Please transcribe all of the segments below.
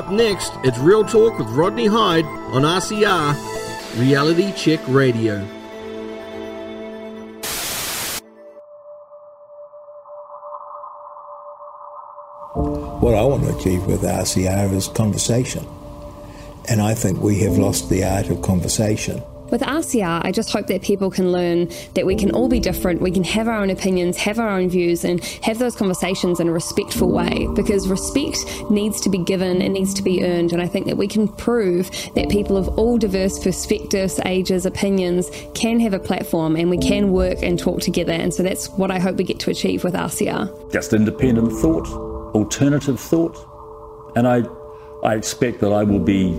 Up next, it's Real Talk with Rodney Hide on RCR, Reality Check Radio. What I want to achieve with RCR is conversation. And I think we have lost the art of conversation. With RCR, I just hope that people can learn that we can all be different, we can have our own opinions, have our own views, and have those conversations in a respectful way because respect needs to be given, it needs to be earned. And I think that we can prove that people of all diverse perspectives, ages, opinions can have a platform and we can work and talk together. And so that's what I hope we get to achieve with RCR. Just independent thought, alternative thought. And I, I expect that I will be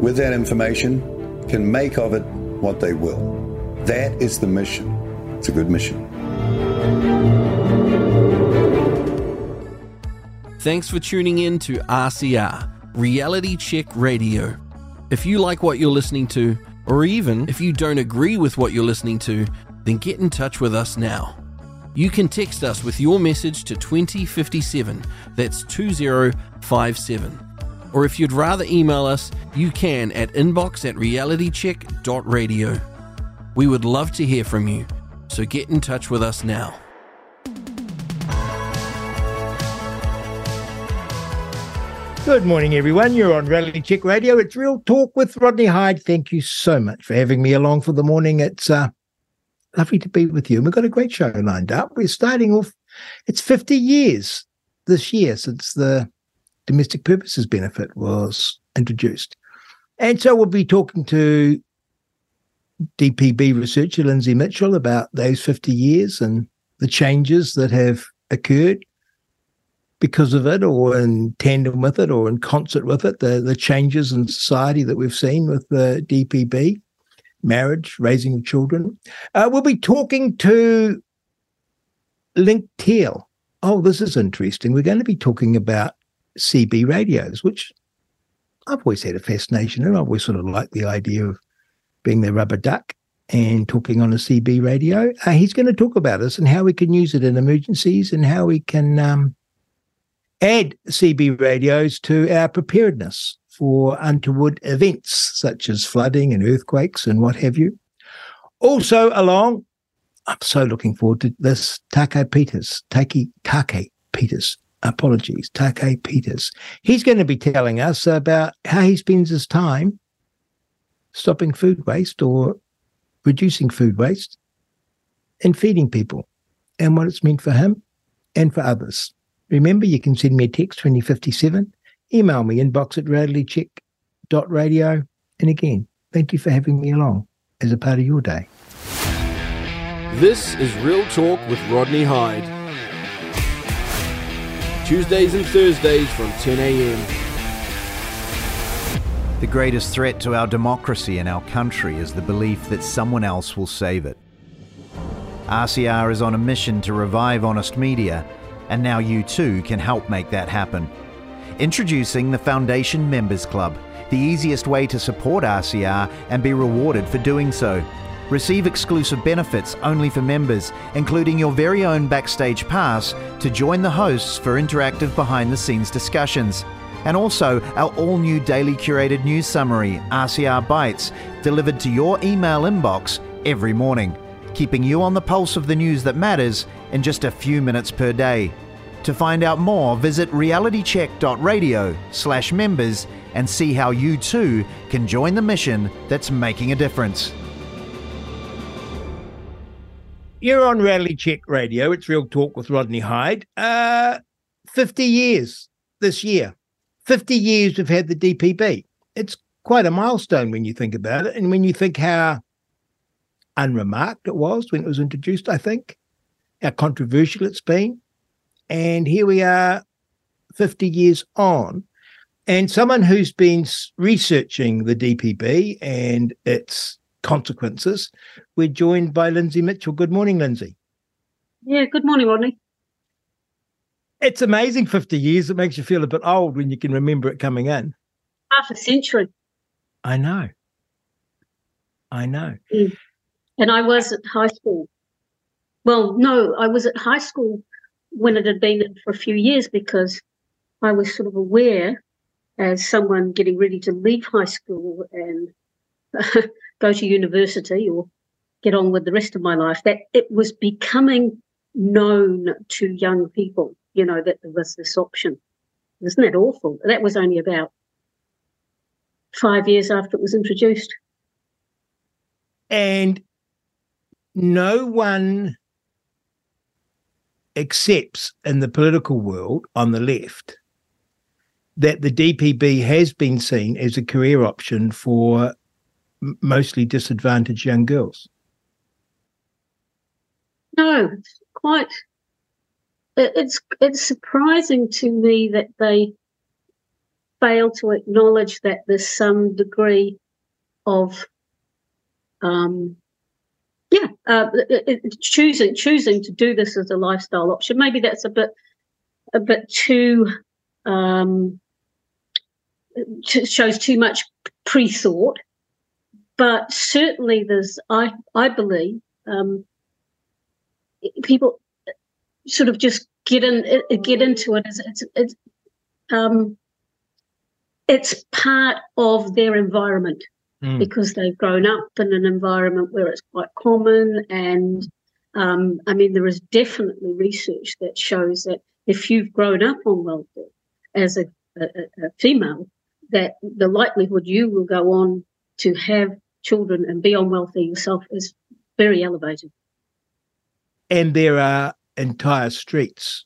with that information, can make of it what they will. That is the mission. It's a good mission. Thanks for tuning in to RCR, Reality Check Radio. If you like what you're listening to, or even if you don't agree with what you're listening to, then get in touch with us now. You can text us with your message to 2057, that's 2057 or if you'd rather email us, you can at inbox at realitycheck.radio. We would love to hear from you, so get in touch with us now. Good morning, everyone. You're on Reality Check Radio. It's Real Talk with Rodney Hide. Thank you so much for having me along for the morning. It's uh, lovely to be with you. And we've got a great show lined up. We're starting off, it's 50 years this year since the domestic purposes benefit was introduced. And so we'll be talking to DPB researcher Lindsay Mitchell about those 50 years and the changes that have occurred because of it or in tandem with it or in concert with it, the, the changes in society that we've seen with the DPB, marriage, raising of children. Uh, we'll be talking to Link Teal. Oh, this is interesting. We're going to be talking about CB radios, which I've always had a fascination and I've always sort of liked the idea of being the rubber duck and talking on a CB radio. Uh, he's going to talk about this and how we can use it in emergencies and how we can um, add CB radios to our preparedness for untoward events such as flooding and earthquakes and what have you. Also, along, I'm so looking forward to this Take Peters, Take Take Peters apologies, Take Peters. He's going to be telling us about how he spends his time stopping food waste or reducing food waste and feeding people and what it's meant for him and for others. Remember, you can send me a text 2057, email me inbox at realitycheck.radio. And again, thank you for having me along as a part of your day. This is Real Talk with Rodney Hide. Tuesdays and Thursdays from 10 a.m. The greatest threat to our democracy and our country is the belief that someone else will save it. RCR is on a mission to revive honest media, and now you too can help make that happen. Introducing the Foundation Members Club, the easiest way to support RCR and be rewarded for doing so. Receive exclusive benefits only for members, including your very own backstage pass to join the hosts for interactive behind the scenes discussions. And also our all new daily curated news summary, RCR Bites, delivered to your email inbox every morning, keeping you on the pulse of the news that matters in just a few minutes per day. To find out more, visit realitycheck.radio slash members and see how you too can join the mission that's making a difference. You're on Rally Check Radio. It's Real Talk with Rodney Hide. Uh, 50 years this year. 50 years we've had the DPB. It's quite a milestone when you think about it. And when you think how unremarked it was when it was introduced, I think, how controversial it's been. And here we are 50 years on. And someone who's been researching the DPB and its consequences, we're joined by Lindsay Mitchell. Good morning, Lindsay. Yeah, good morning, Rodney. It's amazing 50 years. It makes you feel a bit old when you can remember it coming in. Half a century. I know. I know. Mm. And I was at high school. Well, no, I was at high school when it had been for a few years because I was sort of aware as someone getting ready to leave high school and go to university or get on with the rest of my life that it was becoming known to young people, you know, that there was this option. Isn't that awful? That was only about five years after it was introduced. And no one accepts in the political world on the left that the DPB has been seen as a career option for mostly disadvantaged young girls. No, it's quite. It's it's surprising to me that they fail to acknowledge that there's some degree of, um, yeah, uh, choosing choosing to do this as a lifestyle option. Maybe that's a bit a bit too um, shows too much pre-thought but certainly there's i i believe um, people sort of just get in get into it it's it's, it's um it's part of their environment mm. because they've grown up in an environment where it's quite common and um, I mean, there is definitely research that shows that if you've grown up on welfare as a, a, a female, that the likelihood you will go on to have children and be on welfare yourself is very elevated. And there are entire streets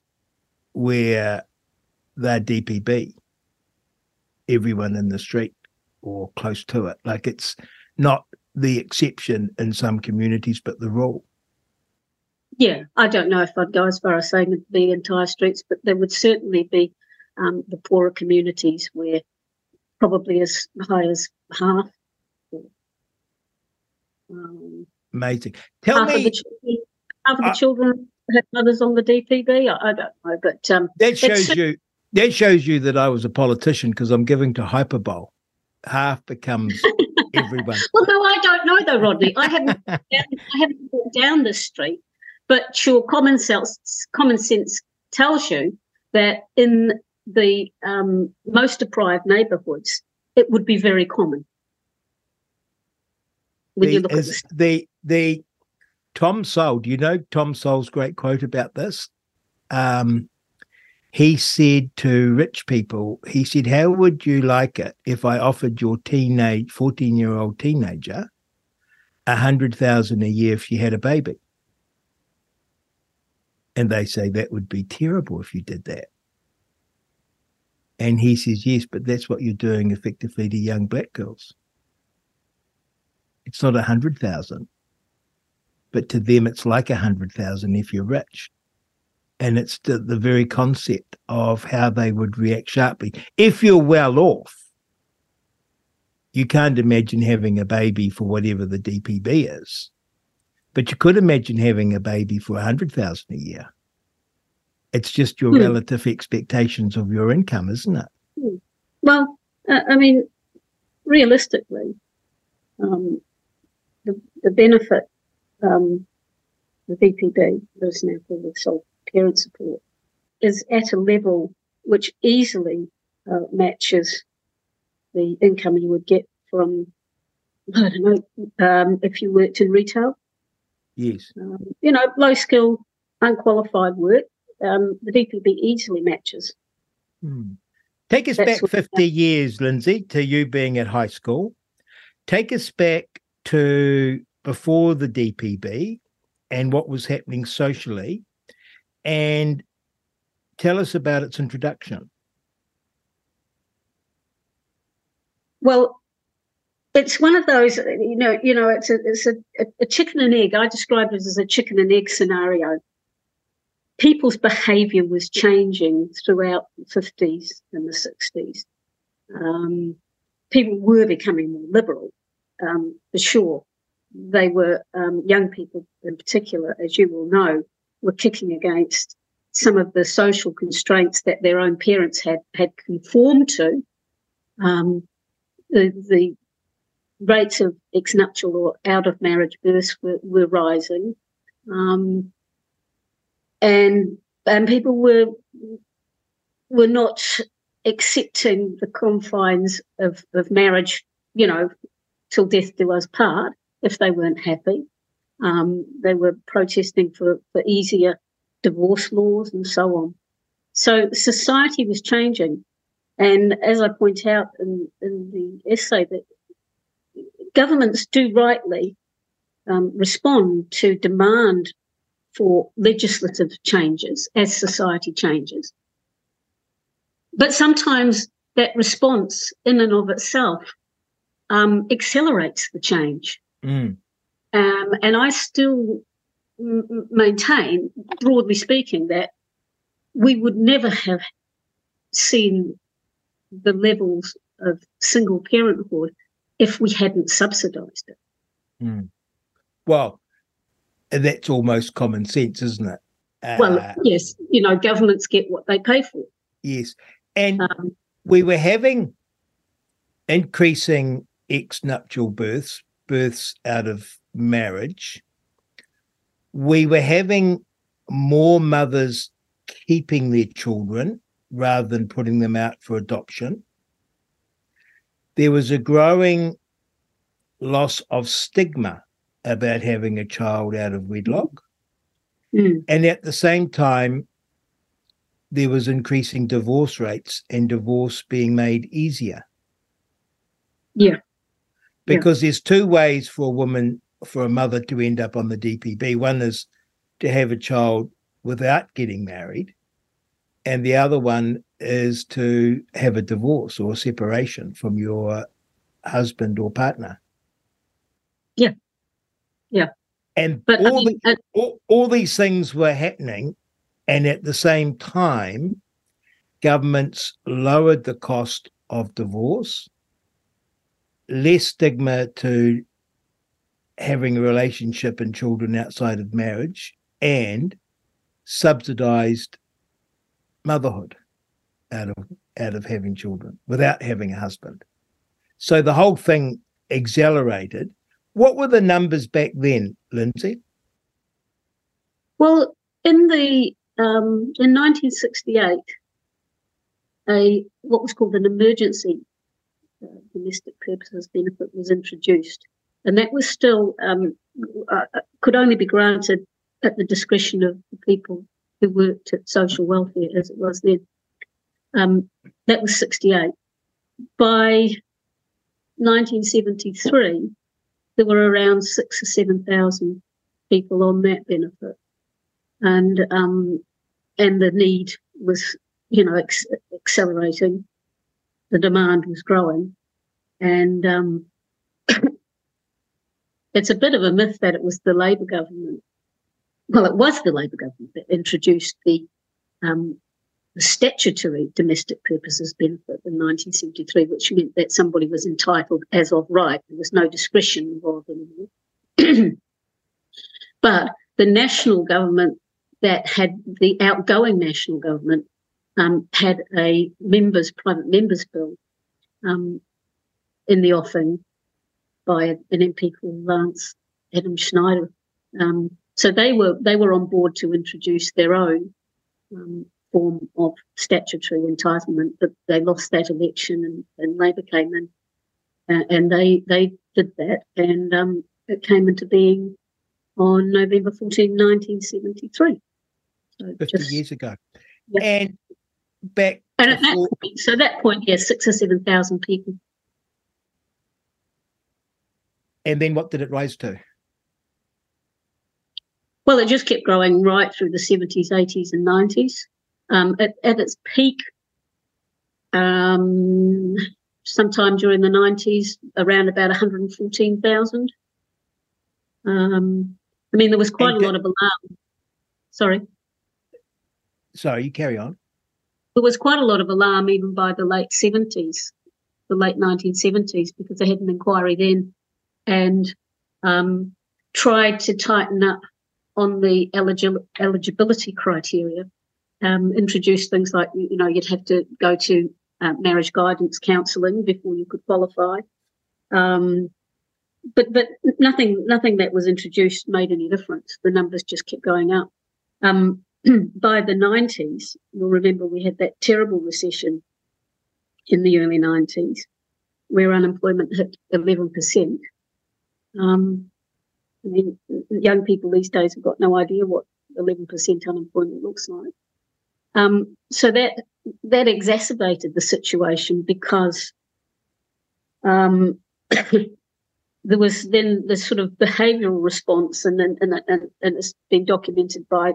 where they're DPB, everyone in the street or close to it. Like it's not the exception in some communities, but the rule. Yeah, I don't know if I'd go as far as saying the entire streets, but there would certainly be um, the poorer communities where probably as high as half. Um, Amazing. Tell half me, of the half of the children have mothers on the DPB. I, I don't know, but um, that shows you that shows you that I was a politician because I'm giving to hyperbole. Half becomes everyone. well, no, I don't know though, Rodney. I haven't I haven't walked down this street, but your common sense common sense tells you that in the um, most deprived neighbourhoods, it would be very common. When the, you look at the, the the Tom Sowell, do you know Tom Sowell's great quote about this? Um, he said to rich people, he said, How would you like it if I offered your teenage, 14 year old teenager a hundred thousand a year if she had a baby? And they say that would be terrible if you did that. And he says, yes, but that's what you're doing effectively to young black girls. It's not a hundred thousand, but to them it's like a hundred thousand if you're rich. And it's the, the very concept of how they would react sharply. If you're well off, you can't imagine having a baby for whatever the DPB is, but you could imagine having a baby for a hundred thousand a year. It's just your hmm. relative expectations of your income, isn't it? Hmm. Well, I mean, realistically, um, the, the benefit, um, the DPB, that is now called the sole parent support, is at a level which easily uh, matches the income you would get from, I don't know, um, if you worked in retail. Yes. Um, you know, low skill, unqualified work um, the DPB easily matches. Hmm. Take us That's back 50 years, Lindsay, to you being at high school. Take us back to before the DPB and what was happening socially, and tell us about its introduction. Well, it's one of those, you know, you know, it's a it's a, a chicken and egg. I describe it as a chicken and egg scenario people's behaviour was changing throughout the 50s and the 60s. um, people were becoming more liberal, um, for sure. They were um, young people, in particular, as you will know, were kicking against some of the social constraints that their own parents had had conformed to. Um, the, the rates of ex-nuptial or out of marriage births were, were rising, um, and and people were were not accepting the confines of, of marriage, you know, till death do us part, if they weren't happy. Um, they were protesting for, for easier divorce laws and so on. So society was changing. And as I point out in, in the essay, that governments do rightly um, respond to demand for legislative changes as society changes. But sometimes that response in and of itself um, accelerates the change. Mm. Um, and I still m- maintain, broadly speaking, that we would never have seen the levels of single parenthood if we hadn't subsidized it. Mm. Well, that's almost common sense, isn't it? Uh, well, yes, you know, governments get what they pay for. Yes. And um, we were having increasing ex nuptial births, births out of marriage. We were having more mothers keeping their children rather than putting them out for adoption. There was a growing loss of stigma about having a child out of wedlock. Mm. And at the same time, there was increasing divorce rates and divorce being made easier. Yeah. Because yeah. there's two ways for a woman, for a mother to end up on the DPB. One is to have a child without getting married, and the other one is to have a divorce or separation from your husband or partner. Yeah. Yeah. And but, all, I mean, the, all, all these things were happening and at the same time, governments lowered the cost of divorce, less stigma to having a relationship and children outside of marriage, and subsidized motherhood out of out of having children without having a husband. So the whole thing accelerated. What were the numbers back then, Lindsay? Well, in the um, in 1968, a what was called an emergency uh, domestic purposes benefit was introduced, and that was still um, uh, uh, could only be granted at the discretion of the people who worked at social welfare, as it was then. Um, that was 68. By 1973, there were around six or seven thousand people on that benefit, and um, and the need was, you know, ex- accelerating. The demand was growing, and um, it's a bit of a myth that it was the Labor government. Well, it was the Labor government that introduced the, um, the statutory domestic purposes benefit in 1973, which meant that somebody was entitled as of right. There was no discretion involved anymore. but the national government that had the outgoing national government um, had a members private members bill um, in the offing by an MP called Lance Adams-Schneider. Um, so they were they were on board to introduce their own um, form of statutory entitlement, but they lost that election and, and Labor came in, uh, and they they did that, and um, it came into being on November 14, 1973. So 50 just, years ago. And back. And at that point, so that point, yeah, six or 7,000 people. And then what did it rise to? Well, it just kept growing right through the 70s, 80s, and 90s. Um, at, at, its peak, um, sometime during the 90s, around about 114,000. Um, I mean, there was quite and a lot of alarm. Sorry sorry, you carry on. There was quite a lot of alarm even by the late 70s the late 1970s because they had an inquiry then and um, tried to tighten up on the eligi- eligibility criteria, um, introduce things like, you know, you'd have to go to uh, marriage guidance counselling before you could qualify. Um, but but nothing nothing that was introduced made any difference. The numbers just kept going up. Um, by the 90s, you'll remember we had that terrible recession in the early 90s where unemployment hit 11%. Um, I mean, young people these days have got no idea what 11% unemployment looks like. Um, so that that exacerbated the situation because um, there was then this sort of behavioural response, and, and and and it's been documented by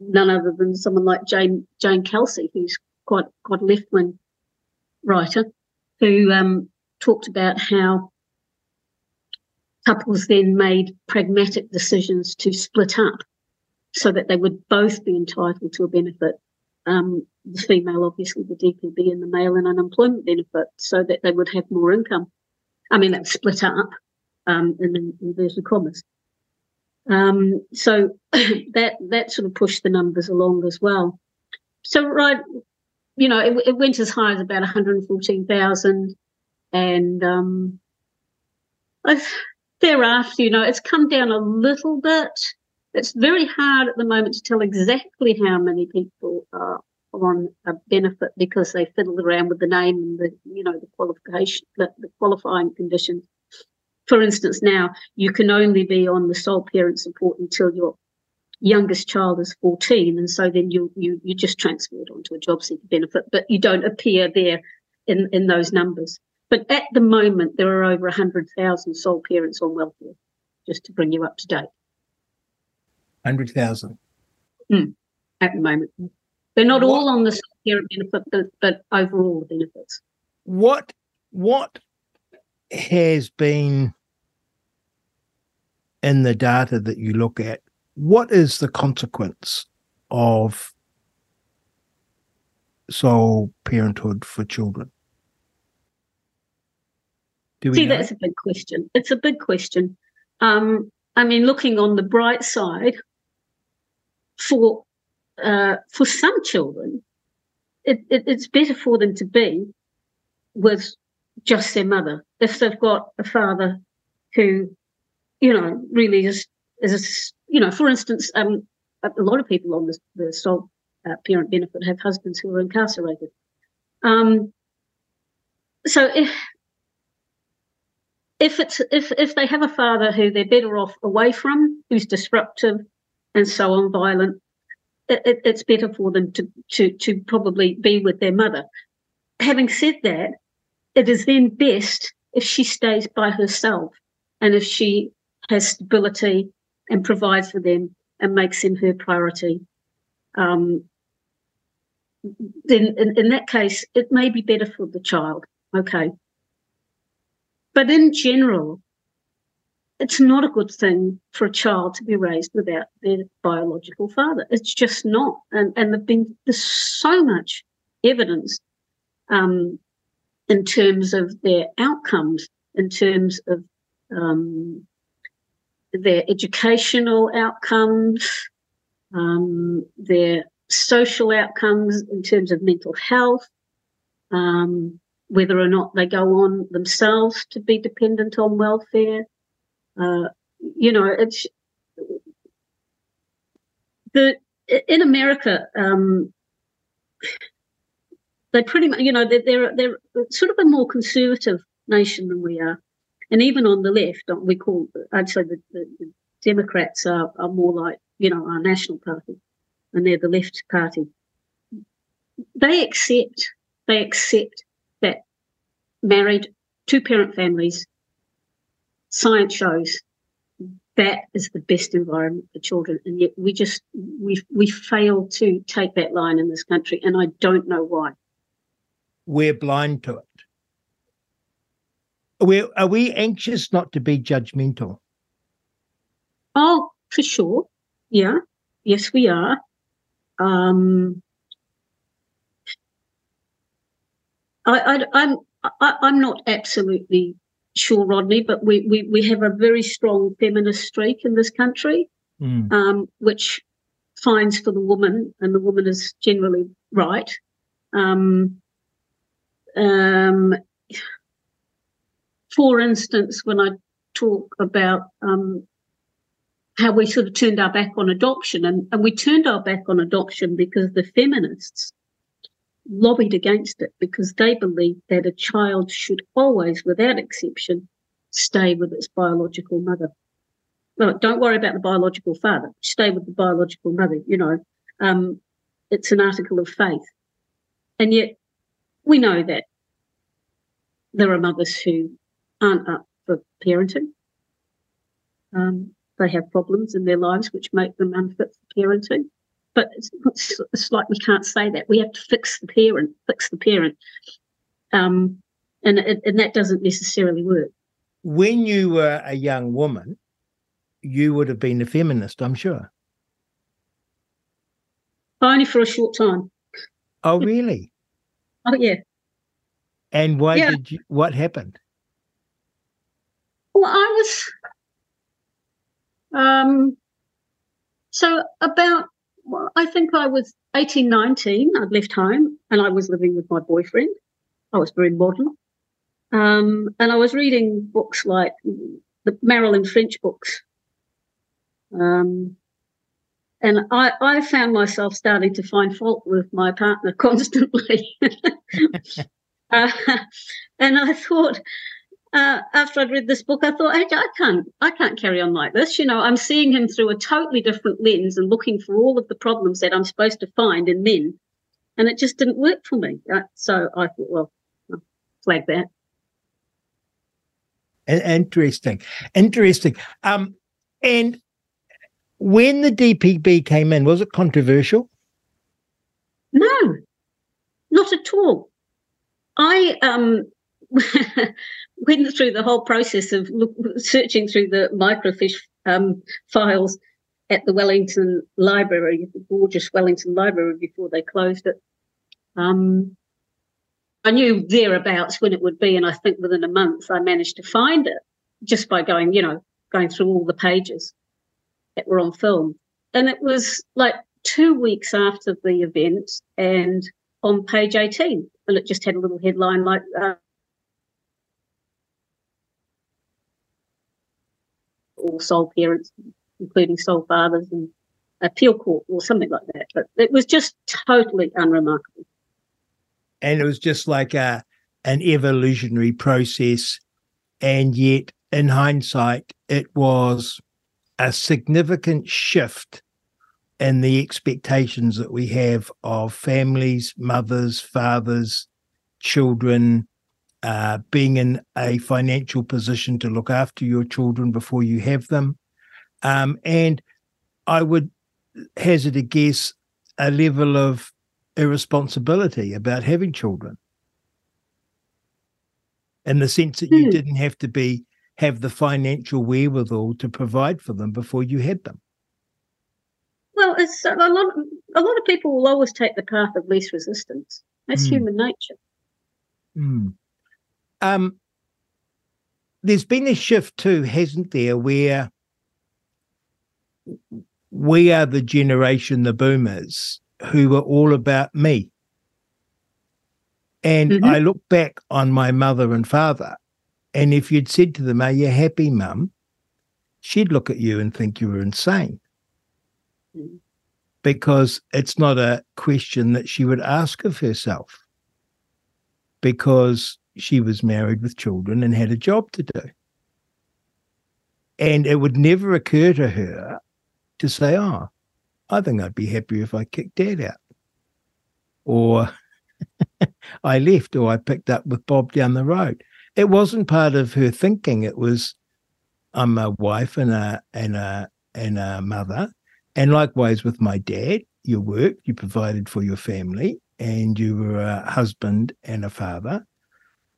none other than someone like Jane Jane Kelsey, who's quite quite a left wing writer, who um, talked about how couples then made pragmatic decisions to split up so that they would both be entitled to a benefit. Um, the female, obviously, the DPB, and the male an unemployment benefit, so that they would have more income. I mean, that's split up um, in inverted commas. Um, so that that sort of pushed the numbers along as well. So right, you know, it, it went as high as about 114,000, and um, thereafter, you know, it's come down a little bit. It's very hard at the moment to tell exactly how many people are on a benefit because they fiddled around with the name and the, you know, the qualification, the, the qualifying conditions. For instance, now you can only be on the sole parent support until your youngest child is 14, and so then you you you just transferred onto a job seeker benefit, but you don't appear there in in those numbers. But at the moment, there are over 100,000 sole parents on welfare, just to bring you up to date. 100,000? Mm, at the moment. They're not what, all on the sole parent benefit, but, but overall the benefits. What, what has been in the data that you look at, what is the consequence of sole parenthood for children? See, know? that's a big question. It's a big question. Um, I mean, looking on the bright side, for uh, for some children, it, it, it's better for them to be with just their mother if they've got a father who, you know, really is is you know, for instance, um, a lot of people on the, the sole uh, parent benefit have husbands who are incarcerated. Um, so if if it's if if they have a father who they're better off away from, who's disruptive and so on, violent, it, it, it's better for them to to to probably be with their mother. Having said that, it is then best if she stays by herself and if she has stability and provides for them and makes them her priority. Um, then in, in that case, it may be better for the child. Okay, but in general, it's not a good thing for a child to be raised without their biological father. It's just not. And, and there's been there's so much evidence um, in terms of their outcomes, in terms of um, their educational outcomes, um, their social outcomes in terms of mental health, um, whether or not they go on themselves to be dependent on welfare. Uh, you know, it's the in America. Um, they pretty much, you know, they're, they're they're sort of a more conservative nation than we are, and even on the left, we call say the, the, the Democrats are, are more like you know our national party, and they're the left party. They accept they accept that married, two parent families, science shows that is the best environment for children. And yet we just we we fail to take that line in this country, and I don't know why. We're blind to it. We're, we anxious not to be judgmental? Oh, for sure. Yeah. Yes, we are. Um, I, I, I'm I, am not absolutely sure, Rodney, but we, we, we have a very strong feminist streak in this country, mm. um, which finds for the woman, and the woman is generally right. Um, um, for instance, when I talk about um, how we sort of turned our back on adoption, and, and we turned our back on adoption because the feminists lobbied against it because they believed that a child should always, without exception, stay with its biological mother. Well, don't worry about the biological father. Stay with the biological mother. You know, um, it's an article of faith, and yet we know that there are mothers who aren't up for parenting. Um, they have problems in their lives which make them unfit for parenting. But it's, it's, like we can't say that. We have to fix the parent, fix the parent. Um, and, and that doesn't necessarily work. When you were a young woman, you would have been a feminist, I'm sure. Only for a short time. Oh, really? oh, yeah. And why yeah. did you? What happened? Um. So about, well, I think I was 18, 19. I'd left home and I was living with my boyfriend. I was very modern. Um, and I was reading books like the Marilyn French books. Um, and I, I found myself starting to find fault with my partner constantly. uh, and I thought, uh, after I'd read this book, I thought, hey, I can't, I can't carry on like this. You know, I'm seeing him through a totally different lens and looking for all of the problems that I'm supposed to find in men, and it just didn't work for me. Uh, so I thought, well, I'll flag that. Interesting, interesting. Um, and when the DPB came in, was it controversial? No, not at all. I um, went through the whole process of look, searching through the microfiche um, files at the Wellington Library, the gorgeous Wellington Library, before they closed it. Um, I knew thereabouts when it would be, and I think within a month I managed to find it just by going, you know, going through all the pages that were on film. And it was like two weeks after the event and on page 18. And it just had a little headline like, all sole parents, including sole fathers and appeal court or something like that. But it was just totally unremarkable. And it was just like a an evolutionary process. And yet, in hindsight, it was a significant shift in the expectations that we have of families, mothers, fathers, children, uh, being in a financial position to look after your children before you have them. Um, and I would hazard a guess a level of irresponsibility about having children in the sense that you hmm. didn't have to be have the financial wherewithal to provide for them before you had them? Well, it's a lot. Of, a lot of people will always take the path of least resistance. That's mm. human nature. Mm. Um, there's been a shift too, hasn't there, where we are the generation, the boomers, who were all about me. And mm-hmm. I look back on my mother and father, and if you'd said to them, Are you happy, mum? she'd look at you and think you were insane. Mm. Because it's not a question that she would ask of herself. Because she was married with children and had a job to do. And it would never occur to her to say, Oh, I think I'd be happier if I kicked dad out. Or I left, or I picked up with Bob down the road it wasn't part of her thinking. It was, I'm a wife and a and a and a mother, and likewise with my dad. You worked, you provided for your family, and you were a husband and a father,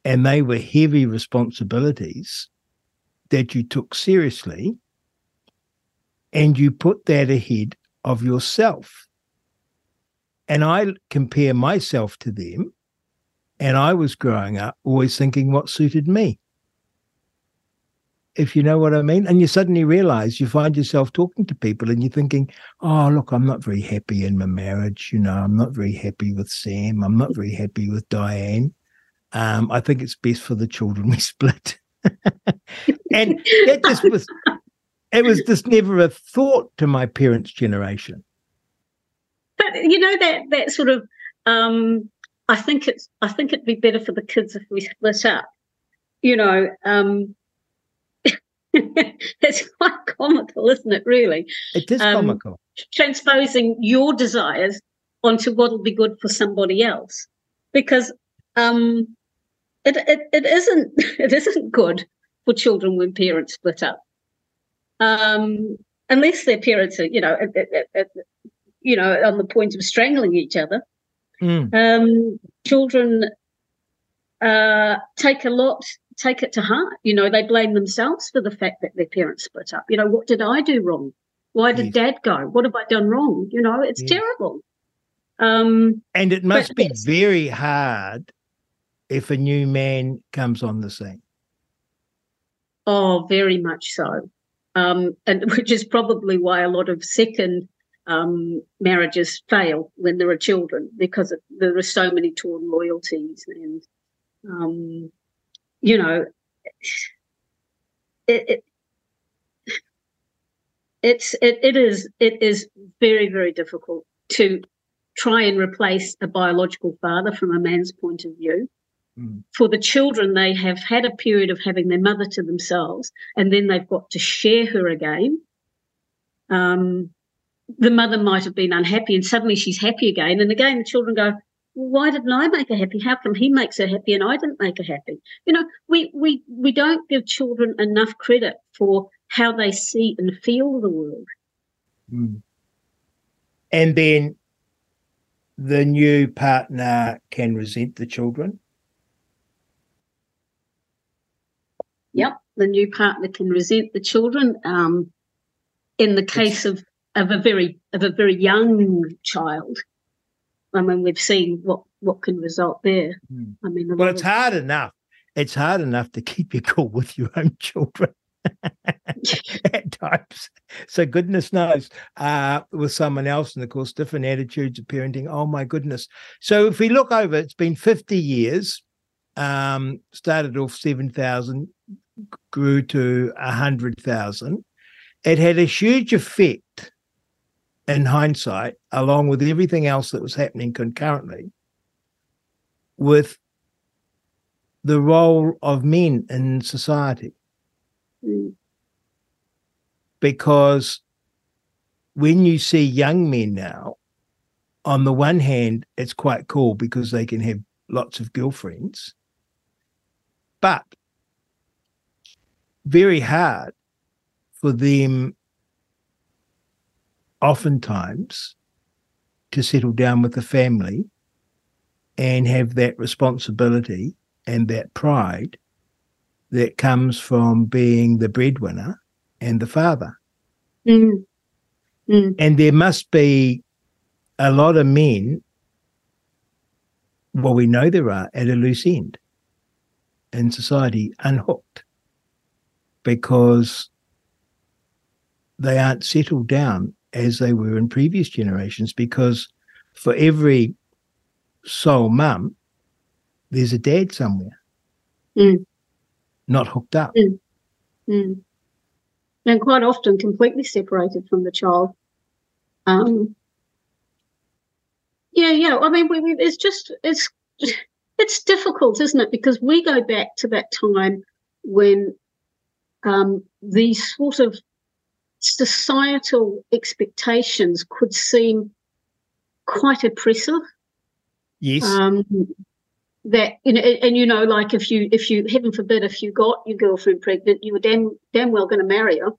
and they were heavy responsibilities that you took seriously, and you put that ahead of yourself. And I compare myself to them And I was growing up always thinking what suited me. If you know what I mean. And you suddenly realize you find yourself talking to people and you're thinking, oh, look, I'm not very happy in my marriage. You know, I'm not very happy with Sam. I'm not very happy with Diane. Um, I think it's best for the children we split. and it just was it was just never a thought to my parents' generation. But you know that that sort of um, I think it's I think it'd be better for the kids if we split up. You know, um, it's quite comical, isn't it? Really, it is um, comical. Transposing your desires onto what'll be good for somebody else, because um, it, it it isn't it isn't good for children when parents split up um, unless their parents are, you know, at, at, you know, on the point of strangling each other. Mm. Um, children uh, take a lot, take it to heart. You know, they blame themselves for the fact that their parents split up. You know, what did I do wrong? Why did yes. dad go? What have I done wrong? You know, it's yes. terrible. Um, and it must be very hard if a new man comes on the scene. Oh, very much so um, and which is probably why a lot of second um, marriages fail when there are children because it, there are so many torn loyalties and um, you know it, it it's it, it is it is very very difficult to try and replace a biological father from a man's point of view For the children, they have had a period of having their mother to themselves, and then they've got to share her again. Um, the mother might have been unhappy, and suddenly she's happy again. And again, the children go, why didn't I make her happy? How come he makes her happy and I didn't make her happy? You know, we we we don't give children enough credit for how they see and feel the world. Mm. And then the new partner can resent the children. Yep, the new partner can resent the children. Um, in the case of, of a very of a very young child, I mean, we've seen what what can result there. Hmm. I mean, well, it's of, hard enough. It's hard enough to keep your cool with your own children at times. So goodness knows, uh, with someone else, and of course, different attitudes of parenting. Oh my goodness! So if we look over, it's been fifty years. Um, started off seven thousand grew to 100,000. It had a huge effect in hindsight, along with everything else that was happening concurrently, with the role of men in society. Because when you see young men now, on the one hand, it's quite cool because they can have lots of girlfriends. But very hard for them oftentimes to settle down with the family and have that responsibility and that pride that comes from being the breadwinner and the father. Mm. Mm. And there must be a lot of men, well, we know there are, at a loose end in society, unhooked because they aren't settled down as they were in previous generations because for every sole mum, there's a dad somewhere, mm. not hooked up. Mm. Mm. And quite often completely separated from the child. Um, yeah, yeah. I mean, we, we, it's just, it's, it's difficult, isn't it? Because we go back to that time when um, these sort of societal expectations could seem quite oppressive. Yes. Um, that you know, and, and, you know, like if you, if you, heaven forbid, if you got your girlfriend pregnant, you were damn, damn well going to marry her.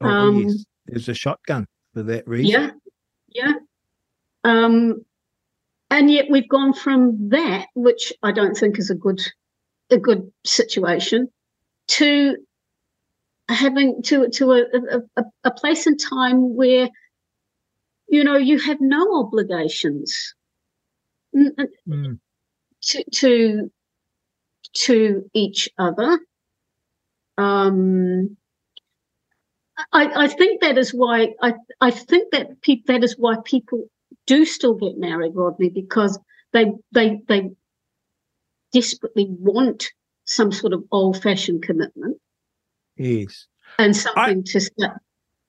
Oh, um, yes. There's a shotgun for that reason. Yeah, yeah. Um, and yet we've gone from that, which I don't think is a good, a good situation, to having to to a, a, a place and time where you know you have no obligations mm. to to to each other. Um, I, I think that is why I, I think that pe- that is why people do still get married, Rodney, because they they they desperately want some sort of old fashioned commitment. Yes. And something I, to start.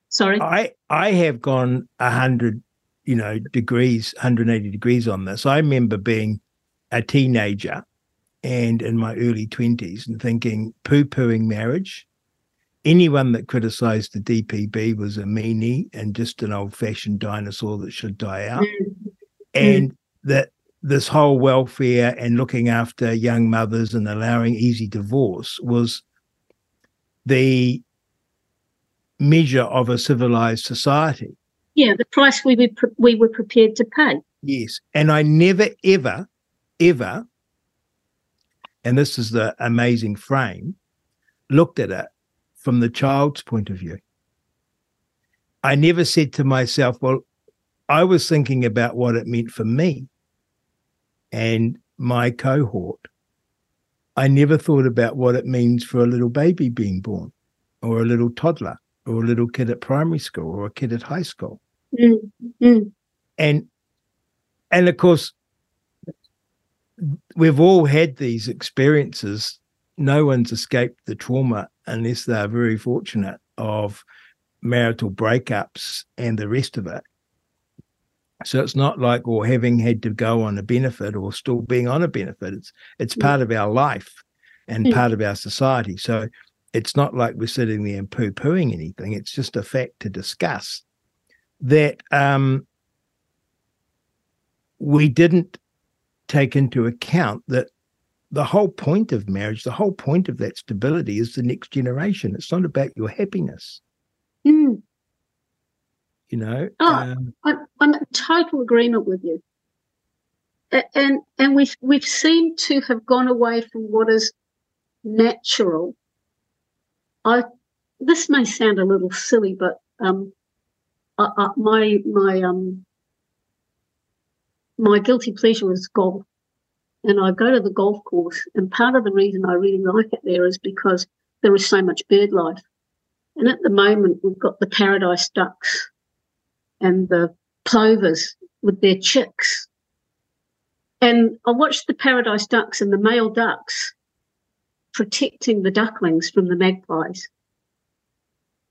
Sorry. I I have gone a hundred, you know, degrees, 180 degrees on this. I remember being a teenager and in my early 20s and thinking poo-pooing marriage anyone that criticized the DPB was a meanie and just an old fashioned dinosaur that should die out. Mm. And mm. that this whole welfare and looking after young mothers and allowing easy divorce was the measure of a civilized society. Yeah, the price we were, we were prepared to pay. Yes. And I never, ever, ever, and this is the amazing frame, looked at it from the child's point of view. I never said to myself, well, I was thinking about what it meant for me and my cohort. I never thought about what it means for a little baby being born, or a little toddler, or a little kid at primary school, or a kid at high school. Mm-hmm. And and of course, we've all had these experiences. No one's escaped the trauma unless they're very fortunate, of marital breakups and the rest of it. So it's not like or having had to go on a benefit or still being on a benefit. It's it's part of our life and part of our society. So it's not like we're sitting there and poo-pooing anything. It's just a fact to discuss that um, we didn't take into account that the whole point of marriage, the whole point of that stability is the next generation. It's not about your happiness. Mm. You know? Oh, um, I, I'm in total agreement with you. And and we've we've seemed to have gone away from what is natural. I this may sound a little silly, but um, I, I, my my um my guilty pleasure is golf and I go to the golf course. And part of the reason I really like it there is because there is so much bird life. And at the moment, we've got the paradise ducks and the plovers with their chicks. And I watched the paradise ducks and the male ducks protecting the ducklings from the magpies.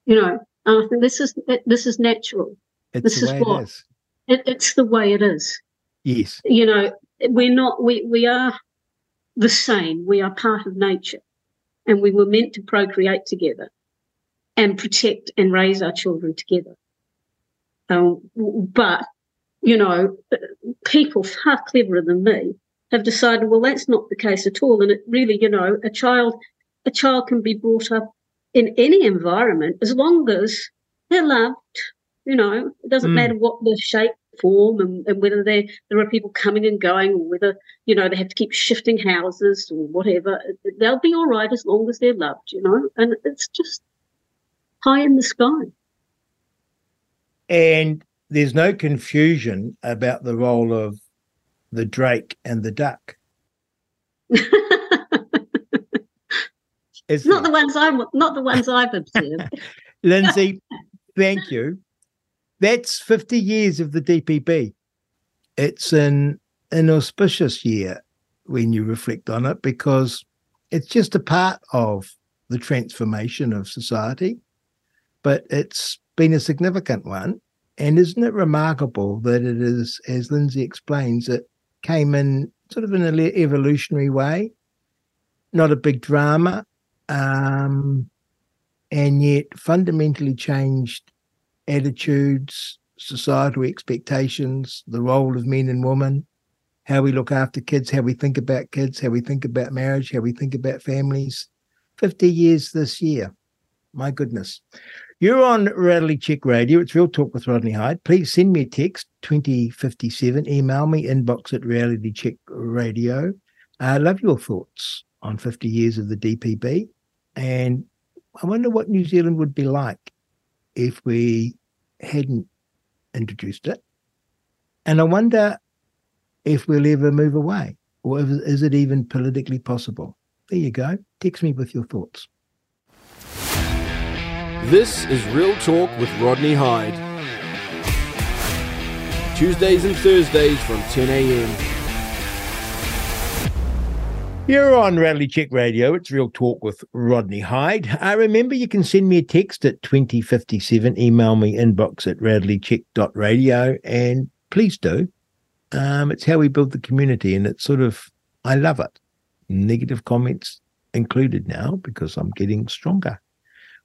You know, and I think this is this is natural. It's this is what it is. It, it's the way it is. Yes. You know, we're not we we are the same we are part of nature and we were meant to procreate together and protect and raise our children together um, but you know people far cleverer than me have decided well that's not the case at all. And it really you know a child a child can be brought up in any environment as long as they're loved you know. It doesn't mm. matter what the shape form and, and whether there there are people coming and going or whether you know they have to keep shifting houses or whatever. They'll be all right as long as they're loved you know. And it's just high in the sky and there's no confusion about the role of the drake and the duck. Not the ones i'm not the ones i've observed. Lindsay thank you. That's 50 years of the DPB. It's an, an auspicious year when you reflect on it because it's just a part of the transformation of society, but it's been a significant one. And isn't it remarkable that it is, as Lindsay explains, it came in sort of in an evolutionary way, not a big drama, um, and yet fundamentally changed attitudes, societal expectations, the role of men and women, how we look after kids, how we think about kids, how we think about marriage, how we think about families. 50 years this year. My goodness. You're on Reality Check Radio. It's Real Talk with Rodney Hide. Please send me a text 2057. Email me inbox at Reality Check Radio. I love your thoughts on 50 years of the DPB. And I wonder what New Zealand would be like if we hadn't introduced it. And I wonder if we'll ever move away. Or is it even politically possible? There you go. Text me with your thoughts. This is Real Talk with Rodney Hide. Tuesdays and Thursdays from 10 a.m. You're on Reality Check Radio. It's Real Talk with Rodney Hide. I uh, remember you can send me a text at 2057, email me inbox at realitycheck.radio, and please do. Um, it's how we build the community, and it's sort of, I love it. Negative comments included now because I'm getting stronger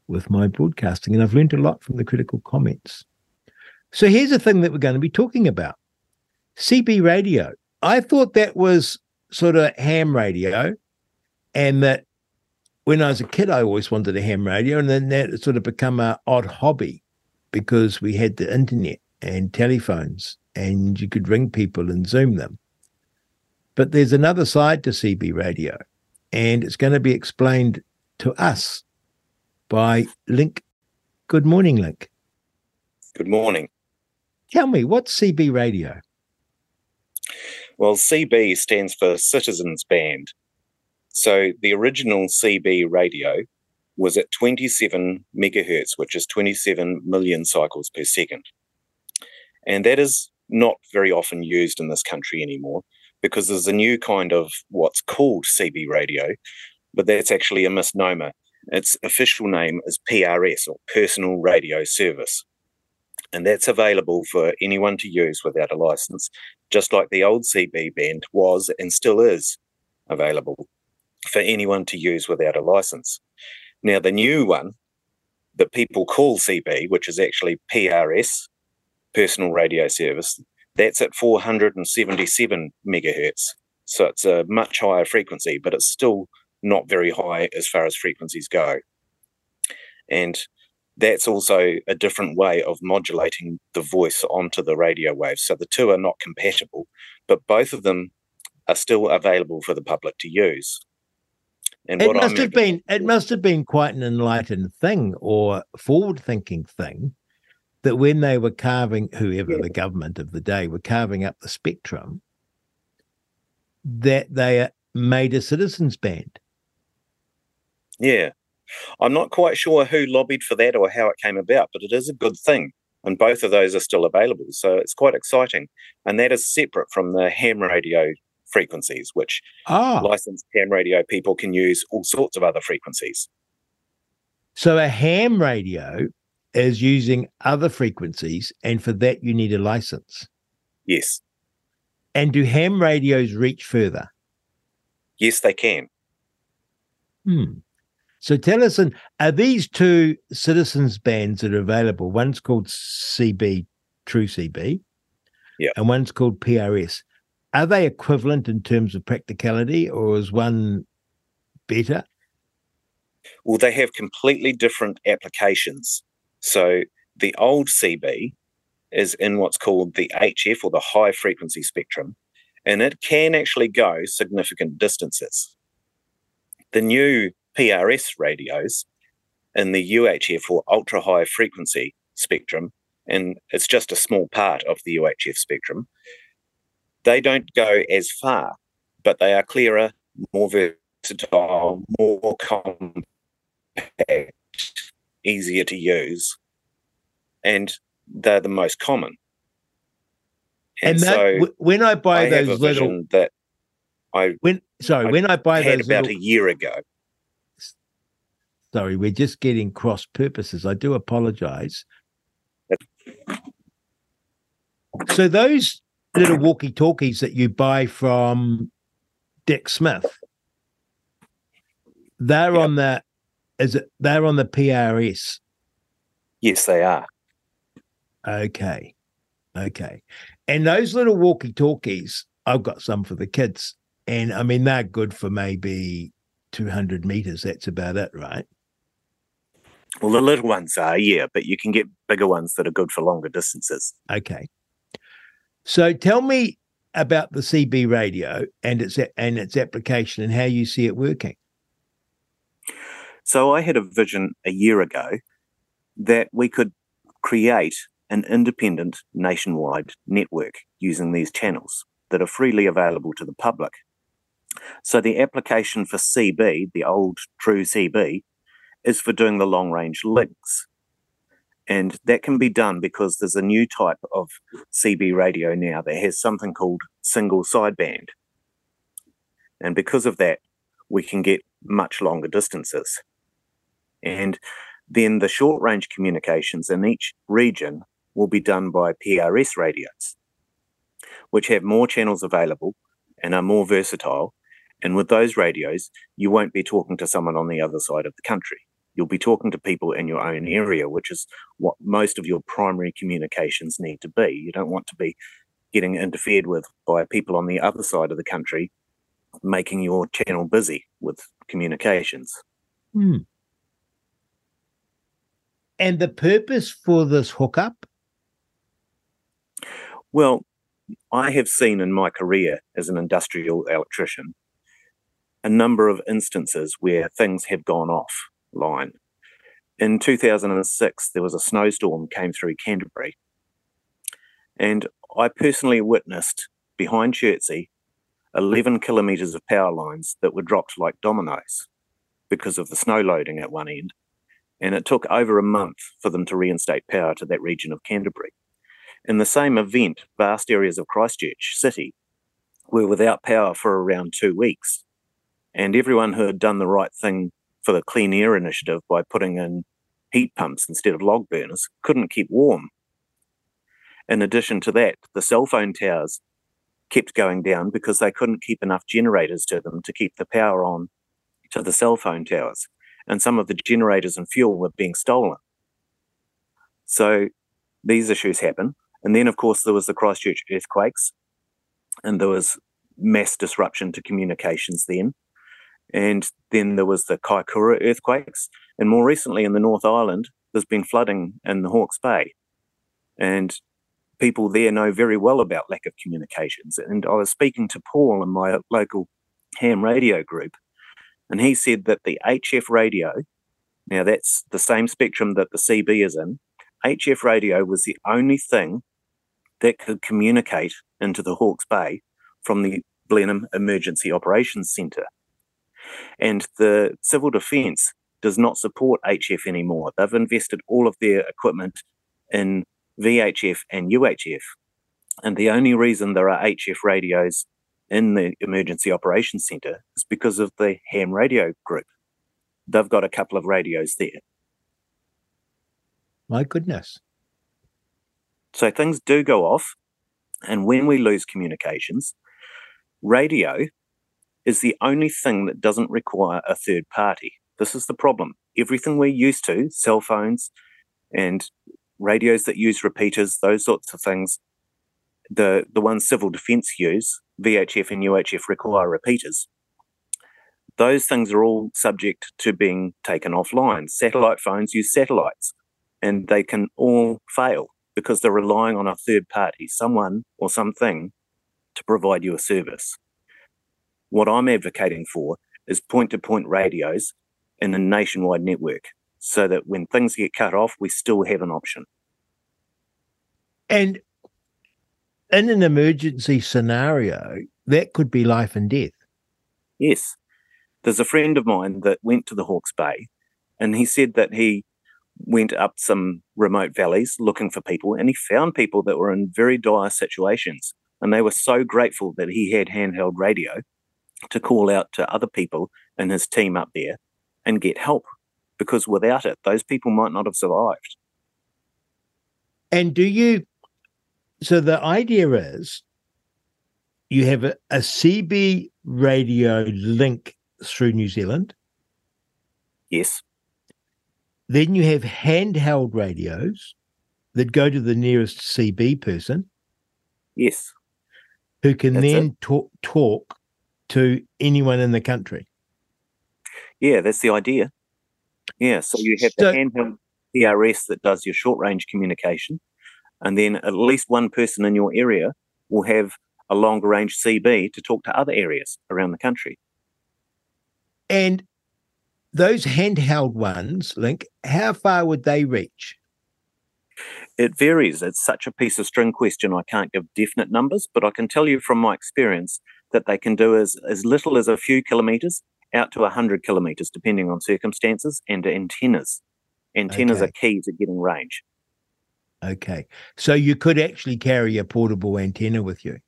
with my broadcasting, and I've learned a lot from the critical comments. So here's the thing that we're going to be talking about CB radio. I thought that was sort of ham radio, and that when I was a kid, I always wanted a ham radio, and then that sort of become an odd hobby because we had the internet and telephones, and you could ring people and zoom them. But there's another side to CB radio, and it's going to be explained to us by Link. Good morning, Link. Good morning. Tell me, what's CB radio? Well, CB stands for Citizens Band. So the original CB radio was at 27 megahertz, which is 27 million cycles per second. And that is not very often used in this country anymore because there's a new kind of what's called CB radio, but that's actually a misnomer. Its official name is PRS or Personal Radio Service and that's available for anyone to use without a license, just like the old CB band was and still is available for anyone to use without a license. Now, the new one that people call CB, which is actually PRS, Personal Radio Service, that's at 477 megahertz. So it's a much higher frequency, but it's still not very high as far as frequencies go. And that's also a different way of modulating the voice onto the radio waves. So the two are not compatible, but both of them are still available for the public to use. And it must I'm have been it must have been quite an enlightened thing or forward thinking thing that when they were carving whoever the government of the day were carving up the spectrum that they made a citizens band. Yeah. I'm not quite sure who lobbied for that or how it came about, but it is a good thing. And both of those are still available. So it's quite exciting. And that is separate from the ham radio frequencies, which ah. licensed ham radio people can use all sorts of other frequencies. So a ham radio is using other frequencies, and for that, you need a license. Yes. And do ham radios reach further? Yes, they can. Hmm. So tell us, and are these two citizens bands that are available? One's called CB, True CB, yeah, and one's called PRS. Are they equivalent in terms of practicality, or is one better? Well, they have completely different applications. So the old CB is in what's called the HF or the high frequency spectrum, and it can actually go significant distances. The new PRS radios in the UHF or ultra high frequency spectrum, and it's just a small part of the UHF spectrum, they don't go as far, but they are clearer, more versatile, more compact, easier to use, and they're the most common. And, and that, so when I buy I those little that I when sorry when I buy those about little, a year ago, Sorry, we're just getting cross purposes. I do apologize. So those little walkie talkies that you buy from Dick Smith, they're yep. on the is it they're on the PRS? Yes, they are. Okay. Okay. And those little walkie talkies, I've got some for the kids. And I mean, they're good for maybe 200 meters. That's about it, right? Well, the little ones are, yeah, but you can get bigger ones that are good for longer distances. Okay. So tell me about the CB radio and its and its application and how you see it working. So I had a vision a year ago that we could create an independent nationwide network using these channels that are freely available to the public So the application for CB, the old true CB, is for doing the long range links. And that can be done because there's a new type of CB radio now that has something called single sideband. And because of that, we can get much longer distances. And then the short range communications in each region will be done by PRS radios, which have more channels available and are more versatile. And with those radios, you won't be talking to someone on the other side of the country. You'll be talking to people in your own area, which is what most of your primary communications need to be. You don't want to be getting interfered with by people on the other side of the country, making your channel busy with communications. Hmm. And the purpose for this hookup? Well, I have seen in my career as an industrial electrician a number of instances where things have gone offline. In 2006, there was a snowstorm came through Canterbury, and I personally witnessed behind Chertsey 11 kilometres of power lines that were dropped like dominoes because of the snow loading at one end. And it took over a month for them to reinstate power to that region of Canterbury. In the same event, vast areas of Christchurch City were without power for around two weeks. And everyone who had done the right thing for the Clean Air Initiative by putting in heat pumps instead of log burners couldn't keep warm. In addition to that, the cell phone towers kept going down because they couldn't keep enough generators to them to keep the power on to the cell phone towers. And some of the generators and fuel were being stolen. So these issues happen. And then, of course, there was the Christchurch earthquakes, and there was mass disruption to communications then. And then there was the Kaikoura earthquakes. And more recently in the North Island, there's been flooding in the Hawke's Bay. And people there know very well about lack of communications. And I was speaking to Paul in my local ham radio group, and he said that the HF radio, now that's the same spectrum that the CB is in, HF radio was the only thing that could communicate into the Hawke's Bay from the Blenheim Emergency Operations Centre. And the Civil Defence does not support HF anymore. They've invested all of their equipment in VHF and UHF. And the only reason there are HF radios in the Emergency Operations Centre is because of the ham radio group. They've got a couple of radios there. My goodness. So things do go off. And when we lose communications, radio is the only thing that doesn't require a third party. This is the problem. Everything we're used to, cell phones and radios that use repeaters, those sorts of things, the, the ones civil defence use, VHF and UHF require repeaters. Those things are all subject to being taken offline. Satellite phones use satellites and they can all fail because they're relying on a third party, someone or something, to provide you a service. What I'm advocating for is point to point radios in a nationwide network so that when things get cut off, we still have an option. And in an emergency scenario, that could be life and death. Yes. There's a friend of mine that went to the Hawke's Bay and he said that he went up some remote valleys looking for people and he found people that were in very dire situations. And they were so grateful that he had handheld radio to call out to other people in his team up there and get help because without it, those people might not have survived. And do you? So the idea is you have a, a CB radio link through New Zealand. Yes. Then you have handheld radios that go to the nearest CB person. Yes. Who can that's then talk, talk to anyone in the country. Yeah, that's the idea. Yeah, so you have so, the handheld PRS that does your short range communication, and then at least one person in your area will have a longer range CB to talk to other areas around the country. And those handheld ones, Link, how far would they reach? It varies. It's such a piece of string question. I can't give definite numbers, but I can tell you from my experience that they can do as, as little as a few kilometres out to 100 kilometres, depending on circumstances, and antennas. Antennas Okay. are key to getting range. Okay. So you could actually carry a portable antenna with you.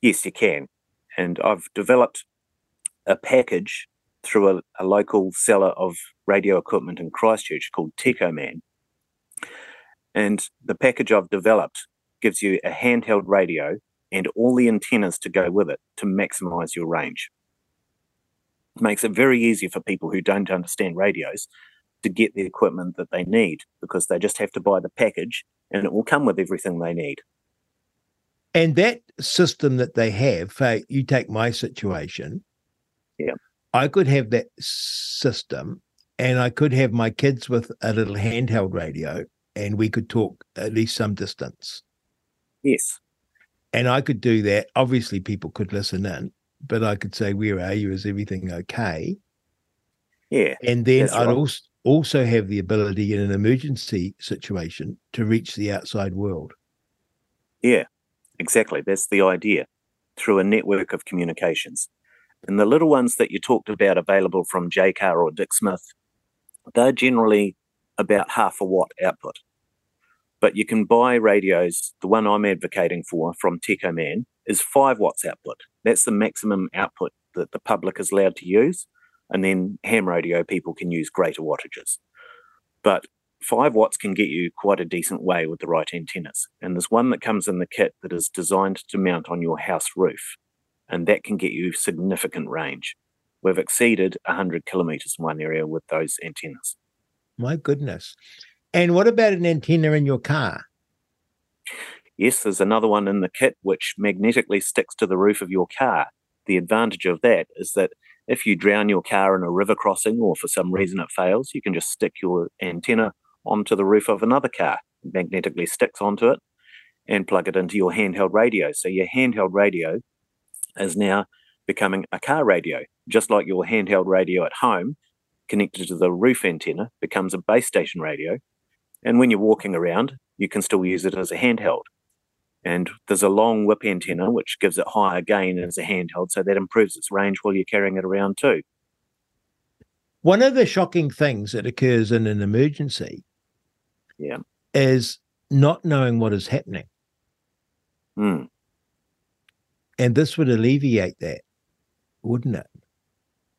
Yes, you can. And I've developed a package through a, a local seller of radio equipment in Christchurch called TecoMan. And the package I've developed gives you a handheld radio and all the antennas to go with it to maximize your range. It Makes it very easy for people who don't understand radios to get the equipment that they need because they just have to buy the package and it will come with everything they need. And that system that they have, say, you take my situation. Yeah. I could have that system and I could have my kids with a little handheld radio and we could talk at least some distance. Yes. And I could do that. Obviously, people could listen in, but I could say, Where are you? Is everything okay? Yeah. And then I'd right. also also have the ability in an emergency situation to reach the outside world. Yeah, exactly. That's the idea through a network of communications. And the little ones that you talked about available from Jaycar or Dick Smith, they're generally about half a watt output. But you can buy radios. The one I'm advocating for from TecoMan is five watts output. That's the maximum output that the public is allowed to use. And then ham radio people can use greater wattages. But five watts can get you quite a decent way with the right antennas. And there's one that comes in the kit that is designed to mount on your house roof, and that can get you significant range. We've exceeded 100 kilometers in one area with those antennas. My goodness. And what about an antenna in your car? Yes, there's another one in the kit which magnetically sticks to the roof of your car. The advantage of that is that if you drown your car in a river crossing or for some reason it fails, you can just stick your antenna onto the roof of another car, It magnetically sticks onto it, and plug it into your handheld radio. So your handheld radio is now becoming a car radio, just like your handheld radio at home connected to the roof antenna becomes a base station radio. And when you're walking around, you can still use it as a handheld. And there's a long whip antenna which gives it higher gain as a handheld, so that improves its range while you're carrying it around too. One of the shocking things that occurs in an emergency Yeah. is not knowing what is happening. Hmm. And this would alleviate that, wouldn't it?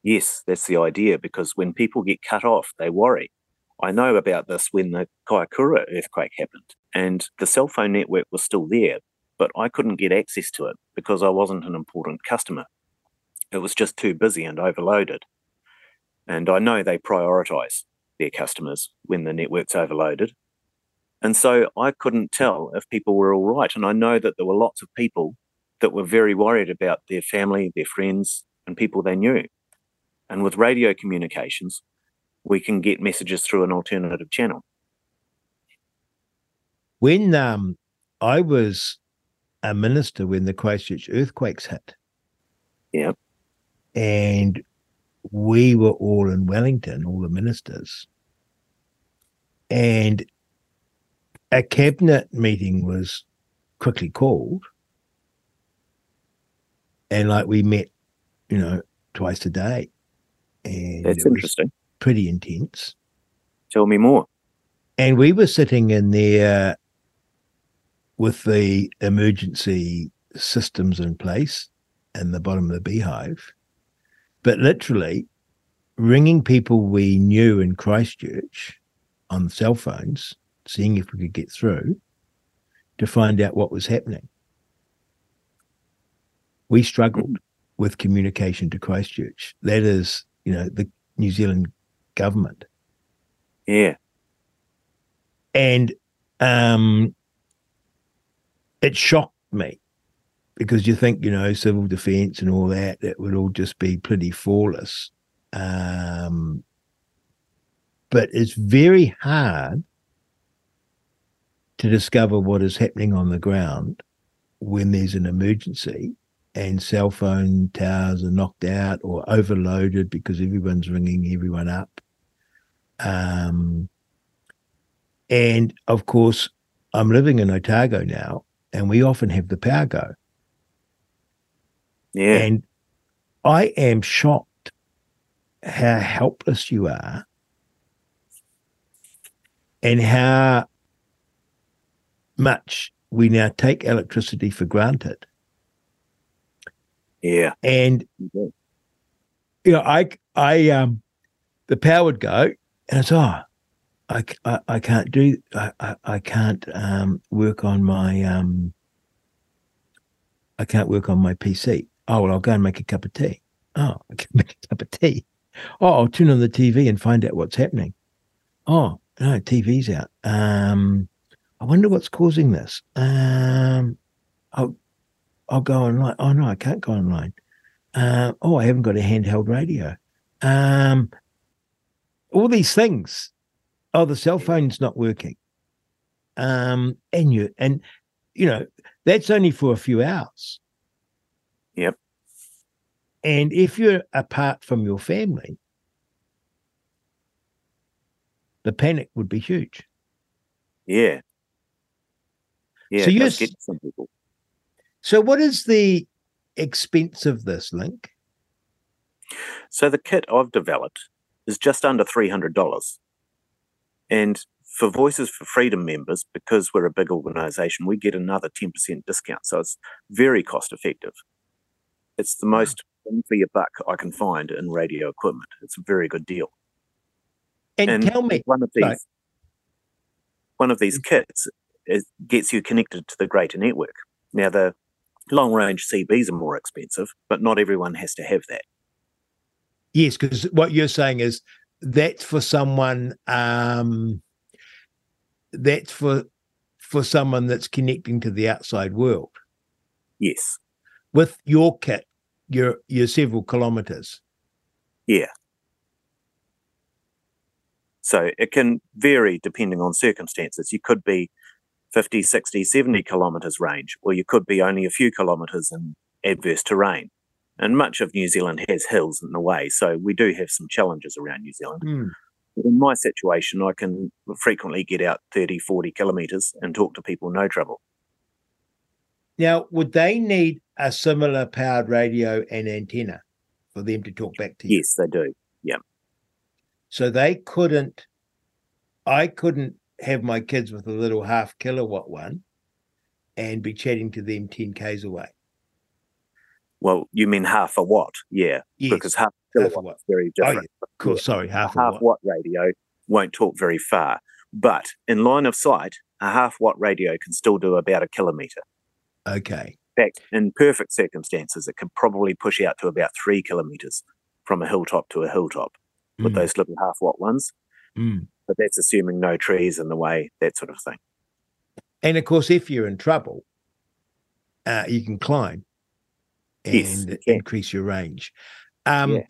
Yes, that's the idea because when people get cut off, they worry. I know about this when the Kaikoura earthquake happened, and the cell phone network was still there, but I couldn't get access to it because I wasn't an important customer. It was just too busy and overloaded. And I know they prioritize their customers when the network's overloaded. And so I couldn't tell if people were all right. And I know that there were lots of people that were very worried about their family, their friends, and people they knew. And with radio communications, we can get messages through an alternative channel. When um, I was a minister when the Christchurch earthquakes hit, Yeah. and we were all in Wellington, all the ministers, and a cabinet meeting was quickly called, and like we met, you know, twice a day, and That's interesting. Pretty intense. Tell me more. And we were sitting in there with the emergency systems in place in the bottom of the beehive, but literally ringing people we knew in Christchurch on cell phones, seeing if we could get through to find out what was happening. We struggled with communication to Christchurch. That is, you know, the New Zealand government. Yeah. and um it shocked me because you think you know civil defense and all that it would all just be pretty flawless. Um but it's very hard to discover what is happening on the ground when there's an emergency and cell phone towers are knocked out or overloaded because everyone's ringing everyone up um and of course, I'm living in Otago now, and we often have the power go. Yeah. And I am shocked how helpless you are and how much we now take electricity for granted. Yeah. And you know, I I um the power would go and it's oh I, I, I can't do I, I, I can't um work on my um I can't work on my PC. Oh well I'll go and make a cup of tea. Oh, I can make a cup of tea. Oh, I'll turn on the TV and find out what's happening. Oh, no, TV's out. Um I wonder what's causing this. Um I'll I'll go online. Oh no, I can't go online. Uh, oh, I haven't got a handheld radio. Um, all these things. Oh, the cell phone's not working. Um, and you and you know that's only for a few hours. Yep. And if you're apart from your family, the panic would be huge. Yeah. Yeah. So you're some people. So, what is the expense of this link? So the kit I've developed is just under three hundred dollars, and for Voices for Freedom members, because we're a big organisation, we get another ten percent discount. So it's very cost effective. It's the hmm. most bang for your buck I can find in radio equipment. It's a very good deal. And, tell me, one of these sorry. one of these mm. kits is, gets you connected to the greater network. Now the long range CBs are more expensive, but not everyone has to have that. Yes, because what you're saying is that's for someone um that's for for someone that's connecting to the outside world. Yes. With your kit, you're you're several kilometers. Yeah. So it can vary depending on circumstances. You could be 50, 60, 70 kilometres range, or you could be only a few kilometres in adverse terrain. And much of New Zealand has hills in the way, so we do have some challenges around New Zealand. But in my situation, I can frequently get out 30, 40 kilometres and talk to people no trouble. Now, would they need a similar powered radio and antenna for them to talk back to you? Yes, they do. Yeah. So they couldn't I couldn't have my kids with a little half kilowatt one and be chatting to them 10 Ks away. Well, you mean half a watt? Yeah. Yes, because half a half a watt. is very Oh, different. yeah. Cool. Sorry, half a half watt. watt radio won't talk very far. But in line of sight, a half watt radio can still do about a kilometre. Okay. In fact, in perfect circumstances, it could probably push out to about three kilometres from a hilltop to a hilltop with Mm. those little half watt ones. Mm. But that's assuming no trees in the way, that sort of thing. And of course, if you're in trouble, uh, you can climb and Yes, increase your range. Um, Yeah.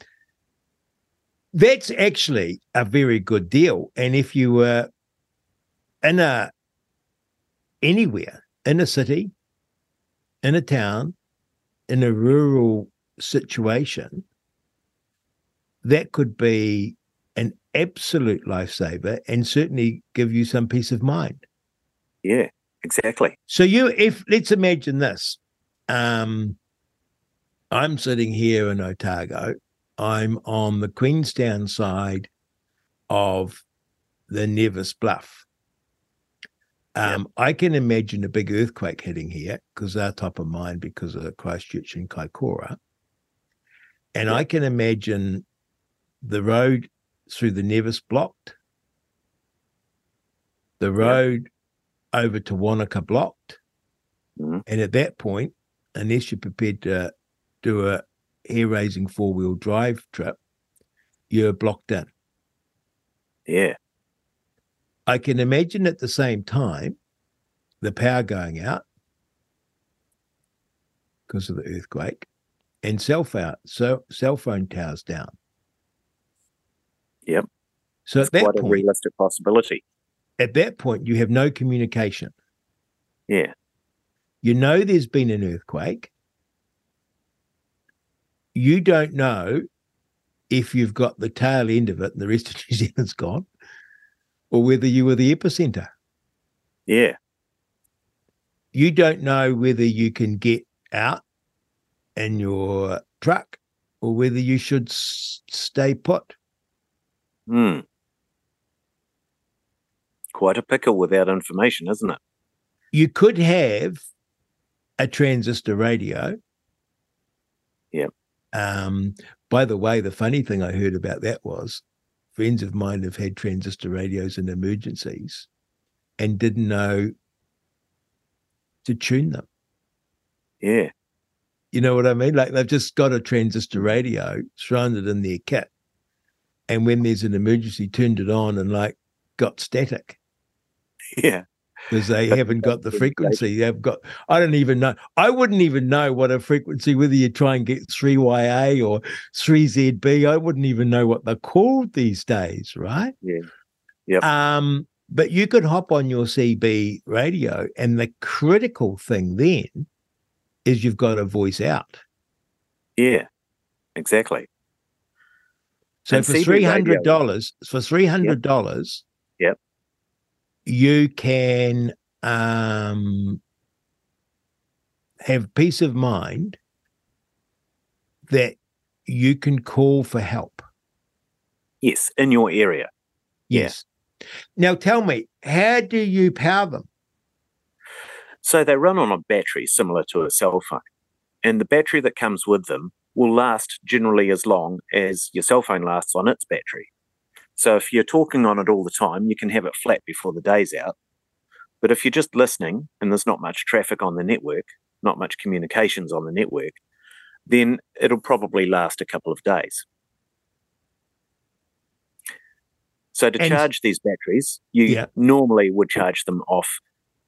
That's actually a very good deal. And if you were in a anywhere in a city, in a town, in a rural situation, that could be an absolute lifesaver and certainly give you some peace of mind. Yeah, exactly. So you, if let's imagine this, um, I'm sitting here in Otago. I'm on the Queenstown side of the Nevis Bluff. Um, I can imagine a big earthquake hitting here because they're top of mind because of Christchurch and Kaikoura. And I can imagine the road through the Nevis blocked, the road over to Wanaka blocked. Mhm. And at that point, unless you're prepared to do a hair raising four wheel drive trip, you're blocked in. Yeah. I can imagine at the same time the power going out because of the earthquake and cell phone, so cell phone towers down. Yep. So It's at that quite a realistic possibility. at that point, you have no communication. Yeah. You know there's been an earthquake. You don't know if you've got the tail end of it and the rest of New Zealand's gone, or whether you were the epicenter. Yeah. You don't know whether you can get out in your truck or whether you should s- stay put. Hmm. Quite a pickle without information, isn't it? You could have a transistor radio. Yep. Um, by the way, the funny thing I heard about that was friends of mine have had transistor radios in emergencies and didn't know to tune them. Yeah. You know what I mean? Like they've just got a transistor radio, thrown it in their kit, and when there's an emergency, turned it on and like got static Yeah. Because they haven't got the frequency. They've got. I don't even know. I wouldn't even know what a frequency. Whether you try and get three YA or three ZB, I wouldn't even know what they're called these days, right? Yeah. Yep. Um, but you could hop on your CB radio, and the critical thing then is you've got a voice out. Yeah. Exactly. So And for three hundred dollars, for three hundred dollars, Yep. You can um, have peace of mind that you can call for help. Yes. In your area. Yeah. Yes. Now tell me, how do you power them? So they run on a battery similar to a cell phone. And the battery that comes with them will last generally as long as your cell phone lasts on its battery. So if you're talking on it all the time, you can have it flat before the day's out. But if you're just listening and there's not much traffic on the network, not much communications on the network, then it'll probably last a couple of days. So to And- charge these batteries, you Yeah. normally would charge them off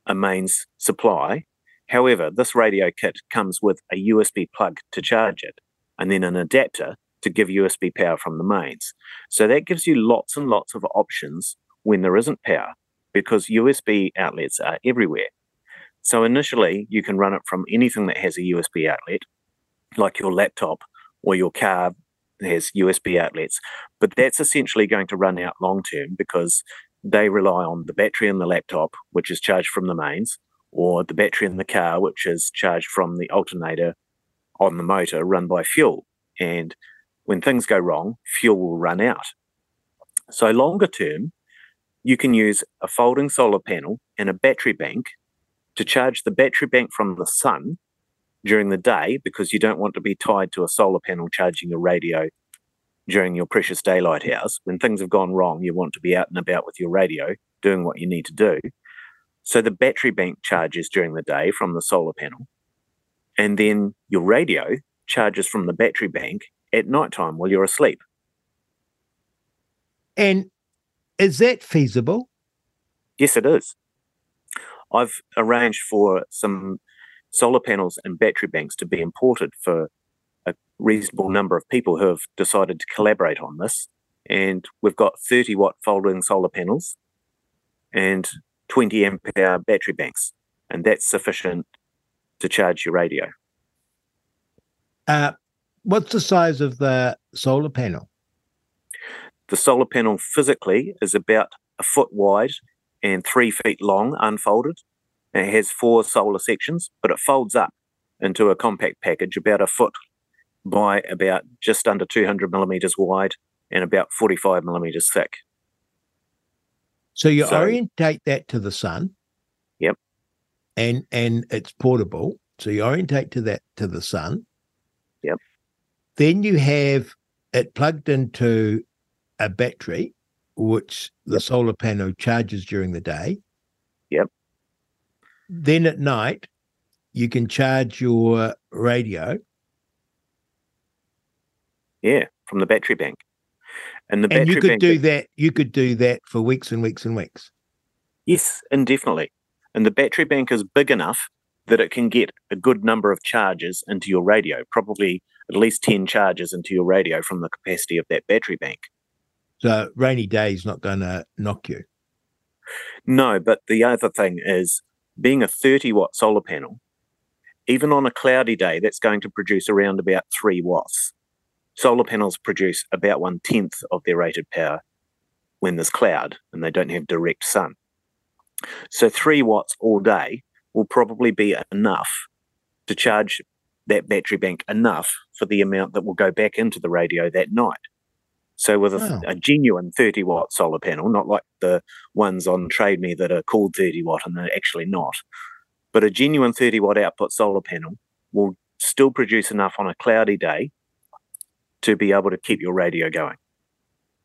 a mains supply. However, this radio kit comes with a USB plug to charge it and then an adapter to give USB power from the mains. So that gives you lots and lots of options when there isn't power because USB outlets are everywhere. So initially, you can run it from anything that has a USB outlet, like your laptop or your car has USB outlets. But that's essentially going to run out long term because they rely on the battery in the laptop, which is charged from the mains, or the battery in the car, which is charged from the alternator on the motor run by fuel. And when things go wrong, fuel will run out. So, longer term, you can use a folding solar panel and a battery bank to charge the battery bank from the sun during the day because you don't want to be tied to a solar panel charging your radio during your precious daylight hours. When things have gone wrong, you want to be out and about with your radio doing what you need to do. So the battery bank charges during the day from the solar panel, and then your radio charges from the battery bank at night time while you're asleep. And is that feasible? Yes, it is. I've arranged for some solar panels and battery banks to be imported for a reasonable number of people who have decided to collaborate on this. And we've got 30 watt folding solar panels and 20 amp hour battery banks. And that's sufficient to charge your radio. Uh, what's the size of the solar panel? The solar panel physically is about a foot wide and three feet long, unfolded. It has four solar sections, but it folds up into a compact package about a foot by about just under 200 millimeters wide and about 45 millimeters thick. So you So- orientate that to the sun. Yep. And and it's portable. So you orientate to that to the sun. Yep. Then you have it plugged into a battery, which the solar panel charges during the day. Yep. Then at night, you can charge your radio. Yeah, from the battery bank. And the And battery you could bank do that. You could do that for weeks and weeks and weeks. Yes, indefinitely. And the battery bank is big enough that it can get a good number of charges into your radio, probably at least 10 charges into your radio from the capacity of that battery bank. So rainy days not going to knock you. No, but the other thing is being a 30 watt solar panel, even on a cloudy day, that's going to produce around about 3 watts. Solar panels produce about one tenth of their rated power when there's cloud and they don't have direct sun. So 3 watts all day will probably be enough to charge that battery bank enough for the amount that will go back into the radio that night. So with a, wow. a, genuine 30 watt solar panel, not like the ones on Trade Me that are called 30 watt and they're actually not, but a genuine 30 watt output solar panel will still produce enough on a cloudy day to be able to keep your radio going.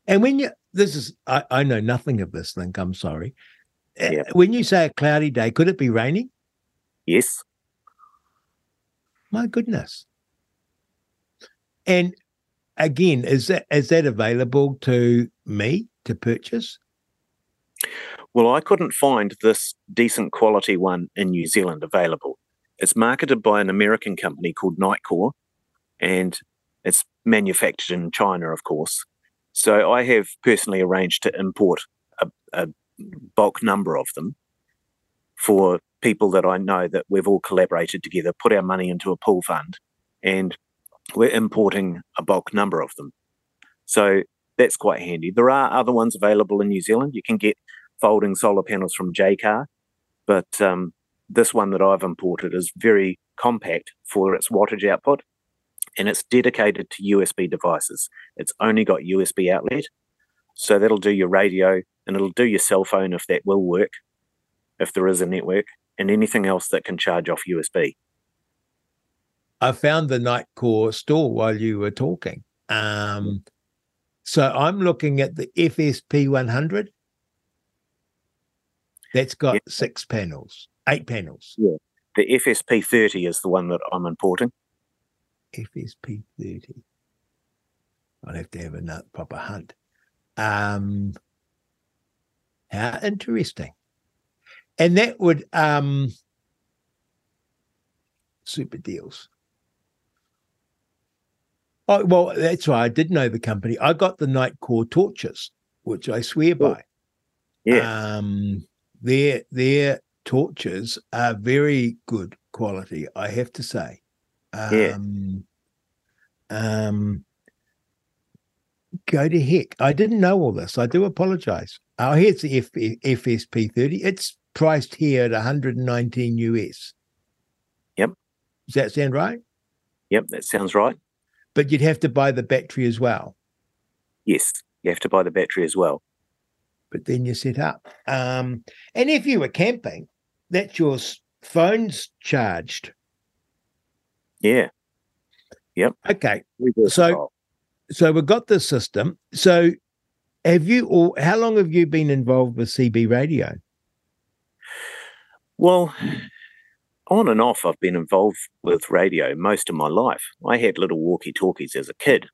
And when you, this is, I, I know nothing of this thing, I'm sorry. Eh, yeah. When you say a cloudy day, could it be raining? Yes. My goodness. And again, is that is that available to me to purchase? Well, I couldn't find this decent quality one in New Zealand available. It's marketed by an American company called Nitecore, and it's manufactured in China, of course. So I have personally arranged to import a, a bulk number of them for people that I know that we've all collaborated together, put our money into a pool fund, and we're importing a bulk number of them. So that's quite handy. There are other ones available in New Zealand. You can get folding solar panels from Jaycar, but um, this one that I've imported is very compact for its wattage output and it's dedicated to USB devices. It's only got USB outlet. So that'll do your radio and it'll do your cell phone if that will work, if there is a network, and anything else that can charge off USB. I found the Nitecore store while you were talking. Um, so I'm looking at the FSP 100. That's got yeah. six panels, eight panels. Yeah. The FSP 30 is the one that I'm importing. FSP 30. I'll have to have a proper hunt. Um, how interesting. And that would um super deals. Oh, well, that's why I did know the company. I got the Nitecore torches, which I swear by. Yeah. Um, their their torches are very good quality, I have to say. Um, yeah. Um, go to heck. I didn't know all this. I do apologize. Oh, here's the F- FSP30. It's priced here at 119 US. Yep. Does that sound right? Yep, that sounds right but you'd have to buy the battery as well. Yes, you have to buy the battery as well. But then you set up. Um, and if you were camping, that's your phone's charged. Yeah. Yep. Okay. So, so we've got this system. So, have you or how long have you been involved with CB radio? Well, on and off, I've been involved with radio most of my life. I had little walkie talkies as a kid.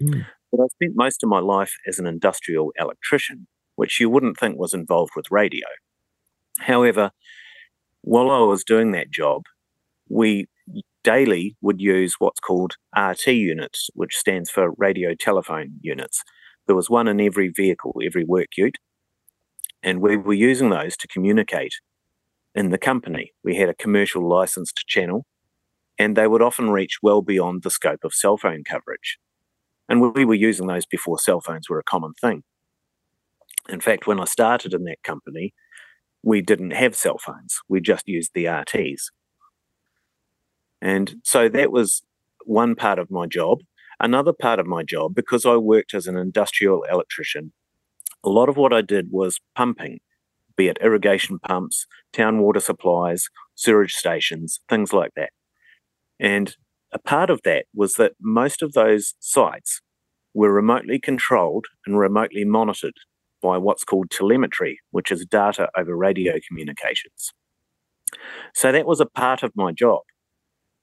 Mm. But I spent most of my life as an industrial electrician, which you wouldn't think was involved with radio. However, while I was doing that job, we daily would use what's called RT units, which stands for radio telephone units. There was one in every vehicle, every work ute, and we were using those to communicate in the company. We had a commercial licensed channel, and they would often reach well beyond the scope of cell phone coverage. And we were using those before cell phones were a common thing. In fact, when I started in that company, we didn't have cell phones, we just used the RTs. And so that was one part of my job. Another part of my job, because I worked as an industrial electrician, a lot of what I did was pumping be it irrigation pumps, town water supplies, sewage stations, things like that. And a part of that was that most of those sites were remotely controlled and remotely monitored by what's called telemetry, which is data over radio communications. So that was a part of my job,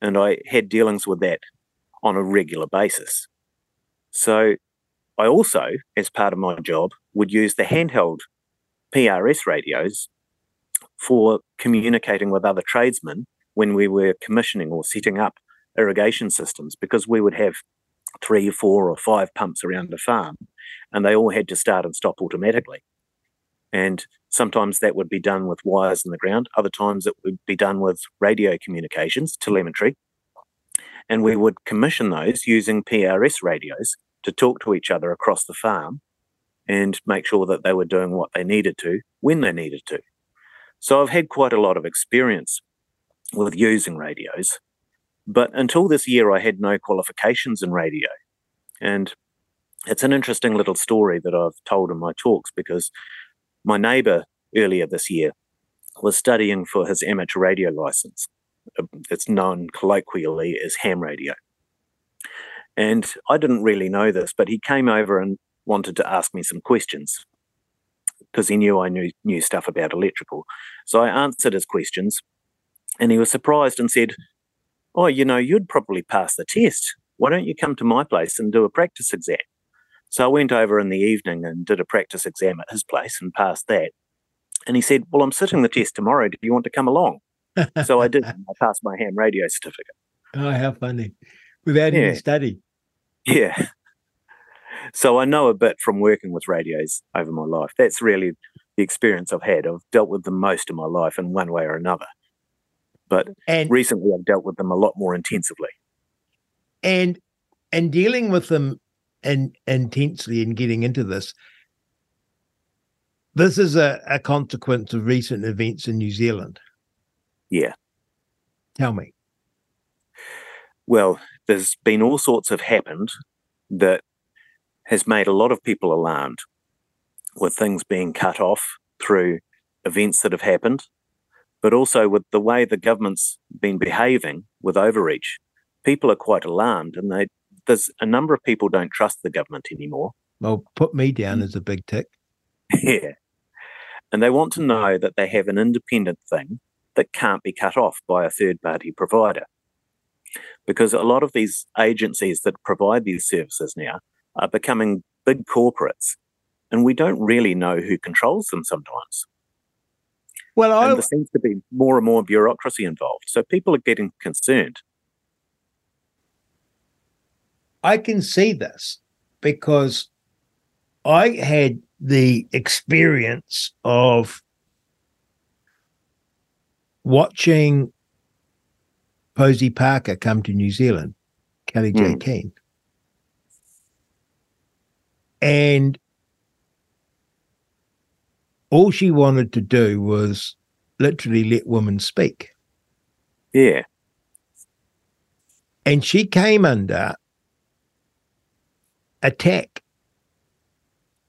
and I had dealings with that on a regular basis. So I also, as part of my job, would use the handheld PRS radios for communicating with other tradesmen when we were commissioning or setting up irrigation systems because we would have three, four, or five pumps around the farm and they all had to start and stop automatically. And sometimes that would be done with wires in the ground, other times it would be done with radio communications, telemetry. And we would commission those using PRS radios to talk to each other across the farm and make sure that they were doing what they needed to when they needed to. So I've had quite a lot of experience with using radios. But until this year, I had no qualifications in radio. And it's an interesting little story that I've told in my talks because my neighbor earlier this year was studying for his amateur radio license. It's known colloquially as ham radio. And I didn't really know this, but he came over and wanted to ask me some questions because he knew I knew, knew stuff about electrical. So I answered his questions and he was surprised and said, Oh, you know, you'd probably pass the test. Why don't you come to my place and do a practice exam? So I went over in the evening and did a practice exam at his place and passed that. And he said, Well, I'm sitting the test tomorrow. Do you want to come along? so I did. I passed my ham radio certificate. Oh, how funny. Without yeah. any study. Yeah. So I know a bit from working with radios over my life. That's really the experience I've had. I've dealt with them most of my life in one way or another. But and, recently I've dealt with them a lot more intensively. And and dealing with them and intensely and getting into this, this is a, a consequence of recent events in New Zealand. Yeah. Tell me. Well, there's been all sorts of happened that has made a lot of people alarmed with things being cut off through events that have happened, but also with the way the government's been behaving with overreach. People are quite alarmed and they there's a number of people don't trust the government anymore. Well, put me down mm. as a big tick. yeah. And they want to know that they have an independent thing that can't be cut off by a third party provider. Because a lot of these agencies that provide these services now are becoming big corporates, and we don't really know who controls them sometimes. Well, I... there seems to be more and more bureaucracy involved, so people are getting concerned. I can see this because I had the experience of watching Posie Parker come to New Zealand, Kellie mm. J. Hmm. And all she wanted to do was literally let women speak. Yeah. And she came under attack.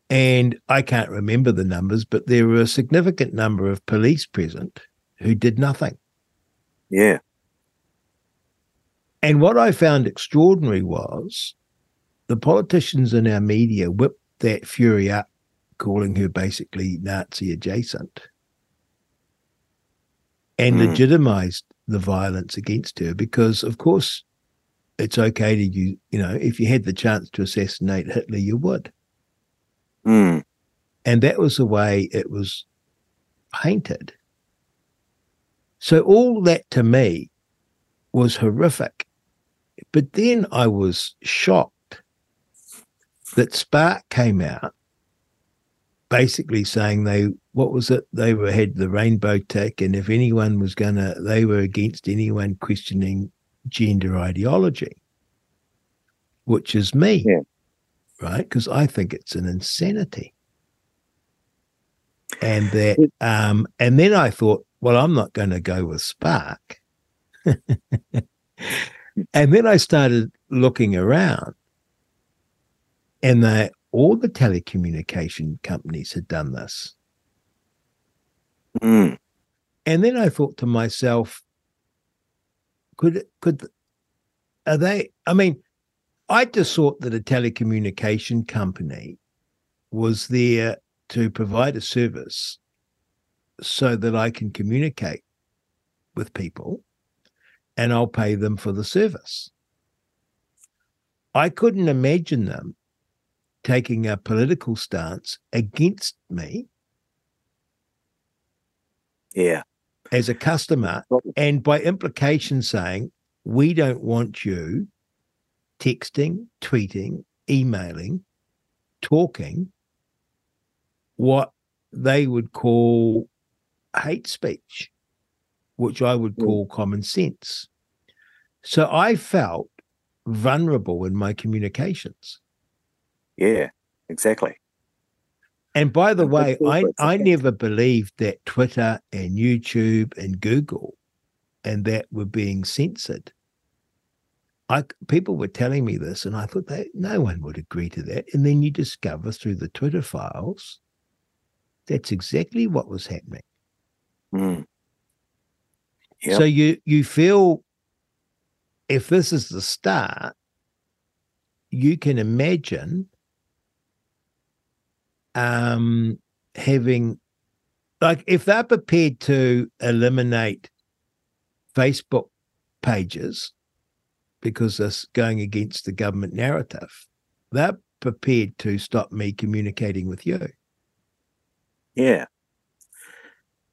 And I can't remember the numbers, but there were a significant number of police present who did nothing. Yeah. And what I found extraordinary was the politicians in our media whipped that fury up, calling her basically Nazi adjacent, and mm. legitimized the violence against her because, of course, it's okay to you you know if you had the chance to assassinate hitler you would mm. and that was the way it was painted so all that to me was horrific but then i was shocked that spark came out basically saying they what was it they were had the rainbow tick and if anyone was gonna they were against anyone questioning gender ideology, which is me, yeah. right? Because I think it's an insanity. And that, um, and then I thought, well, I'm not going to go with Spark. and then I started looking around, and they all the telecommunication companies had done this. Mm. And then I thought to myself, could could are they? I mean, I just thought that a telecommunication company was there to provide a service so that I can communicate with people and I'll pay them for the service. I couldn't imagine them taking a political stance against me. Yeah as a customer, and by implication saying, we don't want you texting, tweeting, emailing, talking what they would call hate speech, which I would hmm. call common sense. So I felt vulnerable in my communications. Yeah, exactly. And by the way, I, I never believed that Twitter and YouTube and Google and that were being censored I people were telling me this, and I thought that no one would agree to that. And then you discover through the Twitter files that's exactly what was happening. Mm. Yep. So you you feel if this is the start, you can imagine um having like if they're prepared to eliminate Facebook pages because it's going against the government narrative, they're prepared to stop me communicating with you. Yeah.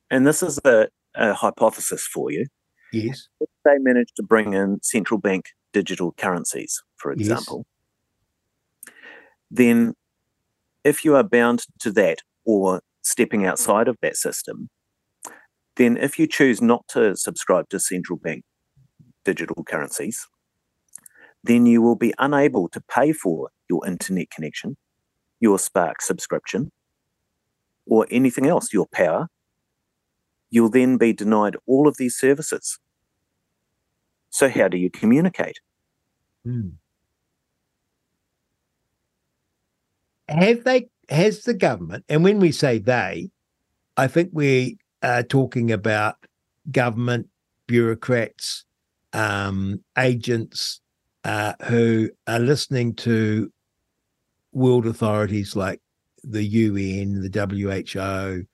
And this is a, a hypothesis for you. Yes. If they manage to bring in central bank digital currencies, for example, yes. then if you are bound to that or stepping outside of that system, then if you choose not to subscribe to central bank digital currencies, then you will be unable to pay for your internet connection, your Spark subscription, or anything else, your power. You'll then be denied all of these services. So, how do you communicate? Hmm. Have they, has the government, and when we say they, I think we are talking about government, bureaucrats, um, agents, uh, who are listening to world authorities like the UN, the WHO,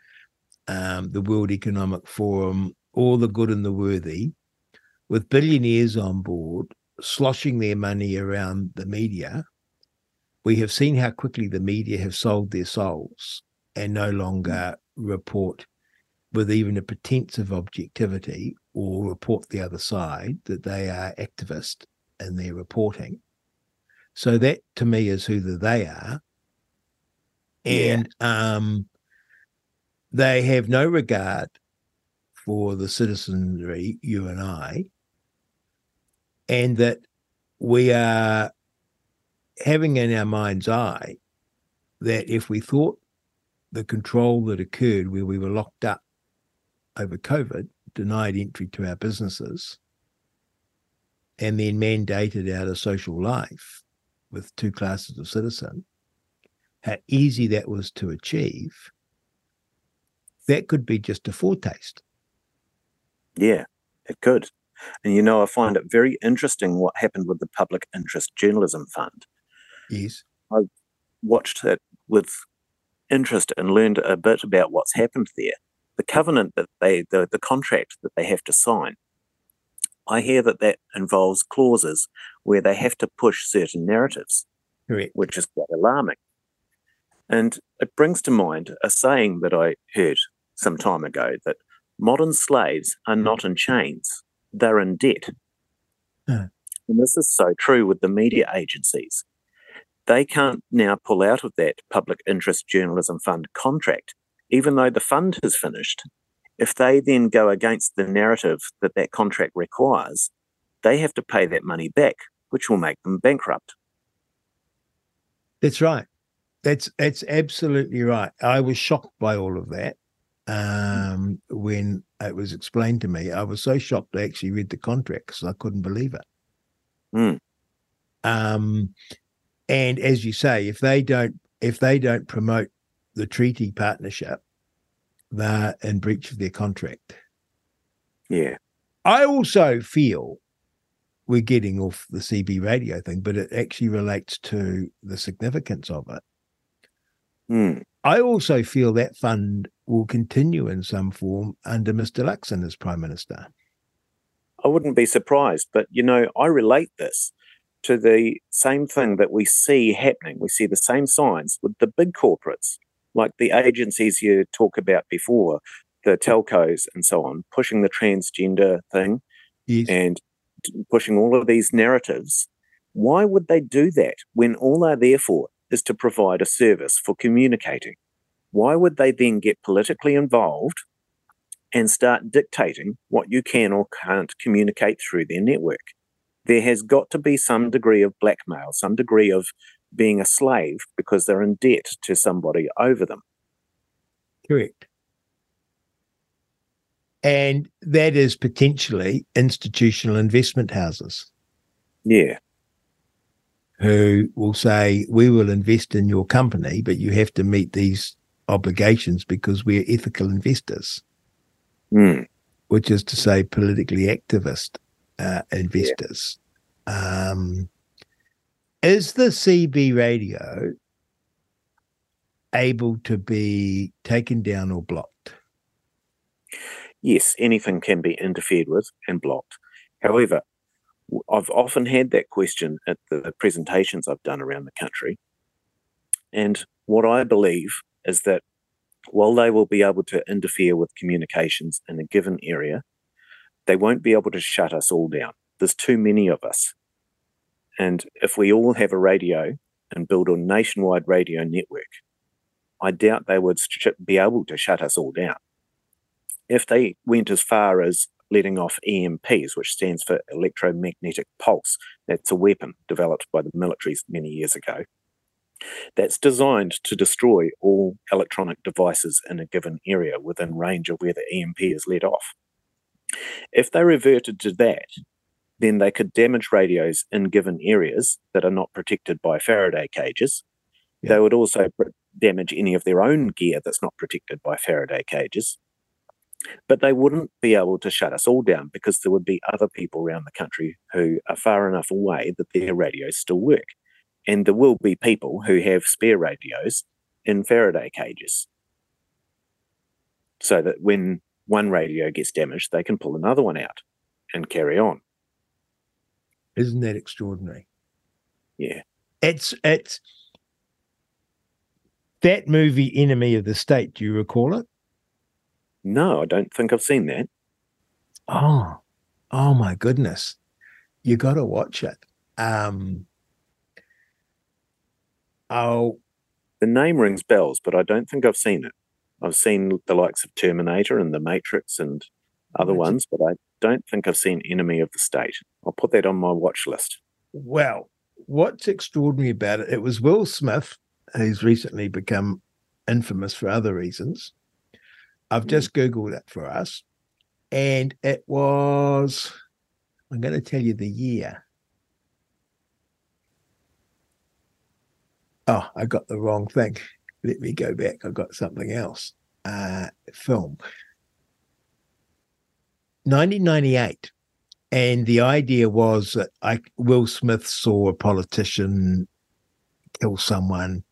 um, the World Economic Forum, all the good and the worthy, with billionaires on board sloshing their money around the media. We have seen how quickly the media have sold their souls and no longer report with even a pretense of objectivity or report the other side that they are activist in their reporting. So that to me is who the they are. And yeah. um, they have no regard for the citizenry, you and I, and that we are having in our mind's eye that if we thought the control that occurred where we were locked up over COVID, denied entry to our businesses, and then mandated out of social life with two classes of citizen, how easy that was to achieve, that could be just a foretaste. Yeah, it could. And you know, I find it very interesting what happened with the Public Interest Journalism Fund. Yes. I watched it with interest and learned a bit about what's happened there. The covenant that they, the, the contract that they have to sign I hear that that involves clauses where they have to push certain narratives, Correct. which is quite alarming. And it brings to mind a saying that I heard some time ago that modern slaves are not in chains, they're in debt. Uh. And this is so true with the media agencies. They can't now pull out of that Public Interest Journalism Fund contract, even though the fund has finished if they then go against the narrative that that contract requires, they have to pay that money back, which will make them bankrupt. That's right. That's that's absolutely right. I was shocked by all of that um, when it was explained to me. I was so shocked I actually read the contract because I couldn't believe it. Mm. Um, and as you say, if they don't if they don't promote the treaty partnership, they're in breach of their contract. Yeah. I also feel we're getting off the CB radio thing, but it actually relates to the significance of it. Mm. I also feel that fund will continue in some form under Mr. Luxon as Prime Minister. I wouldn't be surprised, but you know, I relate this to the same thing that we see happening. We see the same signs with the big corporates like the agencies you talk about before, the telcos and so on, pushing the transgender thing yes. and pushing all of these narratives. Why would they do that when all they're there for is to provide a service for communicating? Why would they then get politically involved and start dictating what you can or can't communicate through their network? There has got to be some degree of blackmail, some degree of being a slave because they're in debt to somebody over them. Correct. And that is potentially institutional investment houses. Yeah. Who will say, We will invest in your company, but you have to meet these obligations because we're ethical investors, Mm. which is to say, politically activist uh, investors. Um, is the CB radio able to be taken down or blocked? Yes, anything can be interfered with and blocked. However, I've often had that question at the presentations I've done around the country. And what I believe is that while they will be able to interfere with communications in a given area, they won't be able to shut us all down. There's too many of us. And if we all have a radio and build a nationwide radio network, I doubt they would be able to shut us all down. If they went as far as letting off EMPs, which stands for electromagnetic pulse, that's a weapon developed by the militaries many years ago. That's designed to destroy all electronic devices in a given area within range of where the EMP is let off. If they reverted to that, then they could damage radios in given areas that are not protected by Faraday cages. They would also damage any of their own gear that's not protected by Faraday cages. But they wouldn't be able to shut us all down because there would be other people around the country who are far enough away that their radios still work. And there will be people who have spare radios in Faraday cages. So that when one radio gets damaged, they can pull another one out and carry on. Isn't that extraordinary? Yeah. It's it's that movie Enemy of the State, do you recall it? No, I don't think I've seen that. Oh, oh my goodness. You gotta watch it. Um oh The name rings bells, but I don't think I've seen it. I've seen the likes of Terminator and The Matrix and other ones, but I don't think I've seen Enemy of the State. I'll put that on my watch list. well, what's extraordinary about it? It was Will Smith, who's recently become infamous for other reasons. I've hmm. just Googled it for us, and it was, I'm going to tell you the year. Oh, I got the wrong thing. Let me go back. I've got something else. Uh, film. 1998. And the idea was that I, Will Smith saw a politician kill someone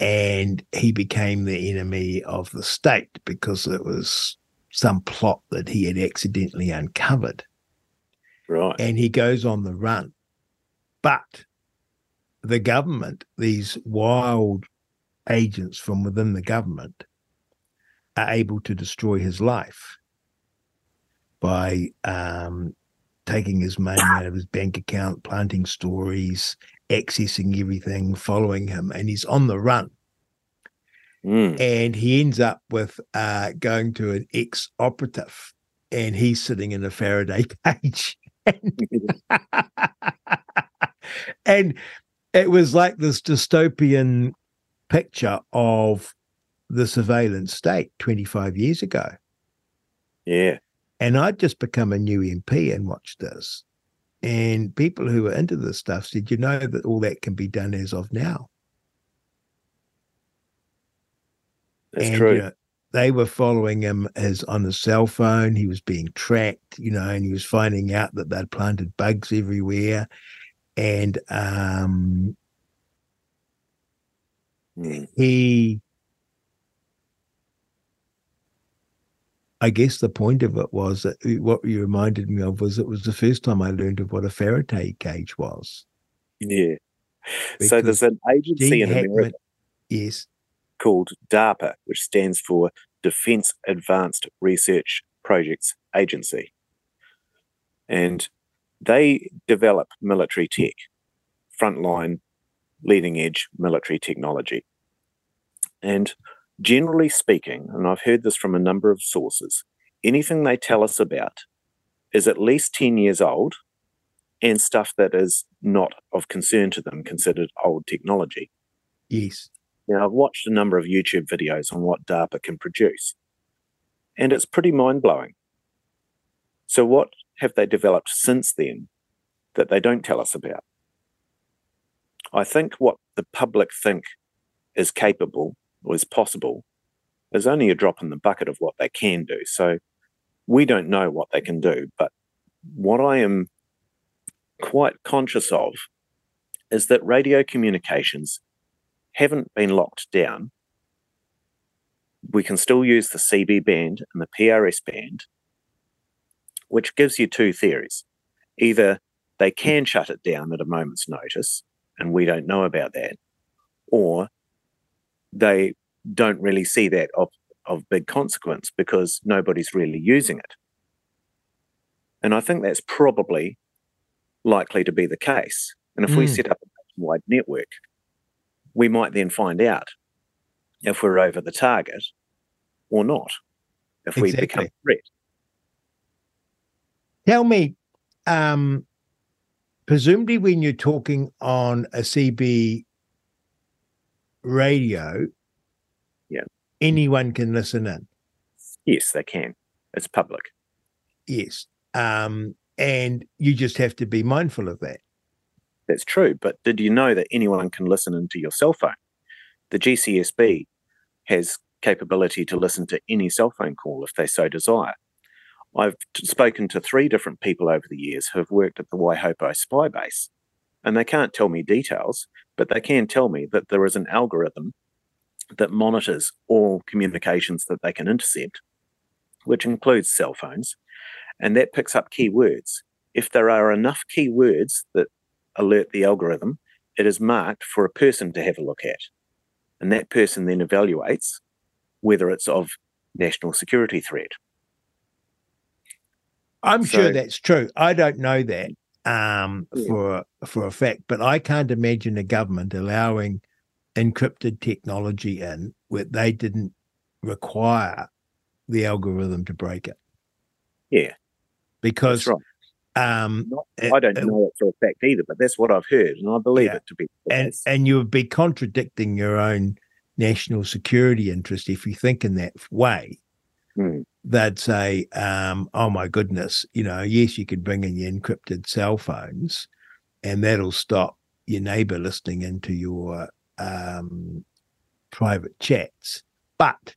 and he became the enemy of the state because it was some plot that he had accidentally uncovered. Right. And he goes on the run. But the government, these wild agents from within the government, are able to destroy his life by um, taking his money out of his bank account, planting stories, accessing everything, following him, and he's on the run. Mm. And he ends up with uh, going to an ex operative, and he's sitting in a Faraday cage. and it was like this dystopian picture of the surveillance state 25 years ago. Yeah. And I'd just become a new MP and watched this. And people who were into this stuff said, you know, that all that can be done as of now. That's and, true. you know, they were following him as on his cell phone. He was being tracked, you know, and he was finding out that they'd planted bugs everywhere. And um, Mm. he I guess the point of it was that what you reminded me of was it was the first time I learned of what a Faraday cage was. Yeah. so there's an agency in Hackman- America yes, called DARPA, which stands for Defense Advanced Research Projects Agency. And they develop military tech, frontline, leading edge military technology. And generally speaking, and I've heard this from a number of sources, anything they tell us about is at least 10 years old and stuff that is not of concern to them considered old technology. yes. Now, I've watched a number of YouTube videos on what DARPA can produce, and it's pretty mind blowing. So, what have they developed since then that they don't tell us about. I think what the public think is capable or is possible is only a drop in the bucket of what they can do. So we don't know what they can do. But what I am quite conscious of is that radio communications haven't been locked down. We can still use the CB band and the PRS band, which gives you two theories. Either they can shut it down at a moment's notice, and we don't know about that, or they don't really see that of, of big consequence because nobody's really using it. And I think that's probably likely to be the case. And if mm. we set up a wide network, we might then find out if we're over the target or not, if exactly. we become a threat. Tell me, um, presumably when you're talking on a CB radio, yeah, anyone can listen in. Yes, they can. It's public. Yes. Um, and you just have to be mindful of that. That's true. But did you know that anyone can listen into your cell phone? The GCSB has capability to listen to any cell phone call if they so desire. I've spoken to three different people over the years who have worked at the Waihopai spy base, and they can't tell me details, but they can tell me that there is an algorithm that monitors all communications that they can intercept, which includes cell phones, and that picks up keywords. If there are enough keywords that alert the algorithm, it is marked for a person to have a look at. And that person then evaluates whether it's of national security threat. I'm so, sure that's true. I don't know that um, yeah. for for a fact, but I can't imagine a government allowing encrypted technology in where they didn't require the algorithm to break it. Yeah, because right. um, Not, I don't know it for a fact either, but that's what I've heard, and I believe yeah. it to be. And and you would be contradicting your own national security interest if you think in that way. Hmm they'd say, um, "Oh my goodness, you know, yes, you could bring in your encrypted cell phones, and that'll stop your neighbor listening into your um, private chats, but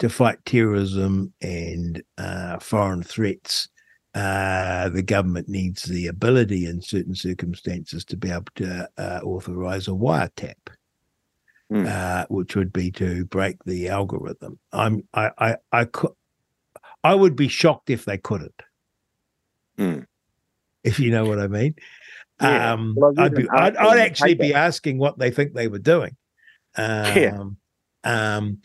to fight terrorism and uh, foreign threats." Uh, the government needs the ability in certain circumstances to be able to uh, authorize a wiretap. Mm. Uh, which would be to break the algorithm. I'm I I I could I would be shocked if they couldn't. Mm. If you know what I mean. Yeah. Um, well, I'd, be, I'd, I'd, actually be asking what they think they were doing. Um, yeah. Um,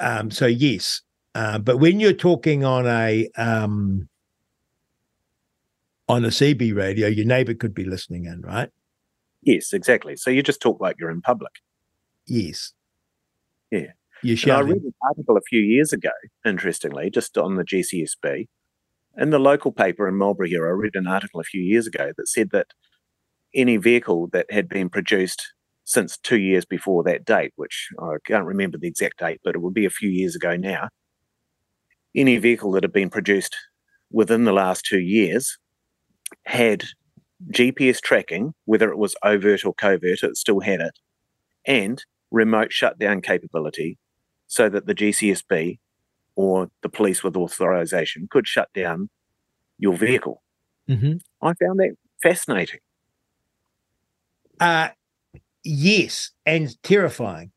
um, so yes, uh, but when you're talking on a um, on a CB radio, your neighbour could be listening in, right? Yes, exactly. So you just talk like you're in public. Yes. Yeah. You I read an article a few years ago, interestingly, just on the GCSB. In the local paper in Marlborough here, I read an article a few years ago that said that any vehicle that had been produced since two years before that date, which I can't remember the exact date, but it would be a few years ago now, any vehicle that had been produced within the last two years had GPS tracking, whether it was overt or covert, it still had it, and remote shutdown capability so that the GCSB or the police with authorization could shut down your vehicle. Mm-hmm. I found that fascinating. Uh, yes, and terrifying.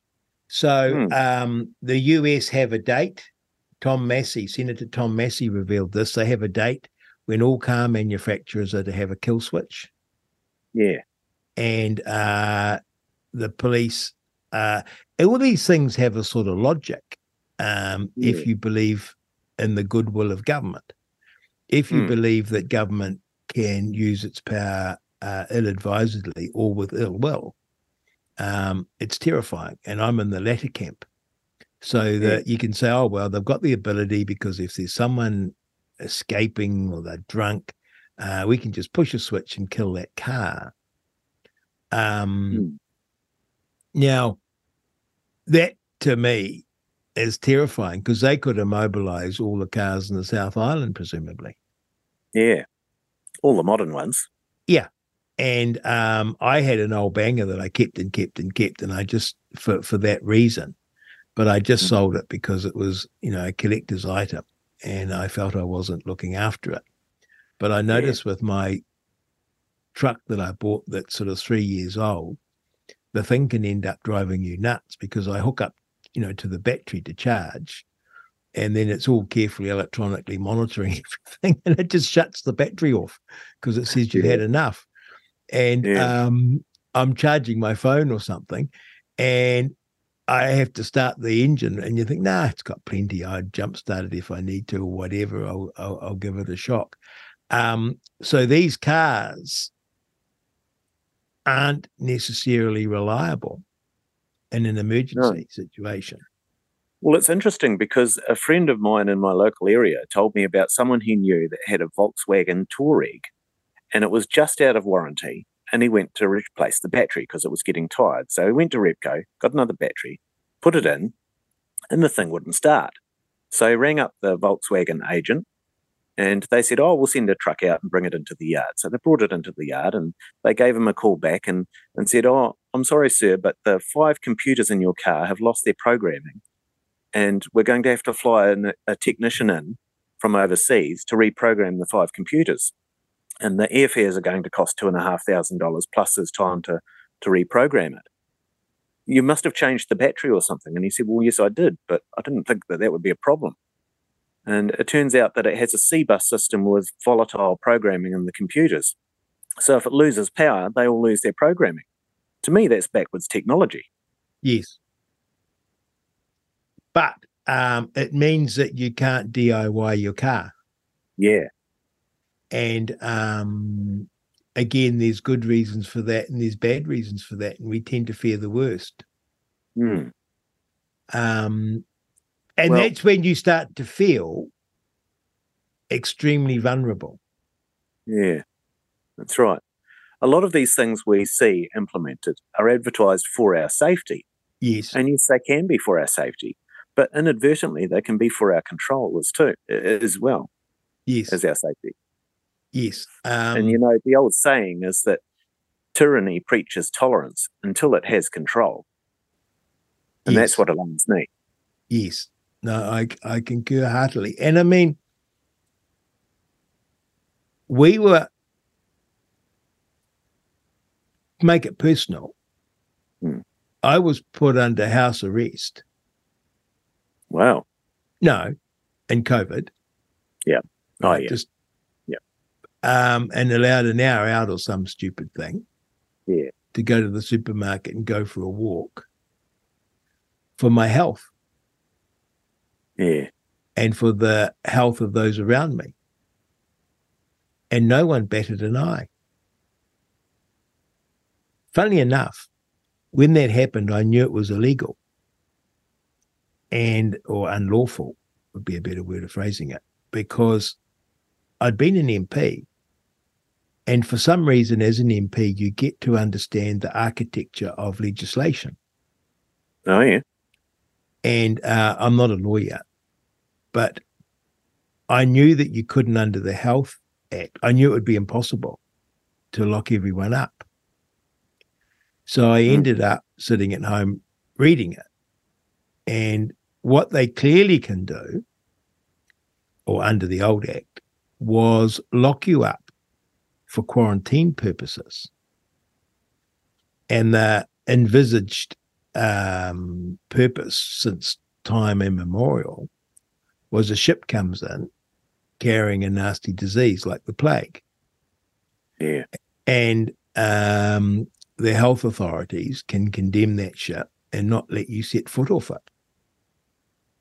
So hmm. um, the US have a date. Tom Massie, Senator Tom Massie revealed this. They have a date when all car manufacturers are to have a kill switch. Yeah. And uh, the police uh, all these things have a sort of logic um, yeah. if you believe in the goodwill of government. If you mm. believe that government can use its power uh, ill advisedly or with ill will, um, it's terrifying. And I'm in the latter camp. So that you can say, oh, well, they've got the ability because if there's someone escaping or they're drunk, uh, we can just push a switch and kill that car. Um, mm. Now, that to me is terrifying because they could immobilize all the cars in the South Island, presumably. Yeah, all the modern ones. Yeah. And um, I had an old banger that I kept and kept and kept, and I just for for that reason, but I just mm-hmm. sold it because it was you know a collector's item, and I felt I wasn't looking after it. But I noticed yeah. with my truck that I bought that's sort of three years old, the thing can end up driving you nuts because I hook up, you know, to the battery to charge, and then it's all carefully electronically monitoring everything, and it just shuts the battery off because it says you've yeah. had enough. And yeah. um, I'm charging my phone or something, and I have to start the engine, and you think, nah, it's got plenty. I'd jump start it if I need to, or whatever. I'll, I'll, I'll give it a shock. Um, so these cars aren't necessarily reliable in an emergency no. situation. Well, it's interesting because a friend of mine in my local area told me about someone he knew that had a Volkswagen Touareg and it was just out of warranty. And he went to replace the battery because it was getting tired. So he went to Repco, got another battery, put it in, and the thing wouldn't start. So he rang up the Volkswagen agent and they said, Oh, we'll send a truck out and bring it into the yard. So they brought it into the yard and they gave him a call back and, and said, Oh, I'm sorry, sir, but the five computers in your car have lost their programming. And we're going to have to fly a, a technician in from overseas to reprogram the five computers. And the airfares are going to cost two and a half thousand dollars plus there's time to, to reprogram it. You must have changed the battery or something. And he said, Well, yes, I did, but I didn't think that that would be a problem. And it turns out that it has a C bus system with volatile programming in the computers. So if it loses power, they all lose their programming. To me, that's backwards technology. Yes. But um, it means that you can't DIY your car. Yeah. And um, again, there's good reasons for that and there's bad reasons for that. And we tend to fear the worst. Mm. Um, and well, that's when you start to feel extremely vulnerable. Yeah, that's right. A lot of these things we see implemented are advertised for our safety. Yes. And yes, they can be for our safety, but inadvertently they can be for our control as too as well. Yes. As our safety. Yes. Um, and you know, the old saying is that tyranny preaches tolerance until it has control. And yes. that's what alarms me. Yes. No, I I concur heartily. And I mean, we were make it personal. Hmm. I was put under house arrest. Wow. No, in COVID. Yeah. Oh yeah. Just yeah. Um, and allowed an hour out or some stupid thing. Yeah. To go to the supermarket and go for a walk for my health. Yeah. And for the health of those around me. And no one better than I. Funnily enough, when that happened, I knew it was illegal and or unlawful would be a better word of phrasing it because I'd been an MP and for some reason as an MP you get to understand the architecture of legislation. Oh yeah. And uh, I'm not a lawyer, but I knew that you couldn't under the Health Act. I knew it would be impossible to lock everyone up. So I hmm. ended up sitting at home reading it. And what they clearly can do, or under the old Act, was lock you up for quarantine purposes. And the envisaged um, purpose since time immemorial was a ship comes in carrying a nasty disease like the plague. Yeah. And um, the health authorities can condemn that ship and not let you set foot off it.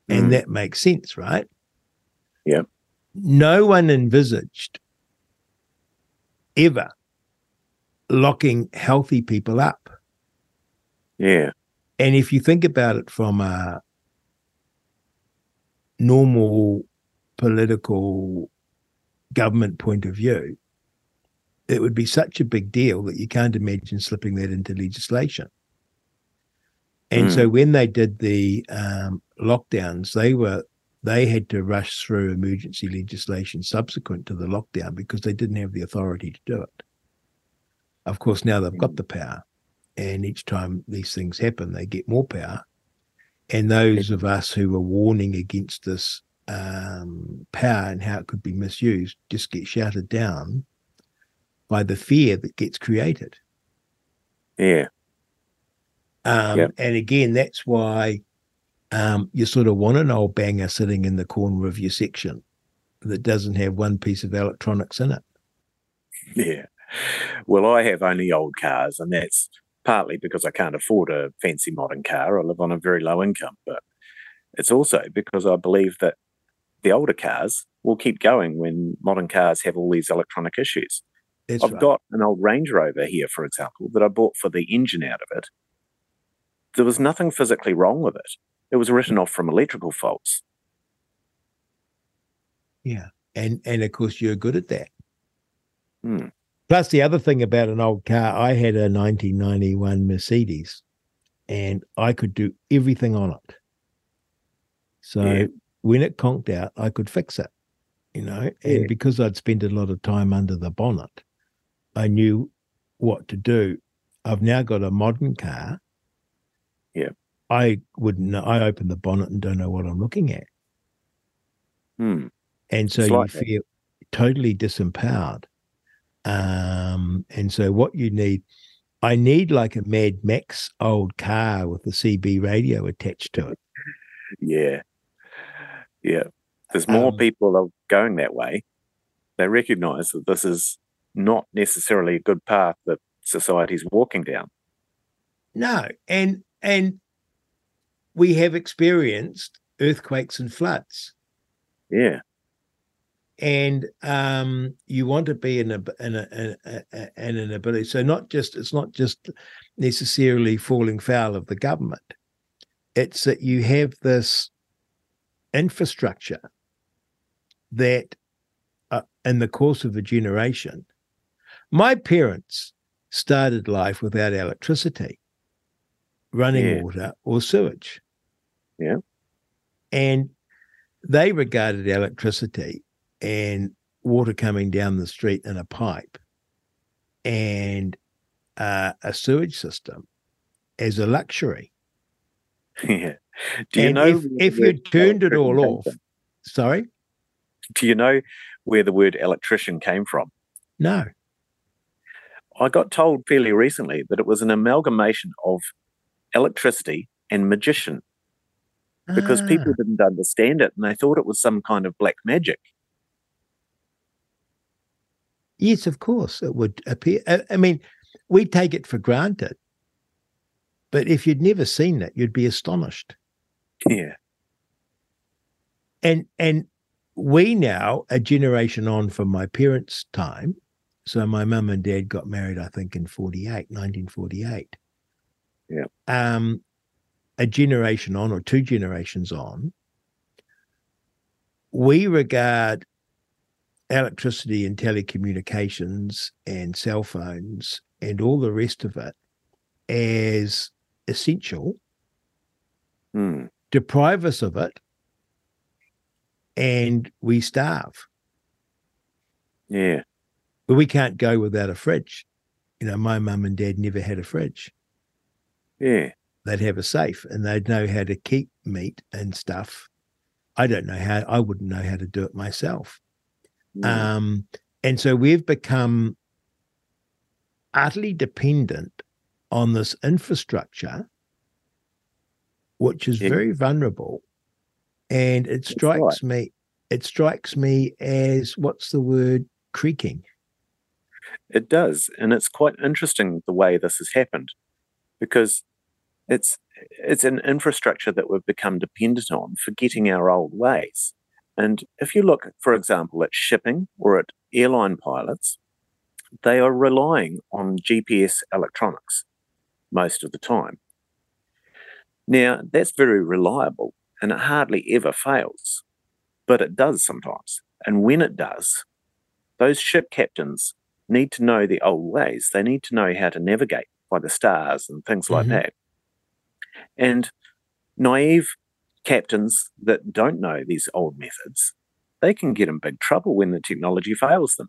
And mm. that makes sense, right? Yeah. No one envisaged ever locking healthy people up. Yeah. And if you think about it from a normal political government point of view, it would be such a big deal that you can't imagine slipping that into legislation. And mm. so when they did the um, lockdowns, they were they had to rush through emergency legislation subsequent to the lockdown because they didn't have the authority to do it. Of course, now they've got the power, and each time these things happen, they get more power. And those of us who were warning against this um, power and how it could be misused just get shouted down by the fear that gets created. Yeah. Um, Yep. And again, that's why um, you sort of want an old banger sitting in the corner of your section that doesn't have one piece of electronics in it. Yeah. Well, I have only old cars, and that's partly because I can't afford a fancy modern car. I live on a very low income, but it's also because I believe that the older cars will keep going when modern cars have all these electronic issues. That's I've right. got an old Range Rover here, for example, that I bought for the engine out of it. There was nothing physically wrong with it. It was written off from electrical faults. Yeah. And and of course you're good at that. Hmm. Plus the other thing about an old car, I had a 1991 Mercedes and I could do everything on it. So Yeah. when it conked out, I could fix it, you know, and Yeah. because I'd spent a lot of time under the bonnet, I knew what to do. I've now got a modern car. Yeah. I wouldn't know. I open the bonnet and don't know what I'm looking at. Hmm. and so It's you like that. feel totally disempowered. Um, and so what you need, I need like a Mad Max old car with a CB radio attached to it. Yeah. Yeah. There's more Um, people are going that way. They recognize that this is not necessarily a good path that society's walking down. No, and and we have experienced earthquakes and floods, Yeah. And um, you want to be in a in a, in a, a in an ability. So not just it's not just necessarily falling foul of the government. It's that you have this infrastructure that, uh, in the course of a generation, my parents started life without electricity, running Yeah. water, or sewage. Yeah. And they regarded electricity and water coming down the street in a pipe and uh, a sewage system as a luxury. yeah. Do you and know if, if you turned it all off, sorry, Do you know where the word electrician came from? no, I got told fairly recently that it was an amalgamation of electricity and magician because people Ah, didn't understand it and they thought it was some kind of black magic. Yes, of course, it would appear. I, mean, we take it for granted, but if you'd never seen it, you'd be astonished. Yeah. and and we now a generation on from my parents time so my mum and dad got married i think in 48 1948 Yeah. um a generation on or two generations on we regard electricity and telecommunications and cell phones and all the rest of it as essential Hmm. deprive us of it and we starve. Yeah. But we can't go without a fridge. You know, my mum and dad never had a fridge. Yeah. They'd have a safe and they'd know how to keep meat and stuff. I don't know how, I wouldn't know how to do it myself. Hmm. Um, and so we've become utterly dependent on this infrastructure, which is Yeah. very vulnerable. And it That's strikes me, it strikes me as what's the word? Creaking. It does, and it's quite interesting the way this has happened, because it's it's an infrastructure that we've become dependent on, forgetting our old ways. And if you look, for example, at shipping or at airline pilots, they are relying on GPS electronics most of the time. Now, that's very reliable and it hardly ever fails, but it does sometimes. And when it does, those ship captains need to know the old ways. They need to know how to navigate by the stars and things like Mhm. that. And naive captains that don't know these old methods, they can get in big trouble when the technology fails them.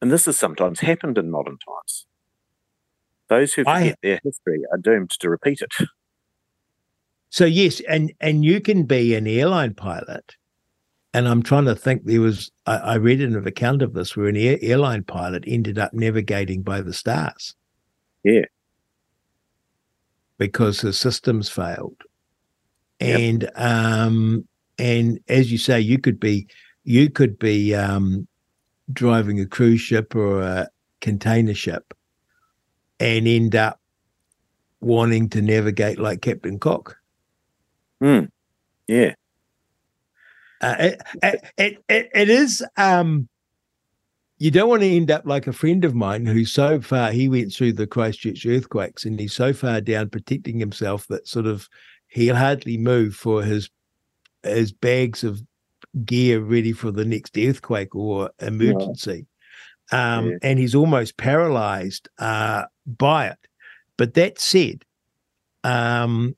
And this has sometimes happened in modern times. Those who forget I, their history are doomed to repeat it. So yes, and and you can be an airline pilot. And I'm trying to think. There was I, I read an account of this where an air, airline pilot ended up navigating by the stars. Yeah, because the systems failed, yep. and um, and as you say, you could be you could be um, driving a cruise ship or a container ship, and end up wanting to navigate like Captain Cook. Hmm. Yeah. Uh, it, it, it, it is um you don't want to end up like a friend of mine who's so far he went through the Christchurch earthquakes and he's so far down protecting himself that sort of he'll hardly move for his his bags of gear ready for the next earthquake or emergency. Yeah. Um, yeah. and he's almost paralyzed uh, by it. But that said, um,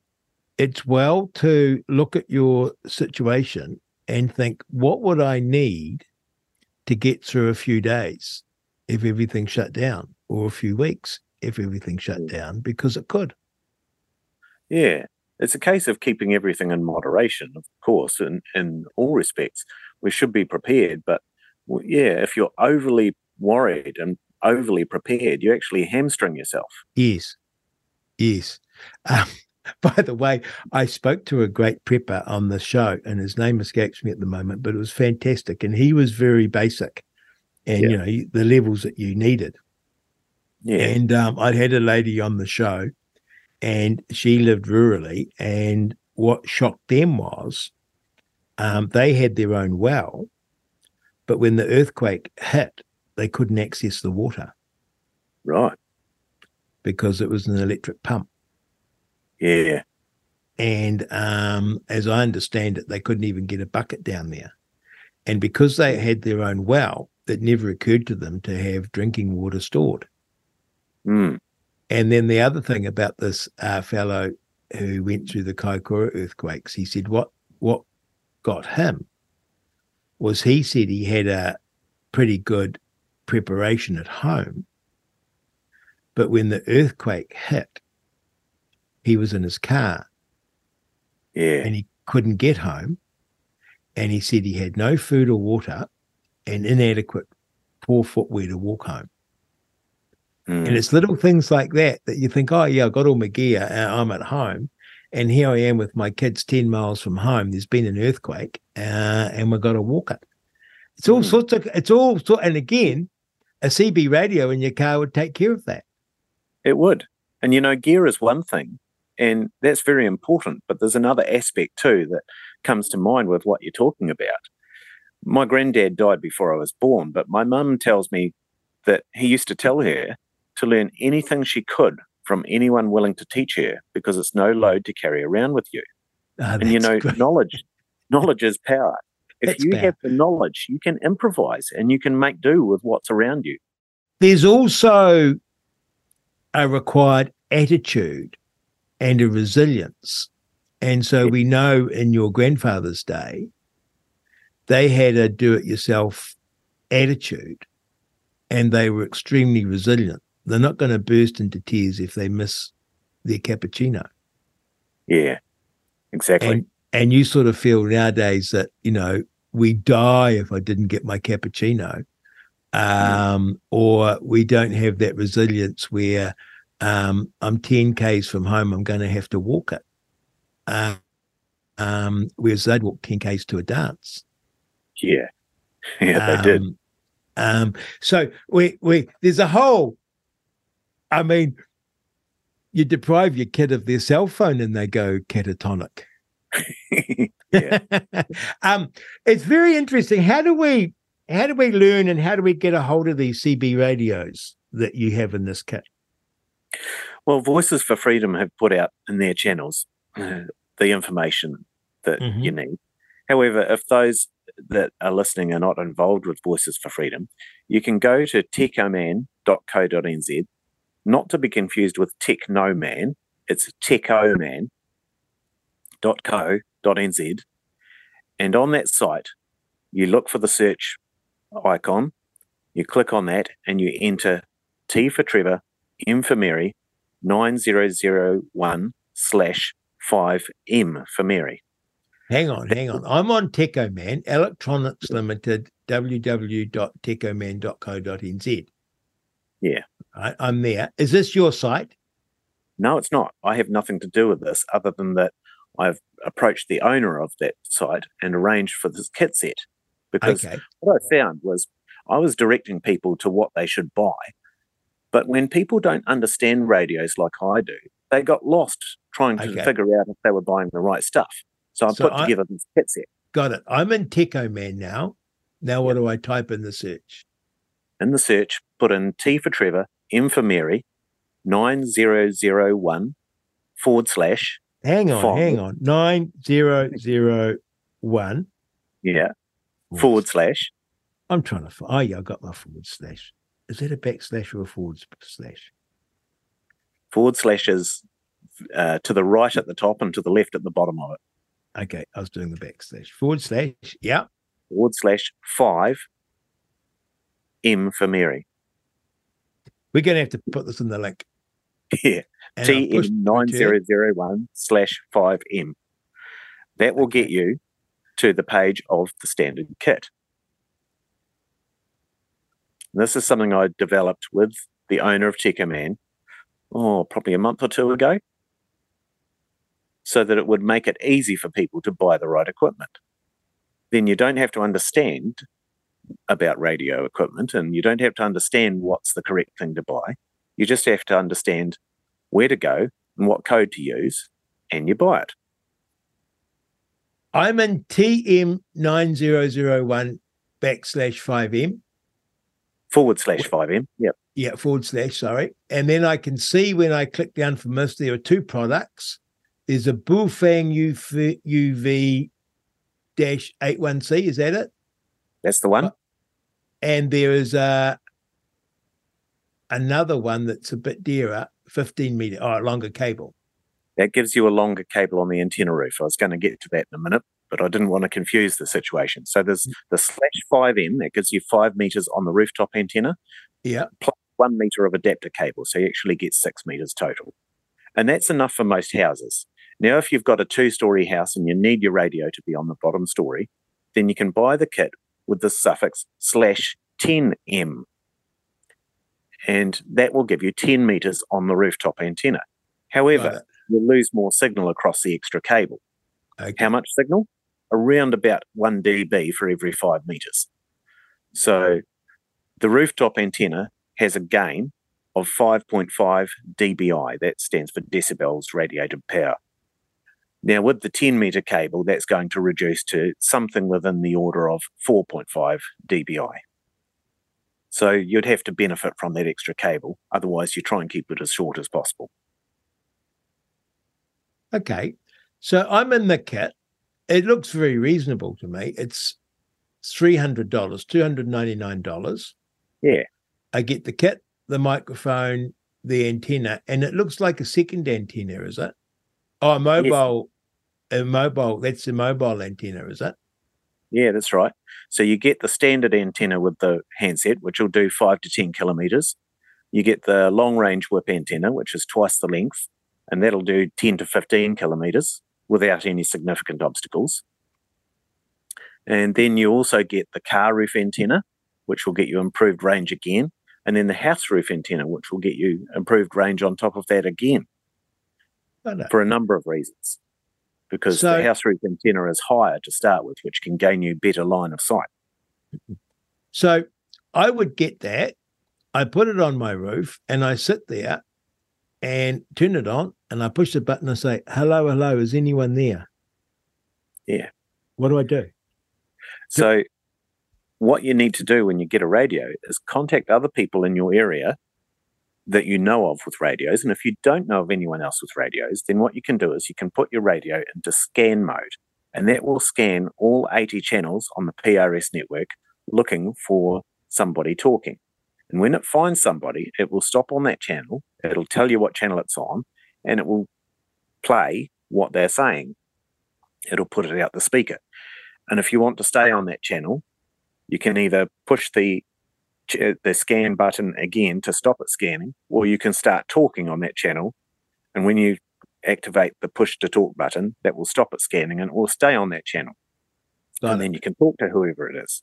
it's well to look at your situation and think, what would I need to get through a few days if everything shut down, or a few weeks if everything shut mm. down, because it could. Yeah, it's a case of keeping everything in moderation, of course, in, in all respects. We should be prepared, but yeah, if you're overly worried and overly prepared, you actually hamstring yourself. Yes, yes. Um, By the way, I spoke to a great prepper on the show, and his name escapes me at the moment, but it was fantastic. And he was very basic and, yeah. you know, the levels that you needed. Yeah. And um, I'd had a lady on the show, and she lived rurally. And what shocked them was um, they had their own well, but when the earthquake hit, they couldn't access the water. Right. Because it was an electric pump. Yeah. And um, as I understand it, they couldn't even get a bucket down there. And because they had their own well, it never occurred to them to have drinking water stored. Mm. And then the other thing about this uh, fellow who went through the Kaikoura earthquakes, he said what what got him was he said he had a pretty good preparation at home, but when the earthquake hit, he was in his car. Yeah. And he couldn't get home. And he said he had no food or water and inadequate poor footwear to walk home. Mm. And it's little things like that that you think, oh, yeah, I got all my gear. I'm at home. And here I am with my kids 10 miles from home. There's been an earthquake uh, and we've got to walk it. It's all mm. sorts of, it's all, so, and again, a CB radio in your car would take care of that. It would. And you know, gear is one thing, and that's very important. But there's another aspect too that comes to mind with what you're talking about. My granddad died before I was born, but my mum tells me that he used to tell her to learn anything she could from anyone willing to teach her because it's no load to carry around with you. Oh, and you know, great. knowledge knowledge is power. If that's you have the knowledge, you can improvise and you can make do with what's around you. There's also a required attitude and a resilience. And so we know in your grandfather's day, they had a do it yourself attitude and they were extremely resilient. They're not going to burst into tears if they miss their cappuccino. Yeah, exactly. And, and you sort of feel nowadays that, you know, we die if I didn't get my cappuccino. Um, or we don't have that resilience where um, I'm 10 Ks from home, I'm going to have to walk it. Uh, um, whereas they'd walk 10 Ks to a dance. Yeah. Yeah, they um, did. Um, so we, we, there's a whole, I mean, you deprive your kid of their cell phone and they go catatonic. um, it's very interesting. How do we, how do we learn and how do we get a hold of these CB radios that you have in this kit? Well, Voices for Freedom have put out in their channels uh, the information that mm-hmm. you need. However, if those that are listening are not involved with Voices for Freedom, you can go to techoman.co.nz, not to be confused with Tech No Technoman, it's techoman.co.nz. And on that site, you look for the search icon, you click on that, and you enter T for Trevor, M for Mary, 9001 slash 5M for Mary. Hang on, hang on. I'm on Techoman, Electronics Limited, www.techoman.co.nz. Yeah. I, I'm there. Is this your site? No, it's not. I have nothing to do with this other than that I've approached the owner of that site and arranged for this kit set. Because Okay. what I found was I was directing people to what they should buy. But when people don't understand radios like I do, they got lost trying to Okay. figure out if they were buying the right stuff. So I So put I- together this kit set. Got it. I'm in Techoman now. Now, what do I type in the search? In the search, put in T for Trevor, M for Mary, 9001 forward slash, Hang on, hang on. 9001. yeah, forward slash, I'm trying to find. Oh, yeah, I got my forward slash. Is that a backslash or a forward slash? forward slash is uh, to the right at the top and to the left at the bottom of it. Okay, I was doing the backslash. Forward slash. Yeah. Forward slash 5 M for Mary. We're going to have to put this in the link. Yeah. And I'll push return. TM9001 slash 5M. That will get you to the page of the standard kit. This is something I developed with the owner of Techoman, oh, probably a month or two ago, so that it would make it easy for people to buy the right equipment. Then you don't have to understand about radio equipment and you don't have to understand what's the correct thing to buy. You just have to understand where to go and what code to use, and you buy it. I'm in TM9001 backslash 5M. Forward slash 5M. Yep. Yeah, forward slash, sorry. And then I can see when I click down from this, there are two products. There's a Baofeng UV, UV dash 81C, is that it? That's the one. And there is a another one that's a bit dearer, 15 meter, oh, longer cable. That gives you a longer cable on the antenna roof. I was going to get to that in a minute, but I didn't want to confuse the situation. So there's mm. the slash 5M that gives you five meters on the rooftop antenna, Yeah. plus one meter of adapter cable. So you actually get six meters total. And that's enough for most houses. Now, if you've got a two story house and you need your radio to be on the bottom story, then you can buy the kit with the suffix slash 10M. And that will give you 10 meters on the rooftop antenna. However, Got you'll lose more signal across the extra cable. Okay. How much signal? Around about 1 dB for every 5 meters. So the rooftop antenna has a gain of 5.5 dBi. That stands for decibels radiated power. Now, with the 10 meter cable, that's going to reduce to something within the order of 4.5 dBi. So you'd have to benefit from that extra cable. Otherwise, you try and keep it as short as possible. Okay. So I'm in the kit. It looks very reasonable to me. It's $300, $299. Yeah. I get the kit, the microphone, the antenna, and it looks like a second antenna, is it? Oh, a mobile, a mobile, that's a mobile antenna, is it? Yeah, that's right. So you get the standard antenna with the handset, which will do five to 10 kilometers. You get the long range whip antenna, which is twice the length, and that'll do 10 to 15 kilometers without any significant obstacles. And then you also get the car roof antenna, which will get you improved range again. And then the house roof antenna, which will get you improved range on top of that again for a number of reasons. Because So- the house roof antenna is higher to start with, which can gain you better line of sight. So I would get that. I put it on my roof and I sit there and turn it on and I push the button and say, hello, hello, is anyone there? Yeah. What do I do? So, what you need to do when you get a radio is contact other people in your area that you know of with radios. And if you don't know of anyone else with radios, then what you can do is you can put your radio into scan mode, and that will scan all 80 channels on the PRS network looking for somebody talking. And when it finds somebody, it will stop on that channel, it'll tell you what channel it's on, and it will play what they're saying. It'll put it out the speaker. And if you want to stay on that channel, you can either push the Uh, the scan button again to stop it scanning, or you can start talking on that channel. And when you activate the push to talk button, that will stop it scanning and it will stay on that channel. Got and it. then you can talk to whoever it is.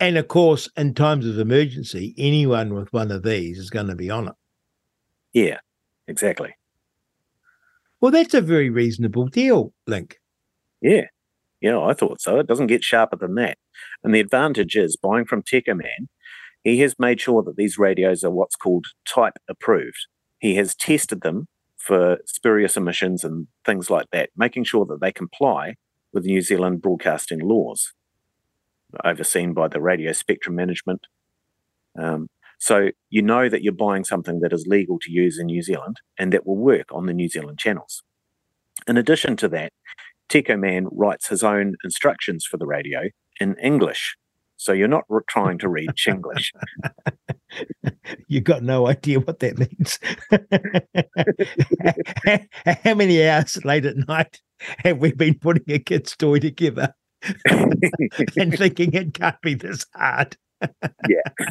And of course, in times of emergency, anyone with one of these is going to be on it. Yeah, exactly. Well, that's a very reasonable deal, Link. Yeah. Yeah, I thought so. It doesn't get sharper than that. And the advantage is buying from Techoman, he has made sure that these radios are what's called type approved. He has tested them for spurious emissions and things like that, making sure that they comply with New Zealand broadcasting laws, overseen by the Radio Spectrum Management. Um, so you know that you're buying something that is legal to use in New Zealand and that will work on the New Zealand channels. In addition to that, Techo Man writes his own instructions for the radio in English. So you're not re- trying to read Chinglish. You've got no idea what that means. How many hours late at night have we been putting a kid's toy together and thinking it can't be this hard? Yeah.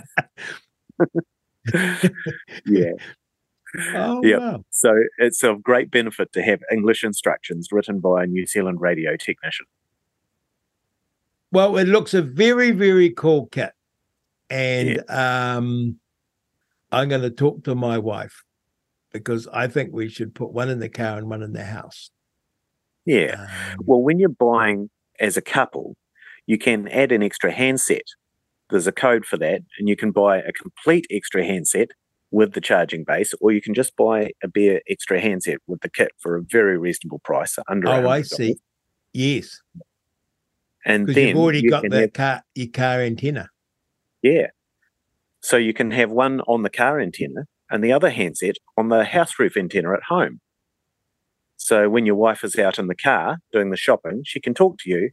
yeah. Oh, Yep. wow. So it's of great benefit to have English instructions written by a New Zealand radio technician. Well, it looks a very, very cool kit. And um, I'm going to talk to my wife because I think we should put one in the car and one in the house. Yeah. Um, Well, when you're buying as a couple, you can add an extra handset. There's a code for that, and you can buy a complete extra handset with the charging base, or you can just buy a bare extra handset with the kit for a very reasonable price, under. oh, I $100. see. Yes. And then you've already you got the have- car, your car antenna. Yeah. So you can have one on the car antenna and the other handset on the house roof antenna at home. So when your wife is out in the car doing the shopping, she can talk to you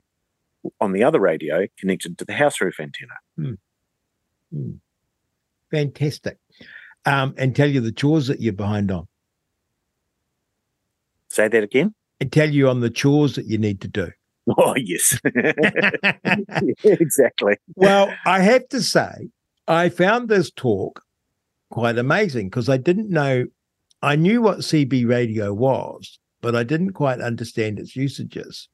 on the other radio connected to the house roof antenna. Hmm. Fantastic. Um, and tell you the chores that you're behind on. Say that again? And tell you on the chores that you need to do. Oh, yes. exactly. well, I have to say, I found this talk quite amazing because I didn't know, I knew what CB radio was, but I didn't quite understand its usages.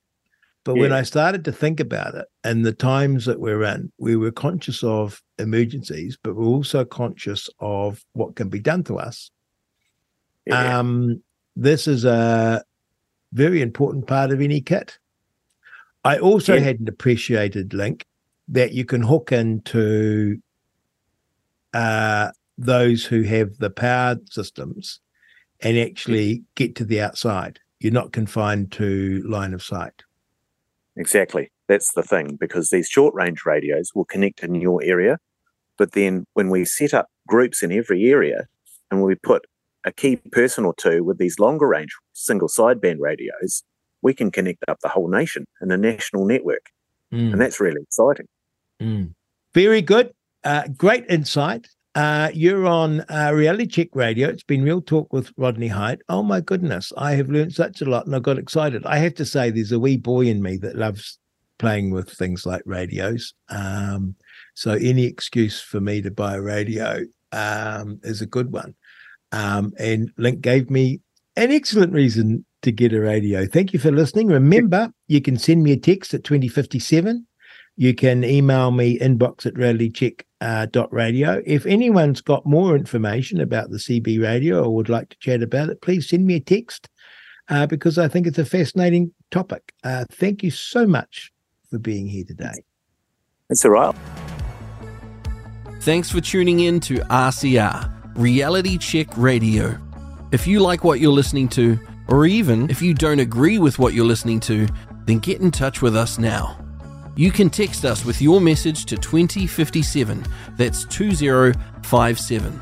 But when I started to think about it and the times that we're in, we were conscious of emergencies, but we're also conscious of what can be done to us. Yeah. Um, this is a very important part of any kit. I also Yeah. had an appreciated link that you can hook into uh, those who have the power systems and actually get to the outside. You're not confined to line of sight. Exactly. That's the thing because these short range radios will connect in your area. But then when we set up groups in every area and we put a key person or two with these longer range single sideband radios, we can connect up the whole nation in a national network. And that's really exciting. Mm. Very good. Uh, great insight. Uh, you're on uh, Reality Check Radio. It's been Real Talk with Rodney Hide. Oh my goodness, I have learned such a lot and I got excited. I have to say, there's a wee boy in me that loves playing with things like radios. Um, so any excuse for me to buy a radio um, is a good one. Um, and Link gave me an excellent reason to get a radio. Thank you for listening. Remember, you can send me a text at 2057 you can email me inbox at realitycheck.radio. If anyone's got more information about the CB radio or would like to chat about it, please send me a text uh, because I think it's a fascinating topic. Uh, thank you so much for being here today. It's all right. Thanks for tuning in to RCR, Reality Check Radio. If you like what you're listening to, or even if you don't agree with what you're listening to, then get in touch with us now. You can text us with your message to 2057, that's 2057.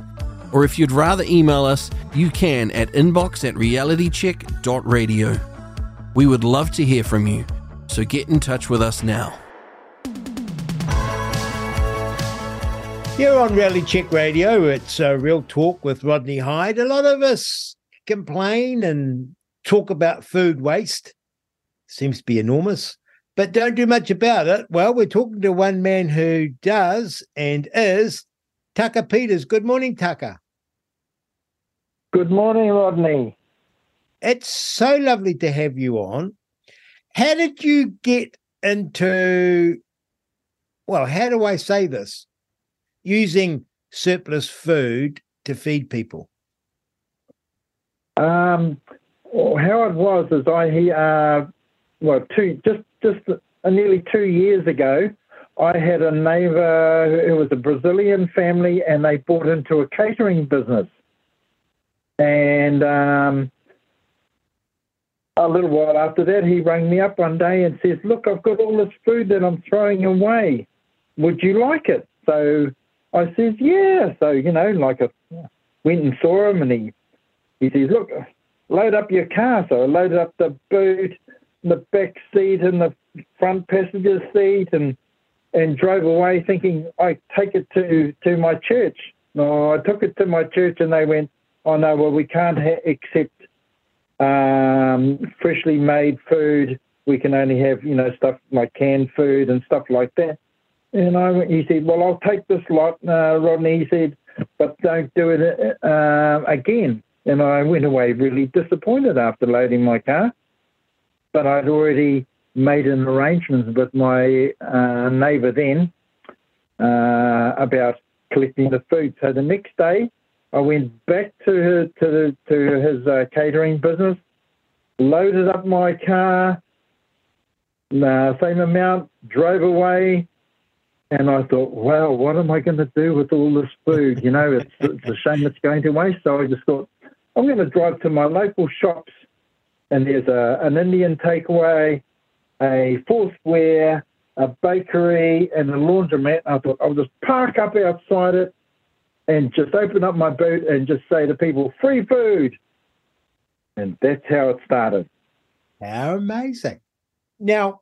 Or if you'd rather email us, you can at inbox at realitycheck.radio. We would love to hear from you, so get in touch with us now. Here on Reality Check Radio, it's a real talk with Rodney Hide. A lot of us complain and talk about food waste. Seems to be enormous. But don't do much about it. Well, we're talking to one man who does and is Tucker Peters. Good morning, Tucker. Good morning, Rodney. It's so lovely to have you on. How did you get into, well, how do I say this? Using surplus food to feed people? Um, how it was is I, uh, well, two, just, just nearly two years ago, I had a neighbor who was a Brazilian family and they bought into a catering business. And um, a little while after that, he rang me up one day and says, Look, I've got all this food that I'm throwing away. Would you like it? So I says, Yeah. So, you know, like I went and saw him and he, he says, Look, load up your car. So I loaded up the boot, the back seat, and the front passenger seat and and drove away thinking I take it to, to my church. No, I took it to my church and they went, oh no, well we can't ha- accept um, freshly made food. We can only have you know stuff like canned food and stuff like that. And I went, he said, well I'll take this lot, uh, Rodney. He said, but don't do it uh, again. And I went away really disappointed after loading my car. But I'd already made an arrangement with my uh, neighbour then uh, about collecting the food. So the next day, I went back to to to his uh, catering business, loaded up my car, uh, same amount, drove away, and I thought, wow, what am I going to do with all this food? You know, it's, it's a shame it's going to waste. So I just thought, I'm going to drive to my local shops, and there's a an Indian takeaway a Foursquare, a bakery, and a laundromat. I thought I'll just park up outside it and just open up my boot and just say to people, free food. And that's how it started. How amazing. Now,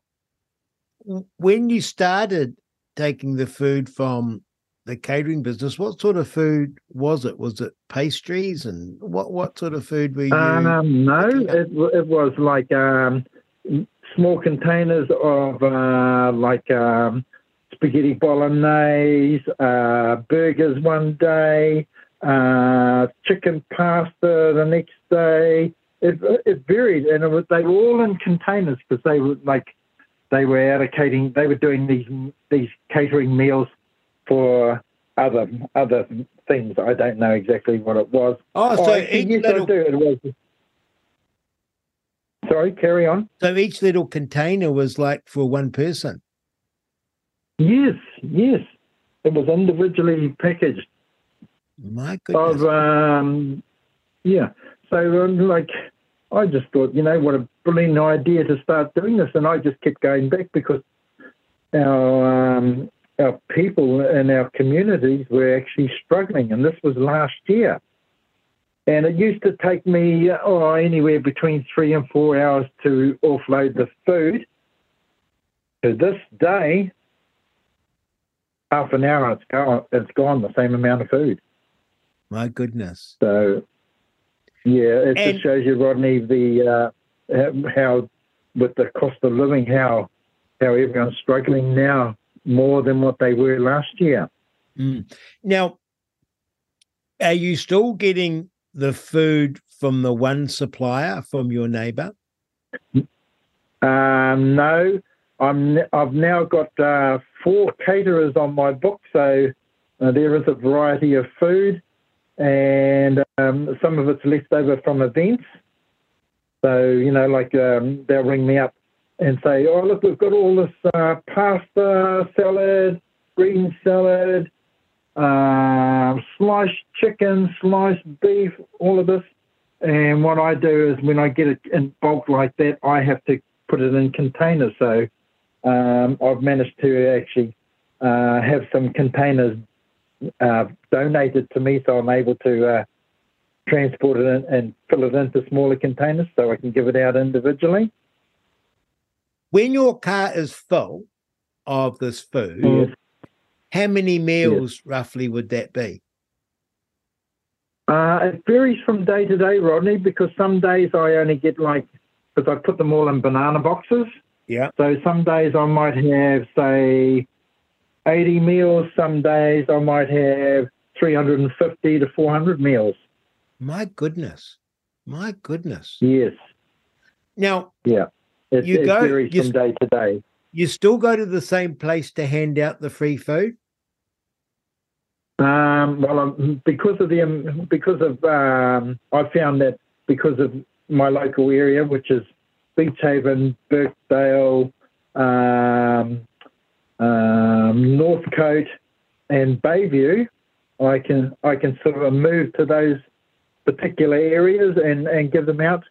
when you started taking the food from the catering business, what sort of food was it? Was it pastries and what, what sort of food were you? Um, no, it, it was like um, small containers of uh, like um, spaghetti bolognese, uh, burgers one day, uh, chicken pasta the next day. It, it varied, and it was, they were all in containers because they were like they were allocating. They were doing these these catering meals for other other things. I don't know exactly what it was. Oh, so oh, each yes, little... I do. It was Sorry, carry on. So each little container was like for one person. Yes, yes. It was individually packaged. My goodness. Of, um, yeah. So, um, like, I just thought, you know, what a brilliant idea to start doing this. And I just kept going back because our, um, our people in our communities were actually struggling. And this was last year. And it used to take me oh, anywhere between three and four hours to offload the food. To this day, half an hour it's gone, it's gone the same amount of food. My goodness. So, yeah, it and, just shows you, Rodney, the uh, how with the cost of living, how how everyone's struggling now more than what they were last year. Mm. Now, are you still getting the food from the one supplier from your neighbour? Um, no, I'm. I've now got uh, four caterers on my book, so uh, there is a variety of food, and um, some of it's left over from events. So you know, like um, they'll ring me up and say, "Oh, look, we've got all this uh, pasta, salad, green salad, uh, sliced chicken, sliced beef, all of this. And what I do is when I get it in bulk like that, I have to put it in containers. So um, I've managed to actually uh, have some containers uh, donated to me, so I'm able to uh, transport it and fill it into smaller containers so I can give it out individually. When your car is full of this food, yes. How many meals roughly would that be? Uh, it varies from day to day, Rodney, because some days I only get like, because I put them all in banana boxes, Yeah. So some days I might have, say, 80 meals. Some days I might have 350 to 400 meals. My goodness. My goodness. Yes. Now, Yeah. It, You it go- varies you from day to day. you still go to the same place to hand out the free food? Um, well, um, because of the um, because of um, I found that because of my local area, which is Beach Haven, Birkdale, um, um, Northcote, and Bayview, I can I can sort of move to those particular areas and, and give them out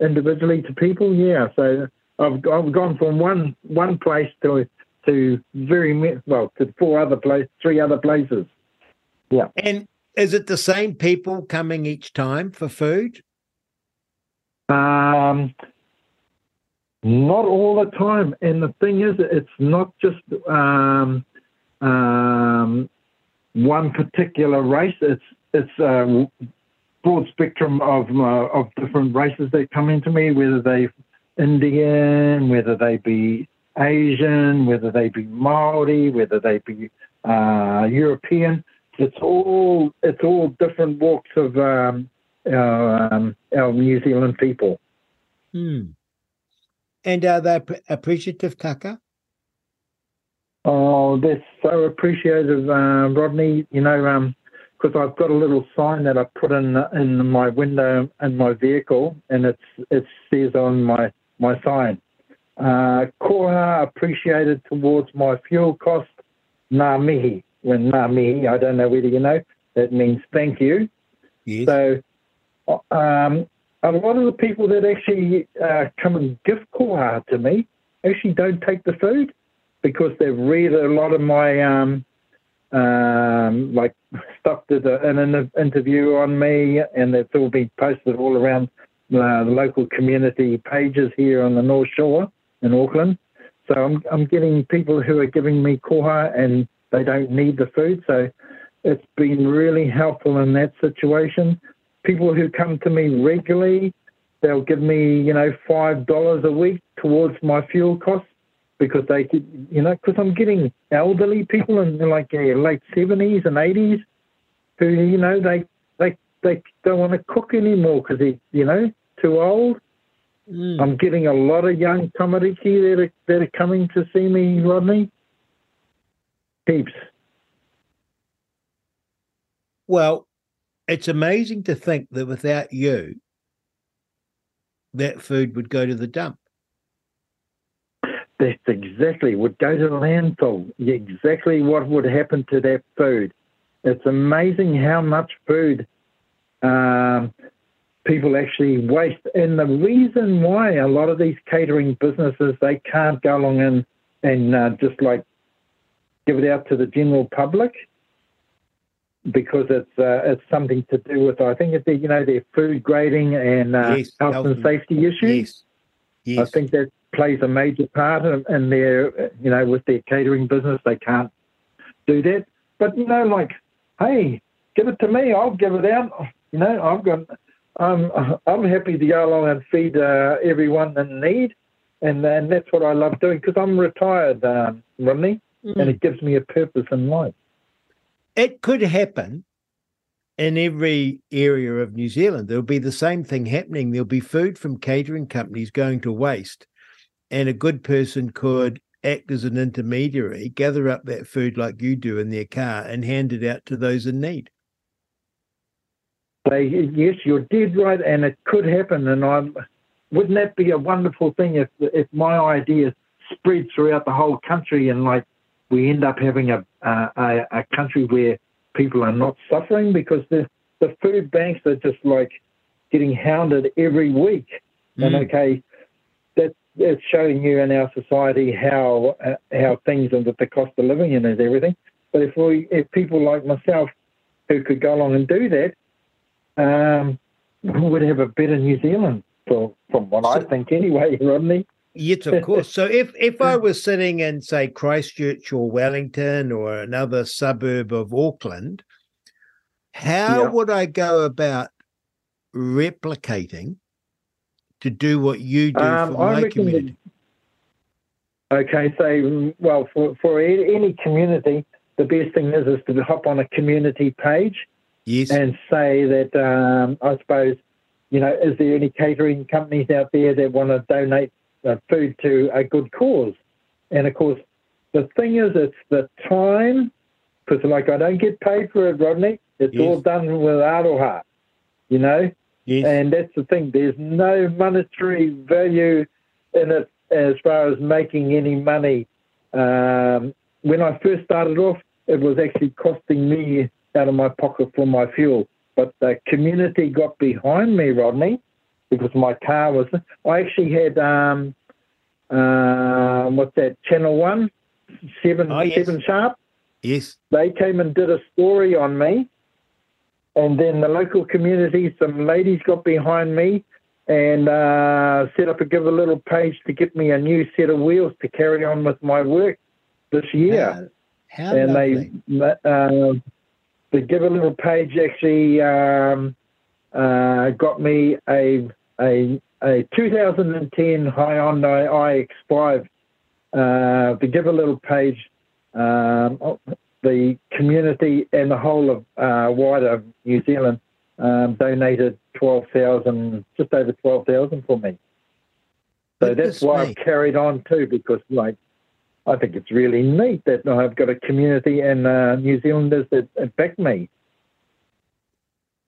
individually to people. Yeah, so I've I've gone from one one place to to very well to four other place three other places. Yeah. And is it the same people coming each time for food? Um, not all the time. And the thing is, it's not just um, um, one particular race. It's it's a broad spectrum of uh, of different races that come into me, whether they Indian, whether they be Asian, whether they be Maori, whether they be uh, European. It's all it's all different walks of um, our, um, our New Zealand people. Hmm. And are they ap- appreciative, Taka? Oh, they're so appreciative, uh, Rodney. You know, because I've got a little sign that I put in in my window in my vehicle, and it's it says on my my sign, uh, "Koha appreciated towards my fuel cost, ngā mihi." When ngā mihi, I don't know whether you know, that means thank you. Yes. So, um, a lot of the people that actually uh, come and give koha to me actually don't take the food because they've read a lot of my um, um, like stuff did a, in an interview on me, and it's all been posted all around Uh, the local community pages here on the North Shore in Auckland. So I'm I'm getting people who are giving me koha and they don't need the food. So it's been really helpful in that situation. People who come to me regularly, they'll give me you know five dollars a week towards my fuel costs because they you know, because I'm getting elderly people in like late seventies and eighties who, you know, they they they don't want to cook anymore because they, you know, too old. Hmm. I'm getting a lot of young tamariki that are, that are coming to see me, Rodney. Heaps. Well, it's amazing to think that without you, that food would go to the dump. That's exactly would go to the landfill. Exactly what would happen to that food. It's amazing how much food um, people actually waste, and the reason why a lot of these catering businesses they can't go along and and uh, just like give it out to the general public because it's uh, it's something to do with I think it's their, you know their food grading and uh, Yes, health, health and and- safety issues. Yes. Yes. I think that plays a major part in, in their, you know, with their catering business. They can't do that. But, you know, like, hey, give it to me. I'll give it out. You know, I've got, I'm, I'm happy to go along and feed uh, everyone in need. And, and that's what I love doing because I'm retired, um, Rodney, and it gives me a purpose in life. it could happen in every area of New Zealand. There'll be the same thing happening. There'll be food from catering companies going to waste, and a good person could act as an intermediary, gather up that food like you do in their car, and hand it out to those in need. They, yes, you're dead right, and it could happen. And I'm, wouldn't that be a wonderful thing if if my idea spread throughout the whole country and like we end up having a a, a country where people are not suffering because the the food banks are just like getting hounded every week. And Mm. okay, that it's showing you in our society how uh, how things and the cost of living and everything. But if we if people like myself who could go along and do that, um, would have a better New Zealand, for, from what I think anyway, Rodney. Yes, of course. So if if I was sitting in say Christchurch or Wellington or another suburb of Auckland, how Yeah. would I go about replicating to do what you do Um, for I my community? Okay, so well, for for any community, the best thing is is to hop on a community page. Yes. And say that um, I suppose, you know, is there any catering companies out there that want to donate uh, food to a good cause? And of course, the thing is, it's the time because like I don't get paid for it, Rodney. It's Yes. all done with aroha, you know. Yes. And that's the thing. There's no monetary value in it as far as making any money. Um, when I first started off, it was actually costing me out of my pocket for my fuel. But the community got behind me, Rodney, because my car was. I actually had um, uh, what's that? Channel One, seven Oh, yes. seven sharp Yes. they came and did a story on me. And then the local community, some ladies got behind me and uh, set up a give a little page to get me a new set of wheels to carry on with my work this year. How and lovely. they, uh, the give a little page actually um, uh, got me a a a 2010 Hyundai iX5. Uh, the give a little page um, the community and the whole of uh, wider New Zealand um, donated twelve thousand, just over twelve thousand for me. So Goodness that's why me. I've carried on too, because like I think it's really neat that I've got a community and uh, New Zealanders that, that back me.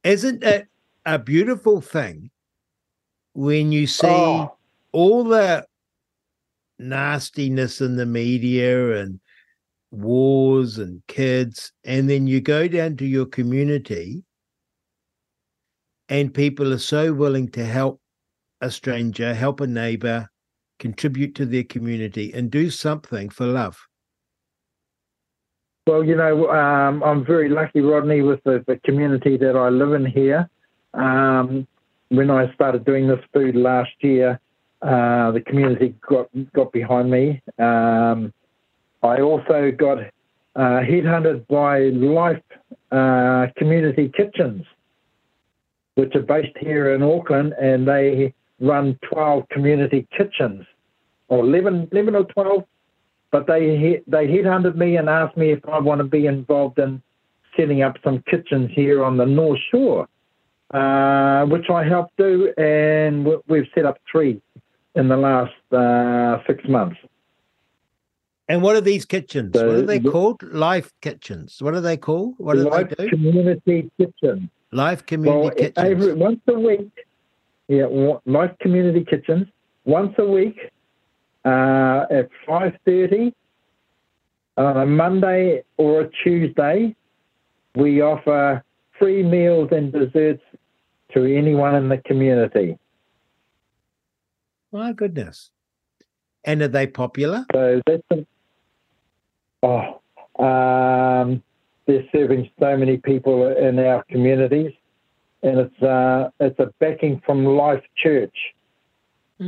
Isn't it a beautiful thing when you see Oh. all the nastiness in the media and wars and kids, and then you go down to your community and people are so willing to help a stranger, help a neighbor, contribute to their community, and do something for love. Well, you know, um, I'm very lucky, Rodney, with the, the community that I live in here. Um, when I started doing this food last year, uh, the community got got behind me. Um, I also got uh, headhunted by Life uh, Community Kitchens, which are based here in Auckland, and they run 12 community kitchens, or 11, 11 or 12 but they hit, they headhunted me and asked me if I want to be involved in setting up some kitchens here on the North Shore, uh, which I helped do, and we- we've set up three in the last uh, six months. And what are these kitchens? what are they called? Life kitchens. What are they called? What do Life they do? Life community Kitchen. Life community well, kitchens. Every, once a week, yeah, Life Community Kitchens. Once a week uh, at five thirty on a Monday or a Tuesday, we offer free meals and desserts to anyone in the community. My goodness. And are they popular? So that's a, oh, um, they're serving so many people in our communities, and it's uh, it's a backing from Life Church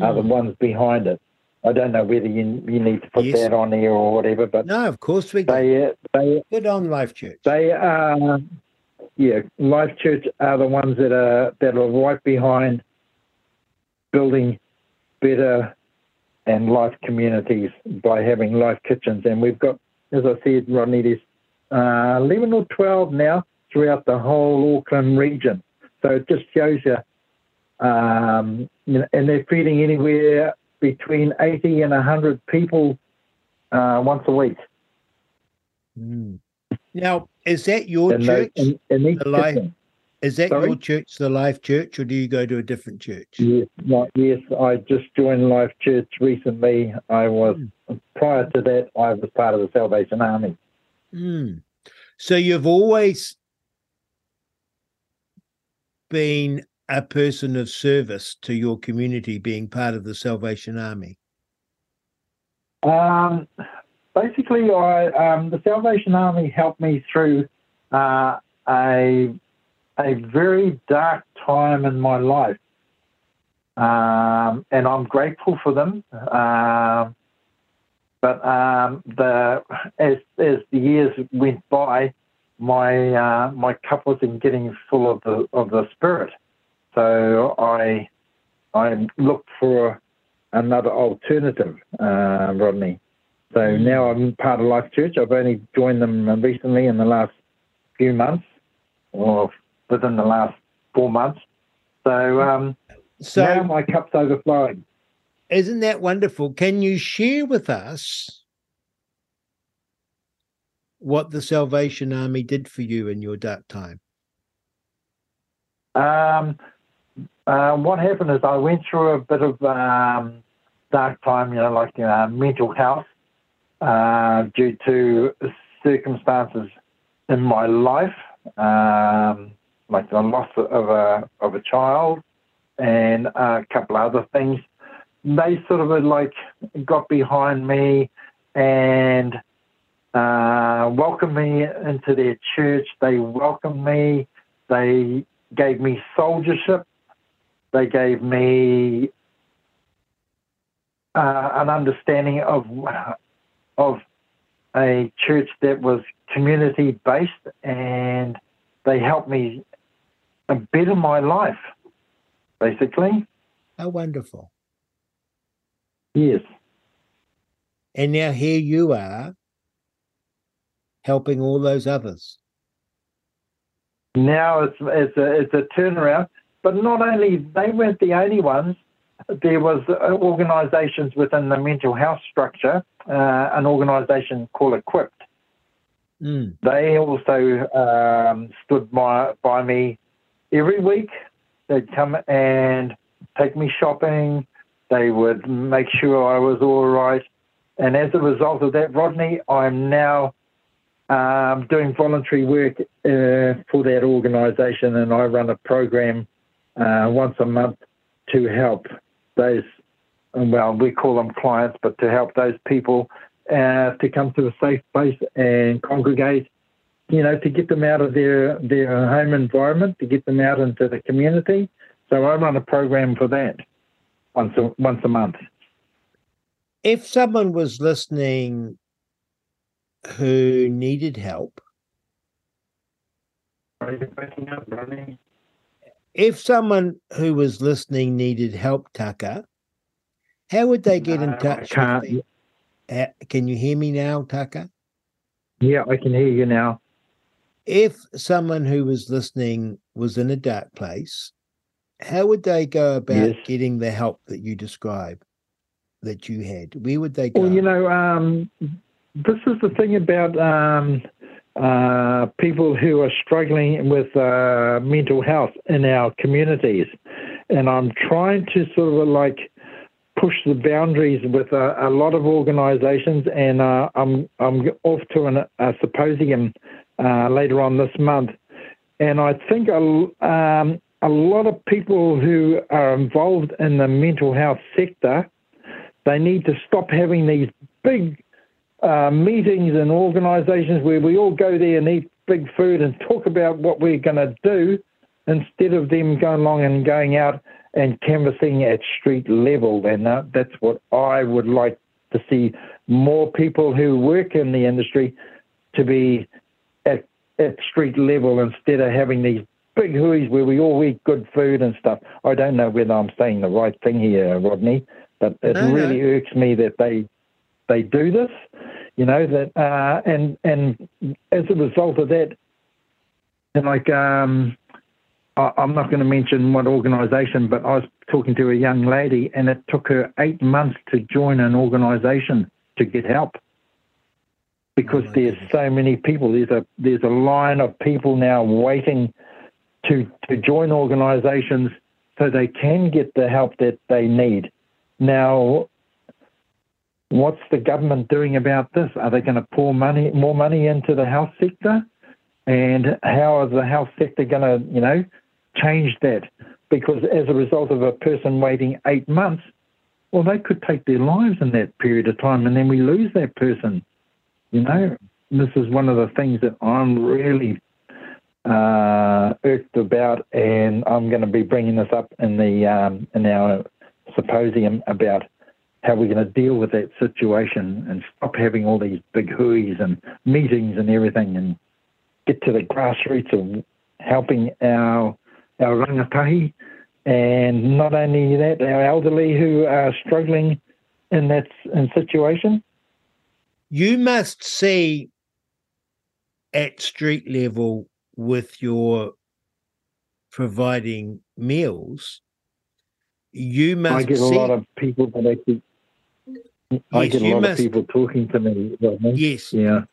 are the Mm. ones behind it. I don't know whether you you need to put Yes. that on here or whatever, but No, of course we they uh, they Good on Life Church. they are yeah Life Church are the ones that are that are right behind building better and life communities by having life kitchens, and we've got as I said, Rodney, there's uh, eleven or twelve now throughout the whole Auckland region. So it just shows you, um, you know, and they're feeding anywhere between eighty and hundred people uh, once a week. Mm. Now, is that your they- church? and- and each the life, is that Sorry? your church, the Life Church, or do you go to a different church? Yes, yes. I just joined Life Church recently. I was prior to that. I was part of the Salvation Army. Mm. So you've always been a person of service to your community, being part of the Salvation Army. Um, basically, I um, the Salvation Army helped me through uh, a a very dark time in my life, um, and I'm grateful for them. Um, but um, the as as the years went by, my uh, my cup wasn't getting full of the of the Spirit, so I I looked for another alternative, uh, Rodney. So now I'm part of Life Church. I've only joined them recently in the last few months, or within the last four months. So, um, so now my cup's overflowing. Isn't that wonderful? Can you share with us what the Salvation Army did for you in your dark time? Um, uh, what happened is I went through a bit of um, dark time, you know, like uh, mental health uh, due to circumstances in my life, um, like the loss of a of a child and a couple other things. They sort of like got behind me and uh, welcomed me into their church. They welcomed me. They gave me soldiership. They gave me uh, an understanding of of a church that was community based, and they helped me better my life, basically. How wonderful! Yes. And now here you are, helping all those others now it's it's a it's a turnaround. But not only they weren't the only ones. There was uh, organisations within the mental health structure, uh, an organisation called Equipped. Mm. They also um, stood by, by me every week. They'd come and take me shopping. They would make sure I was all right. And as a result of that, Rodney, I'm now um, doing voluntary work uh, for that organisation, and I run a program uh, once a month to help those. Well, we call them clients, but to help those people uh, to come to a safe place and congregate. You know, to get them out of their their home environment, to get them out into the community. So I run a program for that once a, once a month. If someone was listening who needed help. If someone who was listening needed help, Tucker, how would they get in touch? With uh, can you hear me now, Tucker? Yeah, I can hear you now. If someone who was listening was in a dark place, how would they go about yes. getting the help that you describe that you had? Where would they go? Well, you know, um, this is the thing about um, uh, people who are struggling with uh, mental health in our communities. And I'm trying to sort of like push the boundaries with a, a lot of organizations. And uh, I'm, I'm off to an, a symposium uh, later on this month. And I think a, um, a lot of people who are involved in the mental health sector, they need to stop having these big uh, meetings and organisations where we all go there and eat big food and talk about what we're going to do instead of them going along and going out and canvassing at street level. And uh, that's what I would like to see more people who work in the industry to be at, at street level instead of having these big hooies where we all eat good food and stuff. I don't know whether I'm saying the right thing here, Rodney, but it no, really no. irks me that they they do this, you know that, uh, and and as a result of that, and like um, I, I'm not going to mention what organisation, but I was talking to a young lady, and it took her eight months to join an organisation to get help because oh there's goodness. so many people. There's a there's a line of people now waiting to to join organisations so they can get the help that they need. Now, What's the government doing about this? Are they going to pour money, more money into the health sector? And how is the health sector going to, you know, change that? Because as a result of a person waiting eight months, well, they could take their lives in that period of time, and then we lose that person. You know, this is one of the things that I'm really uh, irked about, and I'm going to be bringing this up in the um, in our symposium about how we're going to deal with that situation and stop having all these big hooies and meetings and everything and get to the grassroots of helping our our rangatahi and not only that, our elderly who are struggling in that in situation. you must see at street level with your providing meals. You must. I get see, a lot of people that actually. I Yes, get a lot must- of people talking to me. Yes. Yeah.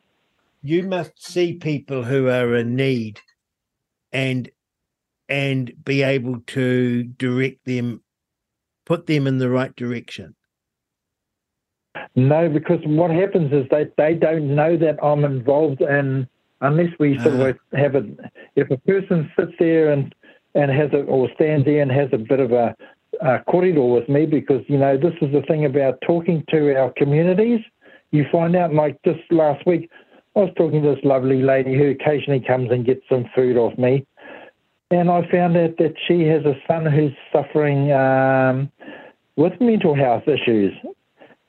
you must see people who are in need and and be able to direct them put them in the right direction No, because what happens is they, they don't know that I'm involved in unless we sort Ah. of have a if a person sits there and and has a or stands there and has a bit of a, a corridor with me because you know this is the thing about talking to our communities. You find out like just last week I was talking to this lovely lady who occasionally comes and gets some food off me. And I found out that she has a son who's suffering um, with mental health issues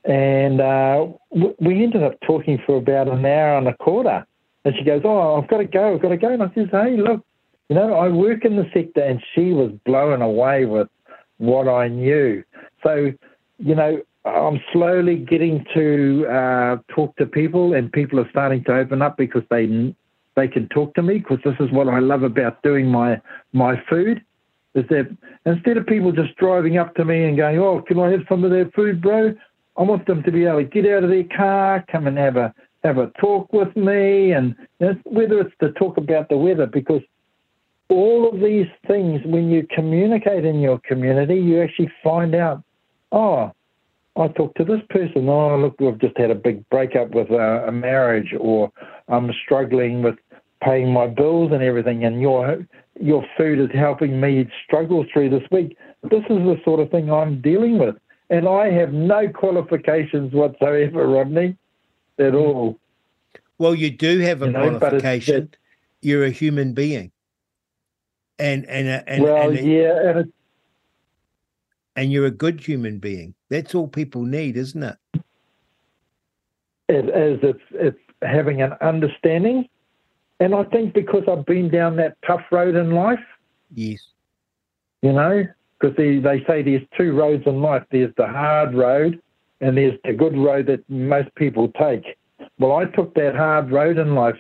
and uh, we ended up talking for about an hour and a quarter. And she goes, "Oh, I've got to go. I've got to go." And I says, "Hey, look, you know, I work in the sector," and she was blown away with what I knew. So, you know, I'm slowly getting to uh, talk to people, and people are starting to open up because they they can talk to me. Because this is what I love about doing my my food is that instead of people just driving up to me and going, "Oh, can I have some of their food, bro?" I want them to be able to get out of their car, come and have a have a talk with me, and whether it's to talk about the weather, because all of these things, when you communicate in your community, you actually find out, oh, I talked to this person. Oh, look, we've just had a big breakup with a, a marriage, or I'm struggling with paying my bills and everything, and your your food is helping me struggle through this week. This is the sort of thing I'm dealing with, and I have no qualifications whatsoever, Rodney, at all. well you do have a You know, qualification you're a human being and and uh, and, well, and, yeah, and and you're a good human being. That's all people need isn't it? It is. It's it's having an understanding, and I think because I've been down that tough road in life, yes. you know, because they, they say there's two roads in life. There's the hard road, and there's the good road that most people take. Well, I took that hard road in life,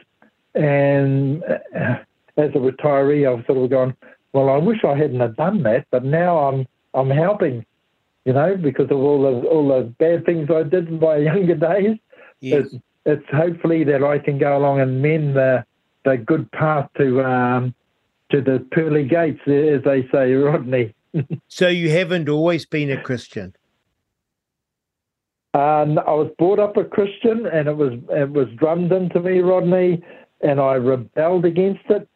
and uh, as a retiree, I've sort of gone, well, I wish I hadn't have done that, but now I'm I'm helping, you know, because of all the all the bad things I did in my younger days. yes It's, it's hopefully that I can go along and mend the the good path to um to the pearly gates, as they say, Rodney. so you haven't always been a christian Um, I was brought up a Christian, and it was it was drummed into me, Rodney, and I rebelled against it.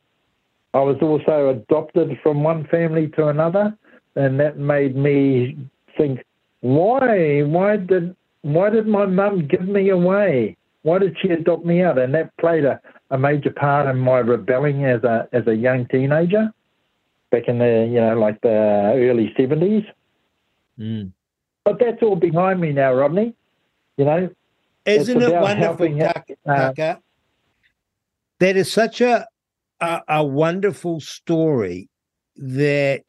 I was also adopted from one family to another, and that made me think, why, why did why did my mum give me away? Why did she adopt me out? And that played a, a major part in my rebelling as a as a young teenager, back in the you know like the early seventies. Mm. But that's all behind me now, Rodney. You know, isn't it wonderful helping Tucker, uh, Tucker? that is such a, a a wonderful story that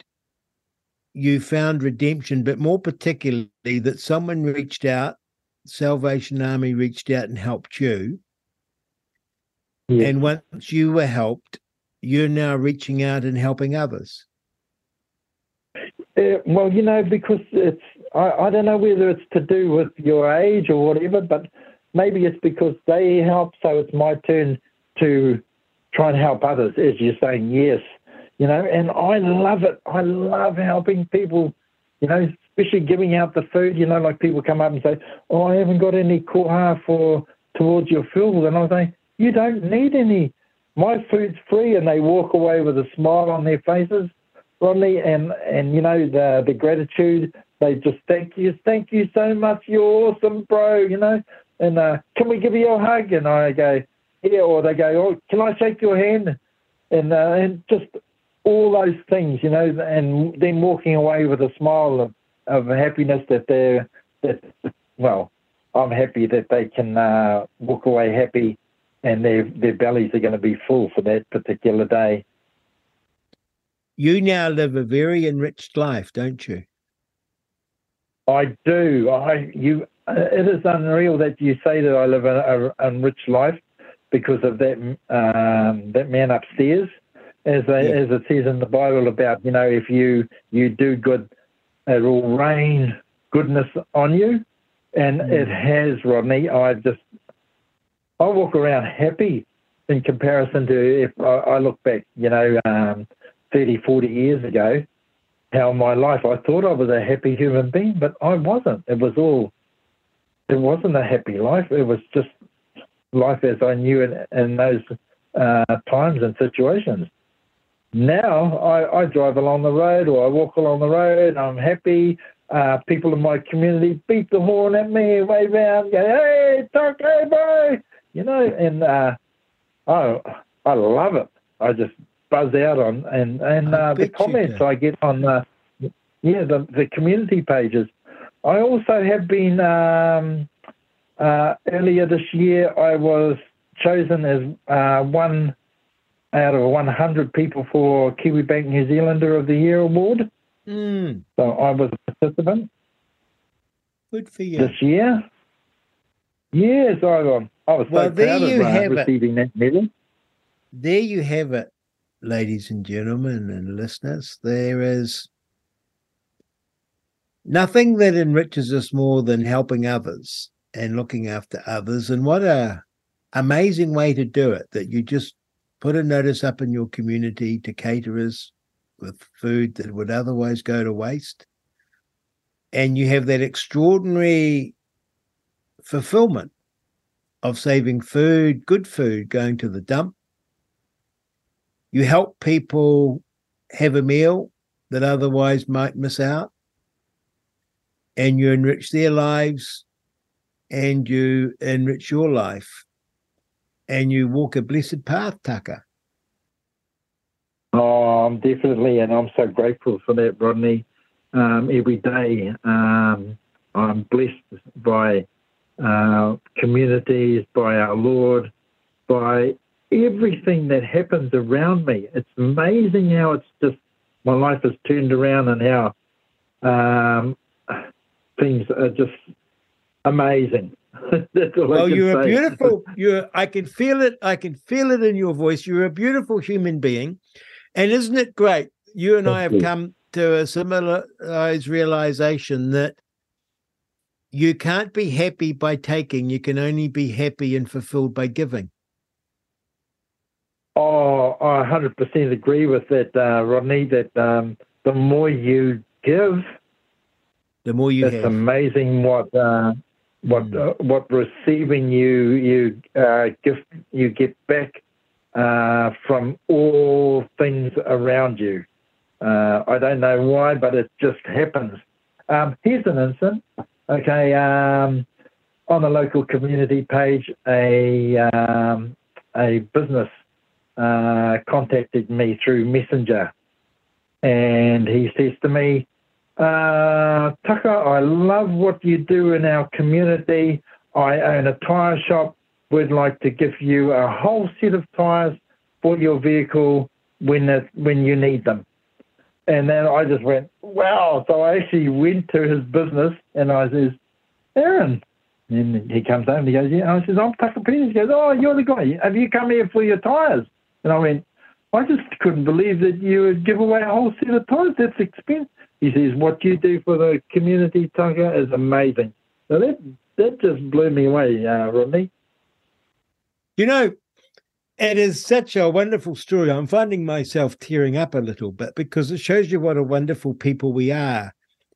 you found redemption but more particularly that someone reached out salvation army reached out and helped you Yeah. and once you were helped you're now reaching out and helping others Uh, well, you know, because it's, I, I don't know whether it's to do with your age or whatever, but maybe it's because they help, so it's my turn to try and help others, as you're saying, yes. You know, and I love it. I love helping people, you know, especially giving out the food. You know, like people come up and say, Oh, I haven't got any koha for towards your food. And I say, You don't need any. My food's free. And they walk away with a smile on their faces. Rodney, and and you know the the gratitude. They just thank you, thank you so much. You're awesome, bro. You know, and uh, can we give you a hug? And I go, yeah. Or they go, oh, can I shake your hand? And uh, and just all those things, you know, and then walking away with a smile of, of happiness that they're that well, I'm happy that they can uh, walk away happy, and their their bellies are going to be full for that particular day. you now live a very enriched life don't you I do. I you it is unreal that you say that I live an enriched life because of that um, that man upstairs, as they, yeah. as it says in the Bible about you know if you you do good, it will rain goodness on you, and mm. it has, Rodney. I just I walk around happy in comparison to if I, I look back, you know, um, 30, 40 years ago, how my life, I thought I was a happy human being, but I wasn't. It was all, it wasn't a happy life. It was just life as I knew it in those uh, times and situations. Now I, I, drive along the road or I walk along the road. I'm happy. Uh, people in my community beat the horn at me, wave out, go, "Hey, talk, hey, boy!" You know, and uh, oh, I love it. I just buzz out on and and uh, the comments I get on the yeah the the community pages. I also have been um, uh, earlier this year. I was chosen as uh, one out of 100 people for Kiwibank New Zealander of the Year award. Mm. So I was a participant. Good for you. This year. Yes, I, I was well, so proud of uh, receiving it. that medal. There you have it ladies and gentlemen and listeners, there is nothing that enriches us more than helping others and looking after others. And what a amazing way to do it that you just put a notice up in your community to caterers with food that would otherwise go to waste. And you have that extraordinary fulfillment of saving food, good food, going to the dump, you help people have a meal that otherwise might miss out, and you enrich their lives, and you enrich your life, and you walk a blessed path, Taka. Oh, I'm definitely, and I'm so grateful for that, Rodney. Um, every day, um, I'm blessed by uh, communities, by our Lord, by everything that happens around me. It's amazing how it's just my life has turned around and how um, things are just amazing. well, you're say. a beautiful. You're. I can feel it. I can feel it in your voice. You're a beautiful human being, and isn't it great? You and Thank I have you. come to a similar realization that you can't be happy by taking. You can only be happy and fulfilled by giving. Oh, I 100% agree with that, uh, Rodney. That um, the more you give, the more you it's have. amazing what uh, what what receiving you you uh, gift you get back uh, from all things around you. Uh, I don't know why, but it just happens. Um, here's an instance. Okay, um, on the local community page, a um, a business uh, contacted me through Messenger, and he says to me, uh, Tucker, I love what you do in our community. I own a tyre shop. We'd like to give you a whole set of tyres for your vehicle when it, when you need them. And then I just went, wow. So I actually went to his business and I says, Aaron. And he comes home and he goes, yeah. And I says, I'm Tucker Peters. He goes, oh, you're the guy. Have you come here for your tyres? And I went, I just couldn't believe that you would give away a whole set of tyres. That's expensive. He says, what you do for the community, Tucker, is amazing. So that, that just blew me away, uh, Rodney. You know, it is such a wonderful story. I'm finding myself tearing up a little bit because it shows you what a wonderful people we are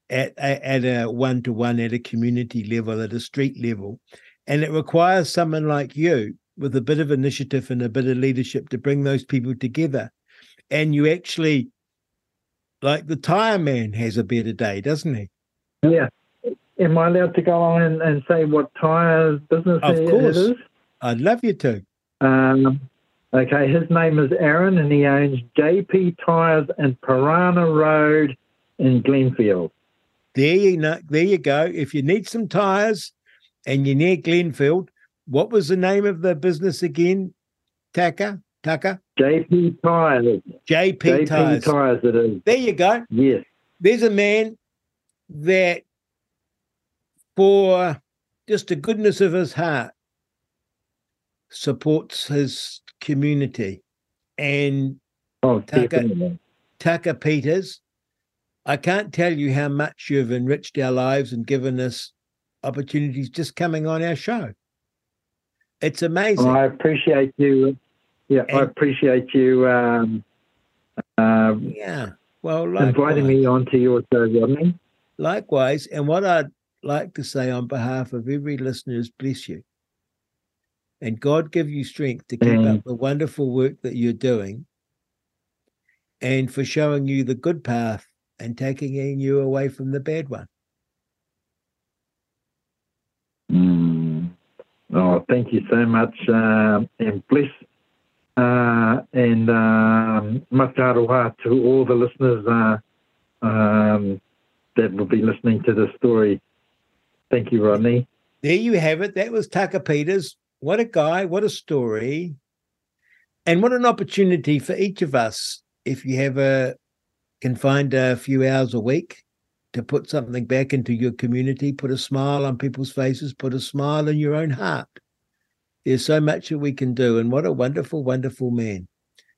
at, at a one to one, at a community level, at a street level. And it requires someone like you with a bit of initiative and a bit of leadership to bring those people together. And you actually, like the tire man has a better day, doesn't he? Yeah. Am I allowed to go on and, and say what tire business of it, course. it is? I'd love you to. Um, okay, his name is Aaron and he owns JP Tires in Porana Road in Glenfield. There you know, there you go. If you need some tires and you're near Glenfield, what was the name of the business again? Taka? Taka? JP Tires. JP, JP Tires. Tires it is. There you go. Yes. There's a man that for just the goodness of his heart, supports his community. And Oh, Tucker. Tucker Peters, I can't tell you how much you've enriched our lives and given us opportunities just coming on our show. It's amazing. I appreciate you. Yeah, I appreciate you um, uh, yeah. Well, inviting likewise. me onto your show, Rodney. Likewise. And what I'd like to say on behalf of every listener is bless you. And God give you strength to keep Mm. up the wonderful work that you're doing and for showing you the good path and taking you away from the bad one. Mm. Oh, thank you so much, uh, and bless uh, and um, to all the listeners uh, um, that will be listening to this story. Thank you, Rodney. There you have it. That was Tucker Peters. What a guy. What a story. And what an opportunity for each of us if you have a can find a few hours a week to put something back into your community, put a smile on people's faces, put a smile in your own heart. There's so much that we can do. And what a wonderful, wonderful man.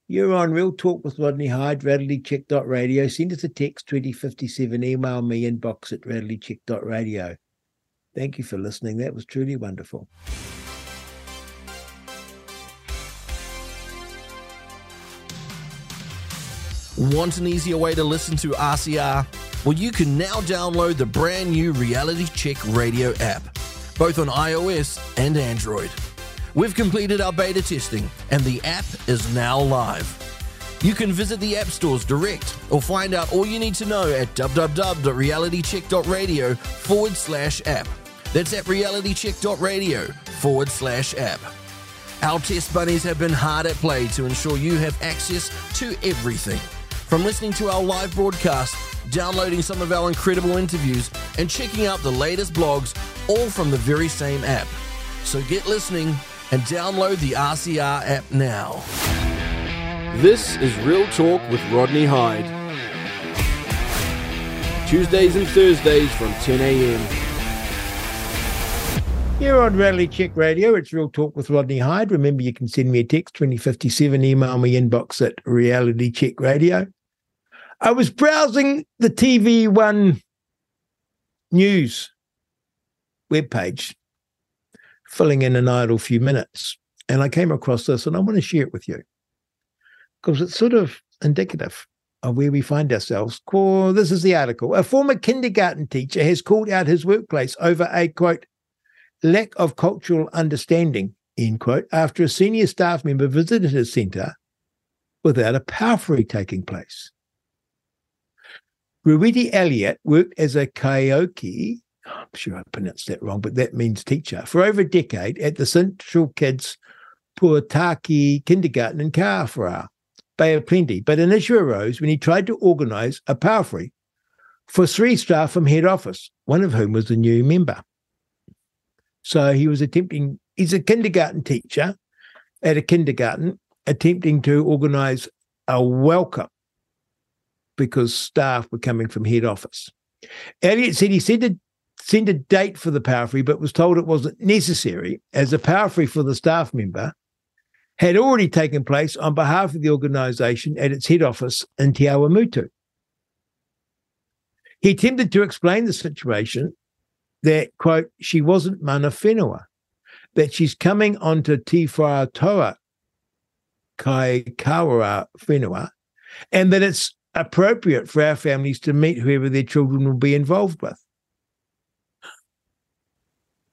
You're on Real Talk with Rodney Hide, realitycheck.radio. Send us a text 2057, email me inbox at realitycheck.radio. Thank you for listening. That was truly wonderful. Want an easier way to listen to RCR? Well, you can now download the brand new Reality Check Radio app, both on iOS and Android. We've completed our beta testing, and the app is now live. You can visit the app stores direct or find out all you need to know at www.realitycheck.radio forward slash app. That's at realitycheck.radio forward slash app. Our test bunnies have been hard at play to ensure you have access to everything. From listening to our live broadcast, downloading some of our incredible interviews, and checking out the latest blogs, all from the very same app. So get listening and download the RCR app now. This is Real Talk with Rodney Hide. Tuesdays and Thursdays from 10 a.m. Here on Reality Check Radio, it's Real Talk with Rodney Hide. Remember, you can send me a text 2057, email me inbox at Reality Check Radio. I was browsing the TV One news webpage, filling in an idle few minutes, and I came across this, and I want to share it with you because it's sort of indicative of where we find ourselves. This is the article. A former kindergarten teacher has called out his workplace over a quote lack of cultural understanding, end quote, after a senior staff member visited his centre without a pōwhiri taking place. Ruidi Elliott worked as a karaoke, I'm sure I pronounced that wrong, but that means teacher, for over a decade at the Central Kids Puataki Kindergarten in Kawerau, Bay of Plenty. But an issue arose when he tried to organise a pōwhiri for three staff from head office, one of whom was a new member. So he was attempting, he's a kindergarten teacher at a kindergarten, attempting to organize a welcome because staff were coming from head office. Elliot said he sent a, sent a date for the pōwhiri, but was told it wasn't necessary as the pōwhiri for the staff member had already taken place on behalf of the organisation at its head office in Te Awamutu. He attempted to explain the situation that, quote, she wasn't mana whenua, that she's coming onto Te Whaatoa Kai Kawara whenua, and that it's appropriate for our families to meet whoever their children will be involved with.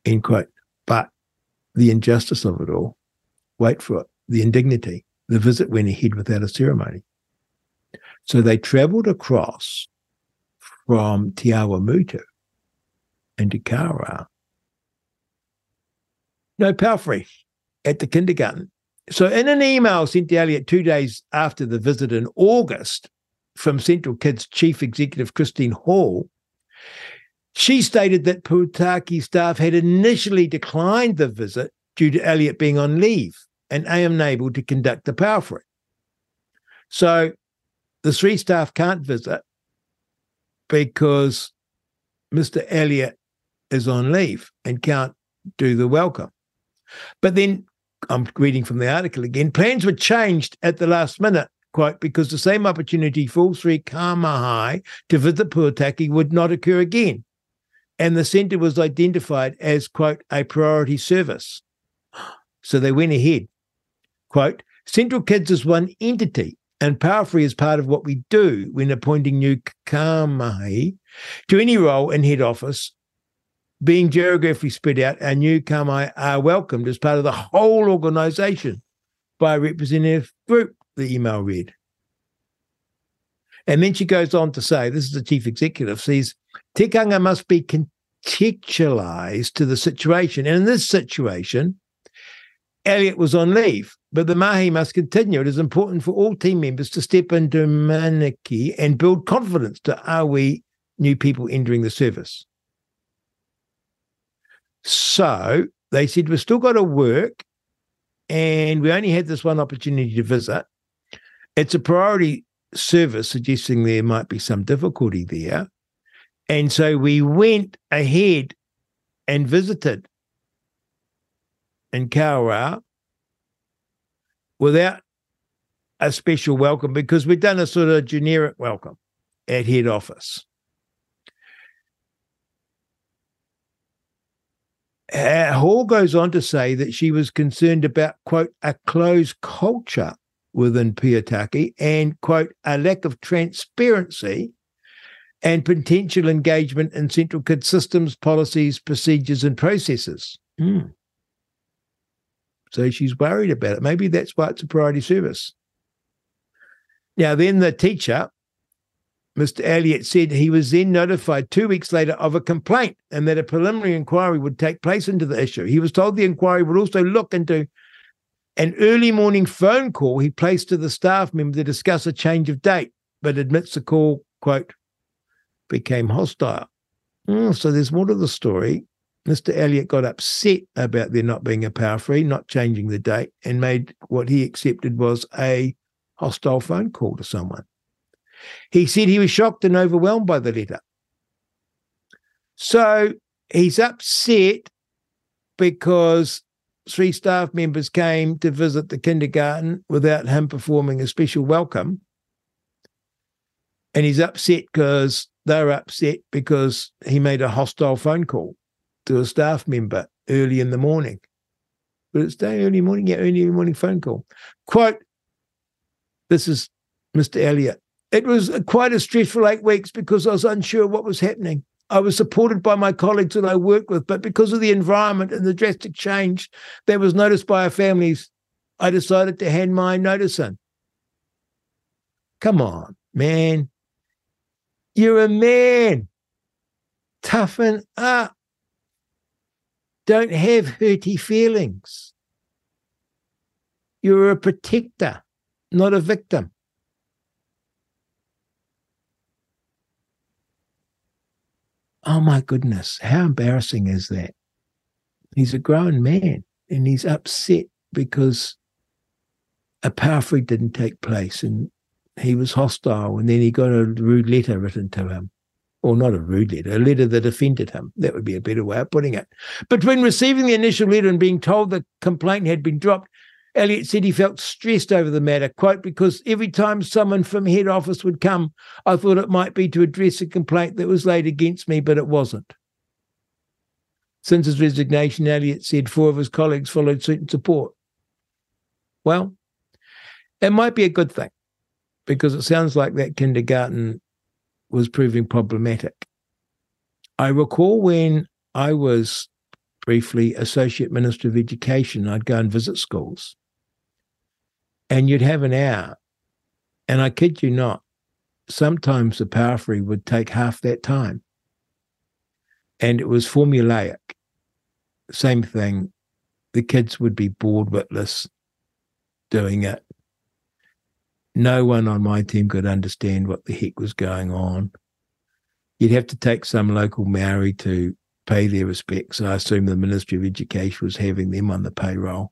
End quote. But the injustice of it all, wait for it, the indignity, the visit went ahead without a ceremony. So they travelled across from Te into Kara. No pōwhiri at the kindergarten. So, in an email sent to Elliot two days after the visit in August from Central Kids Chief Executive Christine Hall, she stated that Putaki staff had initially declined the visit due to Elliot being on leave and unable to conduct the pōwhiri. So, the three staff can't visit because Mr. Elliot is on leave and can't do the welcome. But then I'm reading from the article again. Plans were changed at the last minute, quote, because the same opportunity for all three kaimahi to visit Puataki would not occur again. And the centre was identified as, quote, a priority service. So they went ahead. Quote, Central Kids is one entity, and Pōwhiri is part of what we do when appointing new kaimahi to any role in head office being geographically spread out, our new kaimahi are welcomed as part of the whole organisation by a representative group, the email read. And then she goes on to say, this is the chief executive, says, Tikanga must be contextualised to the situation. And in this situation, Elliot was on leave, but the mahi must continue. It is important for all team members to step into manaki and build confidence to we new people entering the service. So they said, we've still got to work and we only had this one opportunity to visit. It's a priority service, suggesting there might be some difficulty there. And so we went ahead and visited in Kawerau without a special welcome because we'd done a sort of generic welcome at head office. Uh, Hall goes on to say that she was concerned about, quote, a closed culture within Piataki and, quote, a lack of transparency and potential engagement in Central Kid systems, policies, procedures, and processes. Mm. So she's worried about it. Maybe that's why it's a priority service. Now, then the teacher Mr. Elliott said he was then notified two weeks later of a complaint and that a preliminary inquiry would take place into the issue. He was told the inquiry would also look into an early morning phone call he placed to the staff member to discuss a change of date, but admits the call, quote, became hostile. Oh, so there's more to the story. Mr. Elliott got upset about there not being a pōwhiri, not changing the date, and made what he accepted was a hostile phone call to someone. He said he was shocked and overwhelmed by the letter. So he's upset because three staff members came to visit the kindergarten without him performing a special welcome. And he's upset because they're upset because he made a hostile phone call to a staff member early in the morning. But it's day early morning, yeah, early morning phone call. Quote, this is Mr. Elliot. It was quite a stressful eight weeks because I was unsure what was happening. I was supported by my colleagues that I worked with, but because of the environment and the drastic change that was noticed by our families, I decided to hand my notice in. Come on, man. You're a man. Toughen up. Don't have hurty feelings. You're a protector, not a victim. Oh my goodness, how embarrassing is that? He's a grown man and he's upset because a pōwhiri didn't take place and he was hostile and then he got a rude letter written to him. Or not a rude letter, a letter that offended him. That would be a better way of putting it. Between receiving the initial letter and being told the complaint had been dropped, Elliot said he felt stressed over the matter, quote, because every time someone from head office would come, I thought it might be to address a complaint that was laid against me, but it wasn't. Since his resignation, Elliot said four of his colleagues followed suit and support. Well, it might be a good thing because it sounds like that kindergarten was proving problematic. I recall when I was briefly associate minister of education, I'd go and visit schools and you'd have an hour. And I kid you not, sometimes the pōwhiri would take half that time. And it was formulaic. Same thing. The kids would be bored witless doing it. No one on my team could understand what the heck was going on. You'd have to take some local Maori to pay their respects. I assume the Ministry of Education was having them on the payroll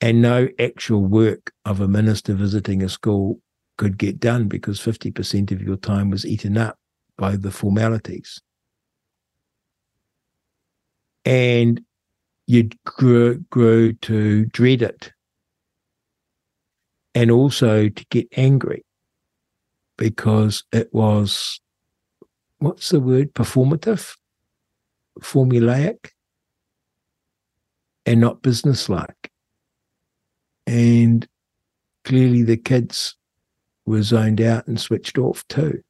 and no actual work of a minister visiting a school could get done because 50% of your time was eaten up by the formalities. and you'd grow, grow to dread it and also to get angry because it was what's the word? Performative? Formulaic? And not businesslike. And clearly the kids were zoned out and switched off too.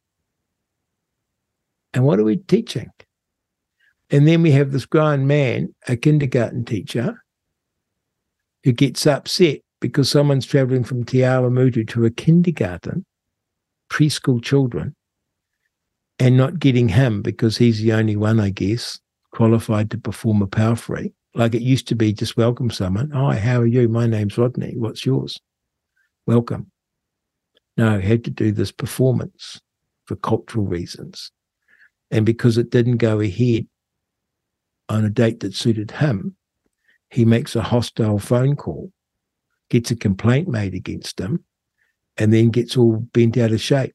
And what are we teaching? And then we have this grown man, a kindergarten teacher, who gets upset because someone's traveling from Te Awamutu to a kindergarten, preschool children, and not getting him because he's the only one, I guess, qualified to perform a pōwhiri. Like it used to be just welcome someone. Hi, how are you? My name's Rodney. What's yours? Welcome. No, had to do this performance for cultural reasons. And because it didn't go ahead, on a date that suited him, he makes a hostile phone call, gets a complaint made against him, and then gets all bent out of shape.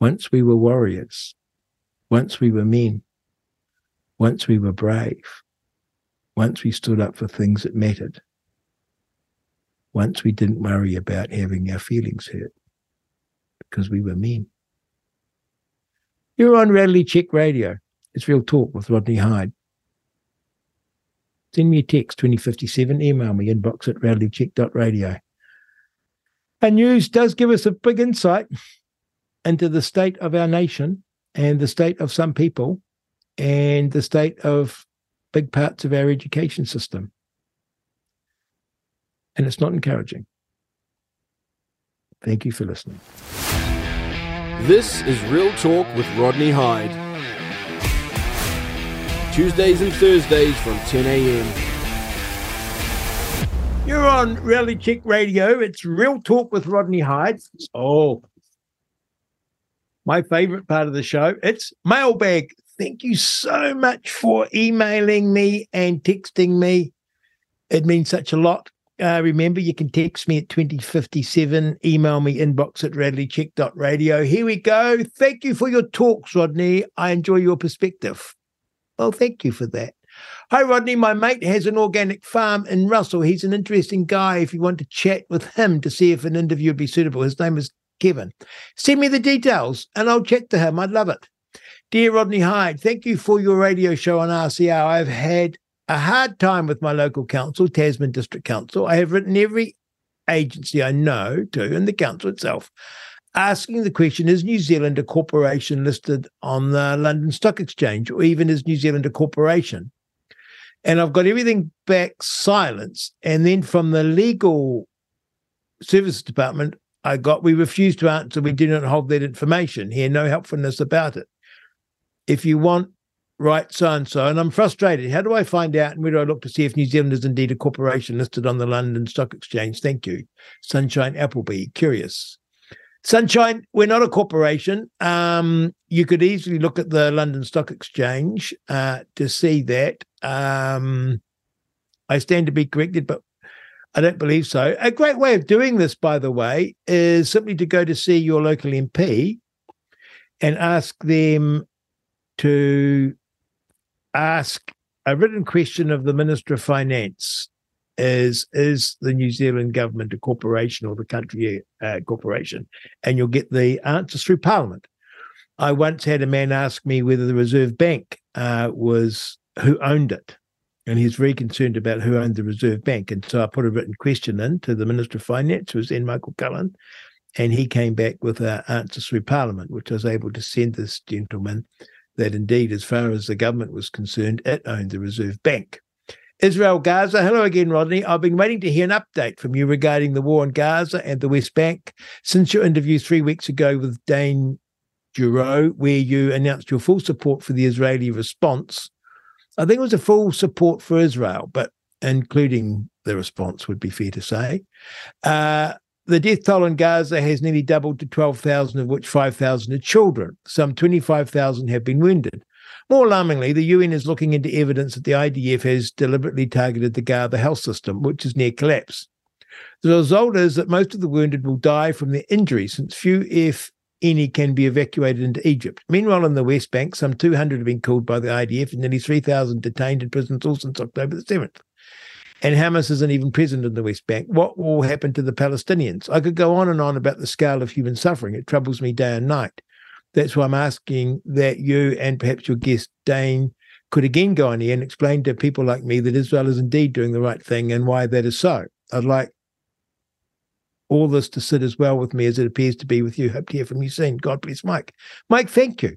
Once we were warriors, once we were men, once we were brave, once we stood up for things that mattered, once we didn't worry about having our feelings hurt because we were men. You're on Reality Check Radio. It's Real Talk with Rodney Hide. Send me a text 2057, email me inbox at realitycheck.radio. And news does give us a big insight into the state of our nation and the state of some people and the state of big parts of our education system. And it's not encouraging. Thank you for listening. This is Real Talk with Rodney Hide. Tuesdays and Thursdays from 10 a.m. You're on Reality Check Radio. It's Real Talk with Rodney Hide. Oh, my favorite part of the show. It's mailbag. Thank you so much for emailing me and texting me. It means such a lot. Uh, remember, you can text me at 2057, email me inbox at realitycheck.radio. Here we go. Thank you for your talks, Rodney. I enjoy your perspective. Well, thank you for that. Hi, Rodney. My mate has an organic farm in Russell. He's an interesting guy if you want to chat with him to see if an interview would be suitable. His name is Kevin. Send me the details and I'll chat to him. I'd love it. Dear Rodney Hide, thank you for your radio show on RCR. I've had a hard time with my local council, Tasman District Council. I have written every agency I know to, and the council itself, asking the question Is New Zealand a corporation listed on the London Stock Exchange, or even is New Zealand a corporation? And I've got everything back silence. And then from the legal services department, I got we refuse to answer. We do not hold that information here. No helpfulness about it. If you want right so and so, and I'm frustrated. How do I find out and where do I look to see if New Zealand is indeed a corporation listed on the London Stock Exchange? Thank you. Sunshine Appleby, curious. Sunshine, we're not a corporation. Um, you could easily look at the London Stock Exchange uh, to see that. Um, I stand to be corrected, but I don't believe so. A great way of doing this, by the way, is simply to go to see your local MP and ask them to ask a written question of the Minister of Finance is is the New Zealand government a corporation or the country uh, corporation? And you'll get the answers through Parliament. I once had a man ask me whether the Reserve Bank uh, was who owned it, and he's very concerned about who owned the Reserve Bank. And so I put a written question in to the Minister of Finance, who was then Michael Cullen, and he came back with uh, answers through Parliament, which I was able to send this gentleman that indeed, as far as the government was concerned, it owned the Reserve Bank. Israel Gaza. Hello again, Rodney. I've been waiting to hear an update from you regarding the war in Gaza and the West Bank since your interview three weeks ago with Dane Giroux, where you announced your full support for the Israeli response. I think it was a full support for Israel, but including the response would be fair to say. Uh, the death toll in Gaza has nearly doubled to 12,000, of which 5,000 are children. Some 25,000 have been wounded. More alarmingly, the UN is looking into evidence that the IDF has deliberately targeted the Gaza health system, which is near collapse. The result is that most of the wounded will die from their injuries, since few if any can be evacuated into Egypt. Meanwhile, in the West Bank, some 200 have been killed by the IDF and nearly 3,000 detained in prisons all since October the 7th. And Hamas isn't even present in the West Bank. What will happen to the Palestinians? I could go on and on about the scale of human suffering. It troubles me day and night. That's why I'm asking that you and perhaps your guest, Dane, could again go on here and explain to people like me that Israel is indeed doing the right thing and why that is so. I'd like all this to sit as well with me as it appears to be with you. Hope to hear from you soon. God bless Mike. Mike, thank you.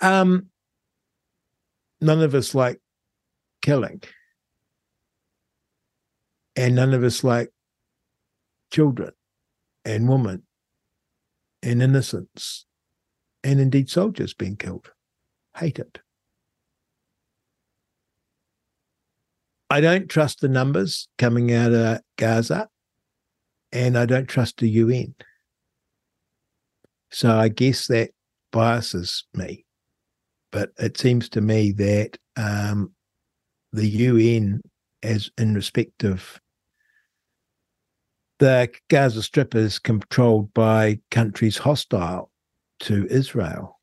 Um, none of us like killing, and none of us like children and women and innocents and indeed soldiers being killed. Hate it. I don't trust the numbers coming out of Gaza and I don't trust the UN. So I guess that biases me. But it seems to me that um, the UN, as in respect of the Gaza Strip, is controlled by countries hostile to Israel,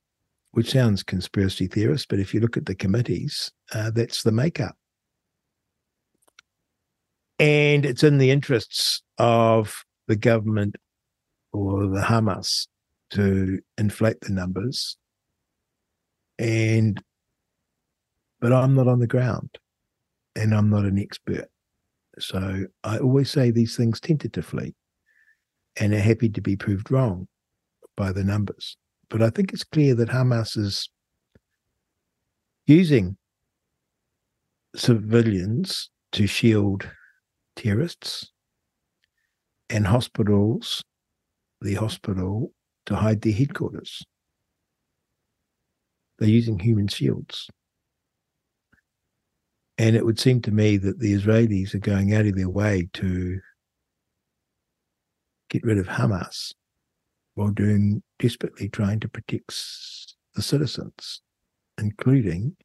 which sounds conspiracy theorist, but if you look at the committees, uh, that's the makeup and it's in the interests of the government or the Hamas to inflate the numbers. And, but I'm not on the ground and I'm not an expert. So I always say these things tentatively and are happy to be proved wrong by the numbers. But I think it's clear that Hamas is using civilians to shield terrorists and hospitals, the hospital, to hide their headquarters. They're using human shields. And it would seem to me that the Israelis are going out of their way to get rid of Hamas while doing desperately trying to protect the citizens, including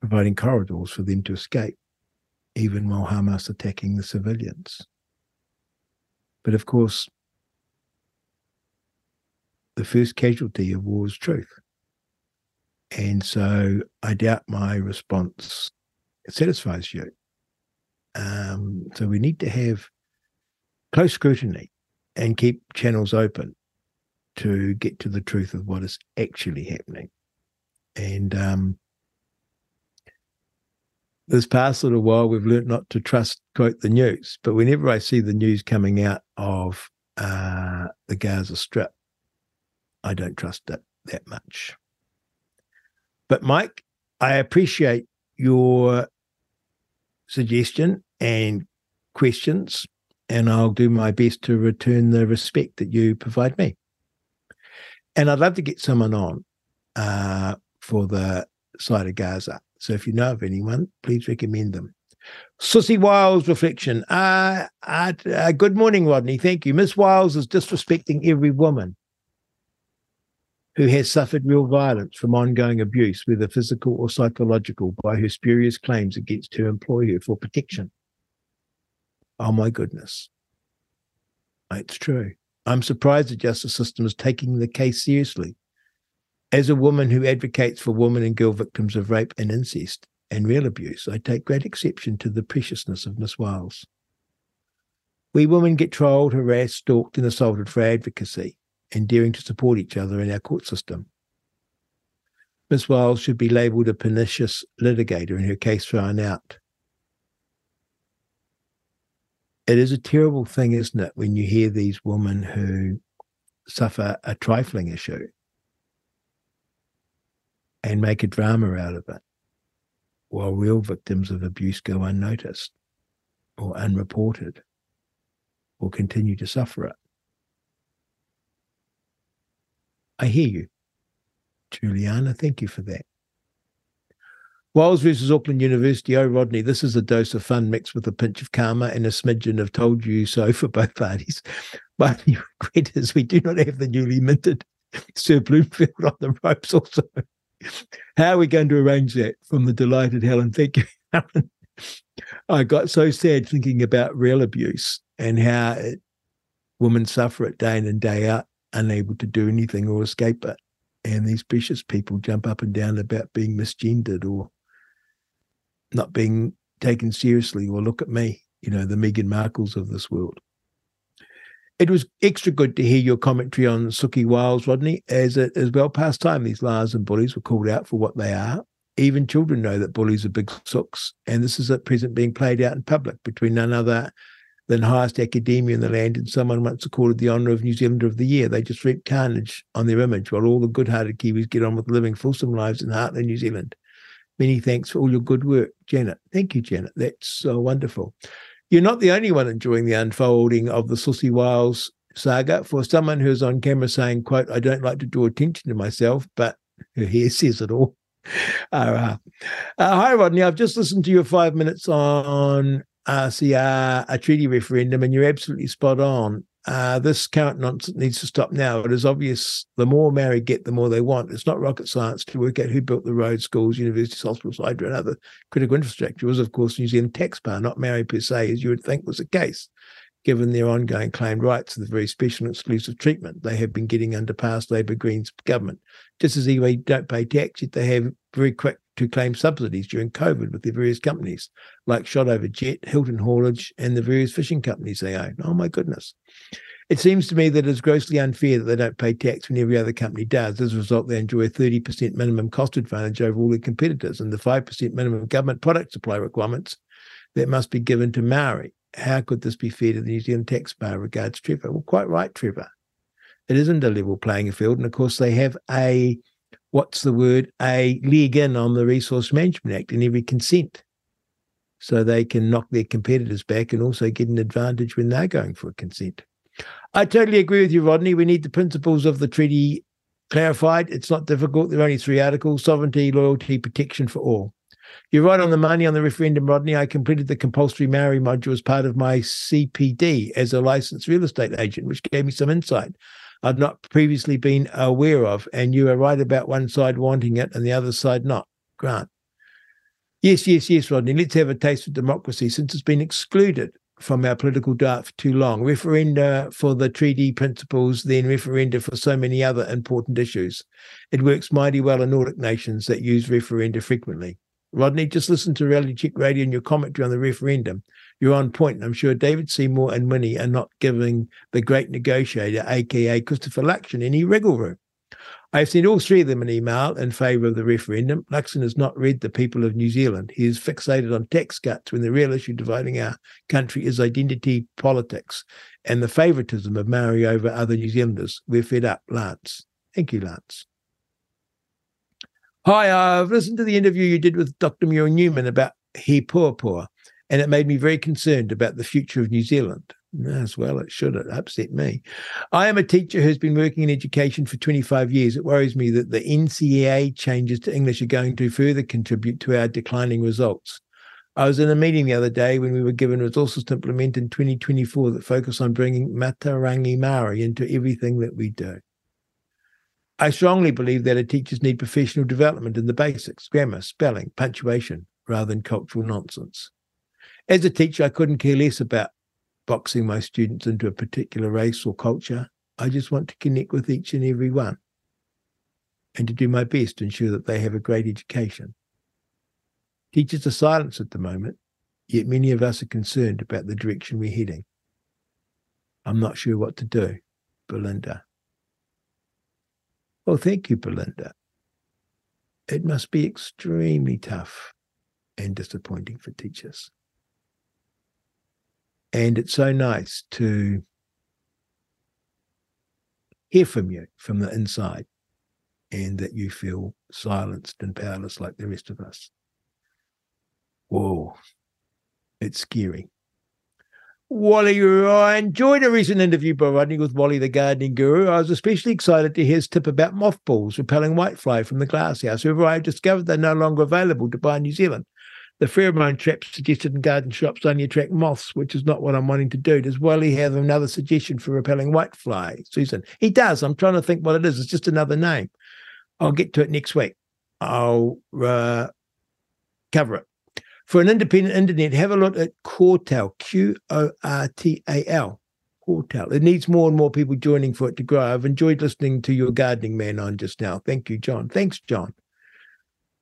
providing corridors for them to escape even while Hamas attacking the civilians. But of course, the first casualty of war is truth. And so I doubt my response satisfies you. Um, so we need to have close scrutiny and keep channels open to get to the truth of what is actually happening. And um, this past little while, we've learnt not to trust, quote, the news. But whenever I see the news coming out of uh, the Gaza Strip, I don't trust it that much. But Mike, I appreciate your suggestion and questions, and I'll do my best to return the respect that you provide me. And I'd love to get someone on uh, for the side of Gaza so if you know of anyone, please recommend them. Siouxsie Wiles reflection. Uh, uh, uh, good morning, Rodney. Thank you. Miss Wiles is disrespecting every woman who has suffered real violence from ongoing abuse, whether physical or psychological, by her spurious claims against her employer for protection. Oh my goodness. It's true. I'm surprised the justice system is taking the case seriously. As a woman who advocates for women and girl victims of rape and incest and real abuse, I take great exception to the preciousness of Miss Wiles. We women get trolled, harassed, stalked, and assaulted for advocacy and daring to support each other in our court system. Miss Wiles should be labelled a pernicious litigator and her case thrown out. It is a terrible thing, isn't it, when you hear these women who suffer a trifling issue and make a drama out of it, while real victims of abuse go unnoticed or unreported or continue to suffer it. I hear you, Juliana. Thank you for that. Wiles versus Auckland University. Oh, Rodney, this is a dose of fun mixed with a pinch of karma and a smidgen of told you so for both parties. But only regret is we do not have the newly minted Sir Bloomfield on the ropes also. How are we going to arrange that from the delighted Helen? Thank you, Helen. I got so sad thinking about real abuse and how it, women suffer it day in and day out unable to do anything or escape it. And these precious people jump up and down about being misgendered or not being taken seriously or look at me, you know, the Meghan Markles of this world. It was extra good to hear your commentary on Suki Wiles, Rodney, as it is well past time these liars and bullies were called out for what they are. Even children know that bullies are big sooks, and this is at present being played out in public between none other than highest academia in the land and someone once accorded the honour of New Zealander of the Year. They just reap carnage on their image while all the good-hearted Kiwis get on with living fulsome lives in Heartland, New Zealand. Many thanks for all your good work, Janet. Thank you, Janet. That's so wonderful. You're not the only one enjoying the unfolding of the Siouxsie Wiles saga. For someone who's on camera saying, quote, I don't like to draw attention to myself, but her hair says it all. Uh, uh, hi, Rodney. I've just listened to your five minutes on RCR, a treaty referendum, and you're absolutely spot on uh, this current nonsense needs to stop now. It is obvious the more Maori get, the more they want. It's not rocket science to work out who built the roads, schools, universities, hospitals, hydro, and other critical infrastructure. It was, of course, New Zealand taxpayer, not Maori per se, as you would think was the case, given their ongoing claimed rights to the very special and exclusive treatment they have been getting under past Labour Greens government. Just as Iwi don't pay tax, yet they have very quick to claim subsidies during COVID with their various companies, like Shotover Jet, Hilton Haulage, and the various fishing companies they own. Oh my goodness. It seems to me that it's grossly unfair that they don't pay tax when every other company does. As a result, they enjoy a 30% minimum cost advantage over all their competitors and the 5% minimum government product supply requirements that must be given to Maori. How could this be fair to the New Zealand taxpayer regards Trevor? Well, quite right, Trevor. It isn't a level playing field. And of course, they have a what's the word, a leg in on the Resource Management Act in every consent. So they can knock their competitors back and also get an advantage when they're going for a consent. I totally agree with you, Rodney. We need the principles of the treaty clarified. It's not difficult. There are only three articles sovereignty, loyalty, protection for all. You're right on the money on the referendum, Rodney. I completed the compulsory Maori module as part of my CPD as a licensed real estate agent, which gave me some insight I'd not previously been aware of. And you are right about one side wanting it and the other side not. Grant. Yes, yes, yes, Rodney. Let's have a taste of democracy since it's been excluded from our political diet for too long. Referenda for the treaty principles, then referenda for so many other important issues. It works mighty well in Nordic nations that use referenda frequently. Rodney, just listen to Reality Check Radio and your commentary on the referendum you're on point. I'm sure David Seymour and Winnie are not giving the great negotiator, aka Christopher Luxon, any wriggle room. I've sent all three of them an email in favour of the referendum. Luxon has not read the people of New Zealand. He is fixated on tax cuts when the real issue dividing our country is identity politics and the favouritism of Maori over other New Zealanders. We're fed up, Lance. Thank you, Lance. Hi, I've listened to the interview you did with Dr. Muriel Newman about He Puapua and it made me very concerned about the future of New Zealand. As well, it should. It upset me. I am a teacher who's been working in education for 25 years. It worries me that the NCEA changes to English are going to further contribute to our declining results. I was in a meeting the other day when we were given resources to implement in 2024 that focus on bringing Mātauranga Maori into everything that we do. I strongly believe that our teachers need professional development in the basics, grammar, spelling, punctuation, rather than cultural nonsense. As a teacher, I couldn't care less about boxing my students into a particular race or culture. I just want to connect with each and every one and to do my best to ensure that they have a great education. Teachers are silenced at the moment, yet many of us are concerned about the direction we're heading. I'm not sure what to do, Belinda. Well, thank you, Belinda. It must be extremely tough and disappointing for teachers. And it's so nice to hear from you from the inside and that you feel silenced and powerless like the rest of us. Whoa, it's scary. Wally, I enjoyed a recent interview by Rodney with Wally, the gardening guru. I was especially excited to hear his tip about mothballs repelling whitefly from the glasshouse. However, I discovered they're no longer available to buy in New Zealand. The pheromone traps suggested in garden shops only attract moths, which is not what I'm wanting to do. Does Wally have another suggestion for repelling whitefly, Susan? He does. I'm trying to think what it is. It's just another name. I'll get to it next week. I'll uh, cover it. For an independent internet, have a look at Qortal, Q O R T A L. Qortal. It needs more and more people joining for it to grow. I've enjoyed listening to your gardening man on just now. Thank you, John. Thanks, John.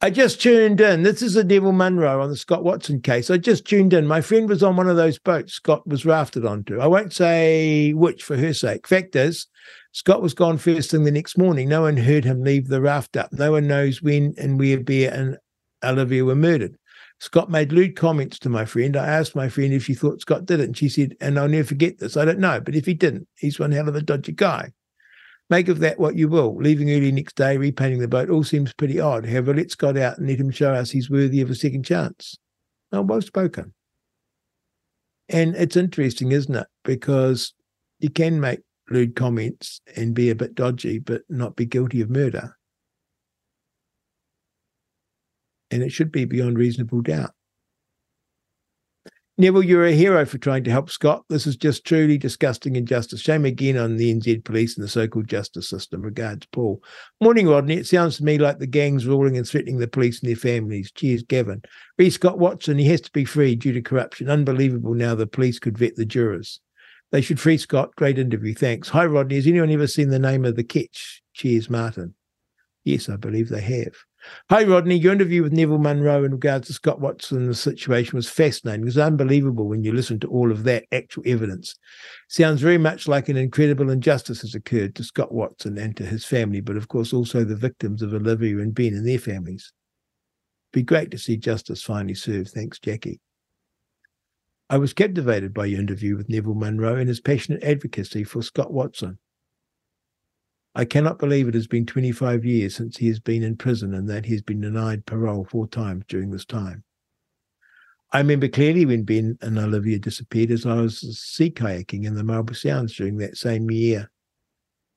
I just tuned in. This is a Neville Munro on the Scott Watson case. I just tuned in. My friend was on one of those boats Scott was rafted onto. I won't say which for her sake. Fact is, Scott was gone first thing the next morning. No one heard him leave the raft up. No one knows when and where Ben and Olivia were murdered. Scott made lewd comments to my friend. I asked my friend if she thought Scott did it, and she said, and I'll never forget this. I don't know, but if he didn't, he's one hell of a dodgy guy. Make of that what you will. Leaving early next day, repainting the boat, all seems pretty odd. However, let Scott out and let him show us he's worthy of a second chance. Oh, well spoken. And it's interesting, isn't it? Because you can make lewd comments and be a bit dodgy, but not be guilty of murder. And it should be beyond reasonable doubt. Neville, you're a hero for trying to help Scott. This is just truly disgusting injustice. Shame again on the NZ police and the so called justice system. Regards, Paul. Morning, Rodney. It sounds to me like the gang's ruling and threatening the police and their families. Cheers, Gavin. Free Scott Watson. He has to be free due to corruption. Unbelievable now the police could vet the jurors. They should free Scott. Great interview. Thanks. Hi, Rodney. Has anyone ever seen the name of the ketch? Cheers, Martin. Yes, I believe they have. Hi, Rodney. Your interview with Neville Munro in regards to Scott Watson the situation was fascinating. It was unbelievable when you listen to all of that actual evidence. Sounds very much like an incredible injustice has occurred to Scott Watson and to his family, but of course also the victims of Olivia and Ben and their families. Be great to see justice finally served. Thanks, Jackie. I was captivated by your interview with Neville Munro and his passionate advocacy for Scott Watson. I cannot believe it has been 25 years since he has been in prison and that he has been denied parole four times during this time. I remember clearly when Ben and Olivia disappeared as I was sea kayaking in the Marlborough Sounds during that same year,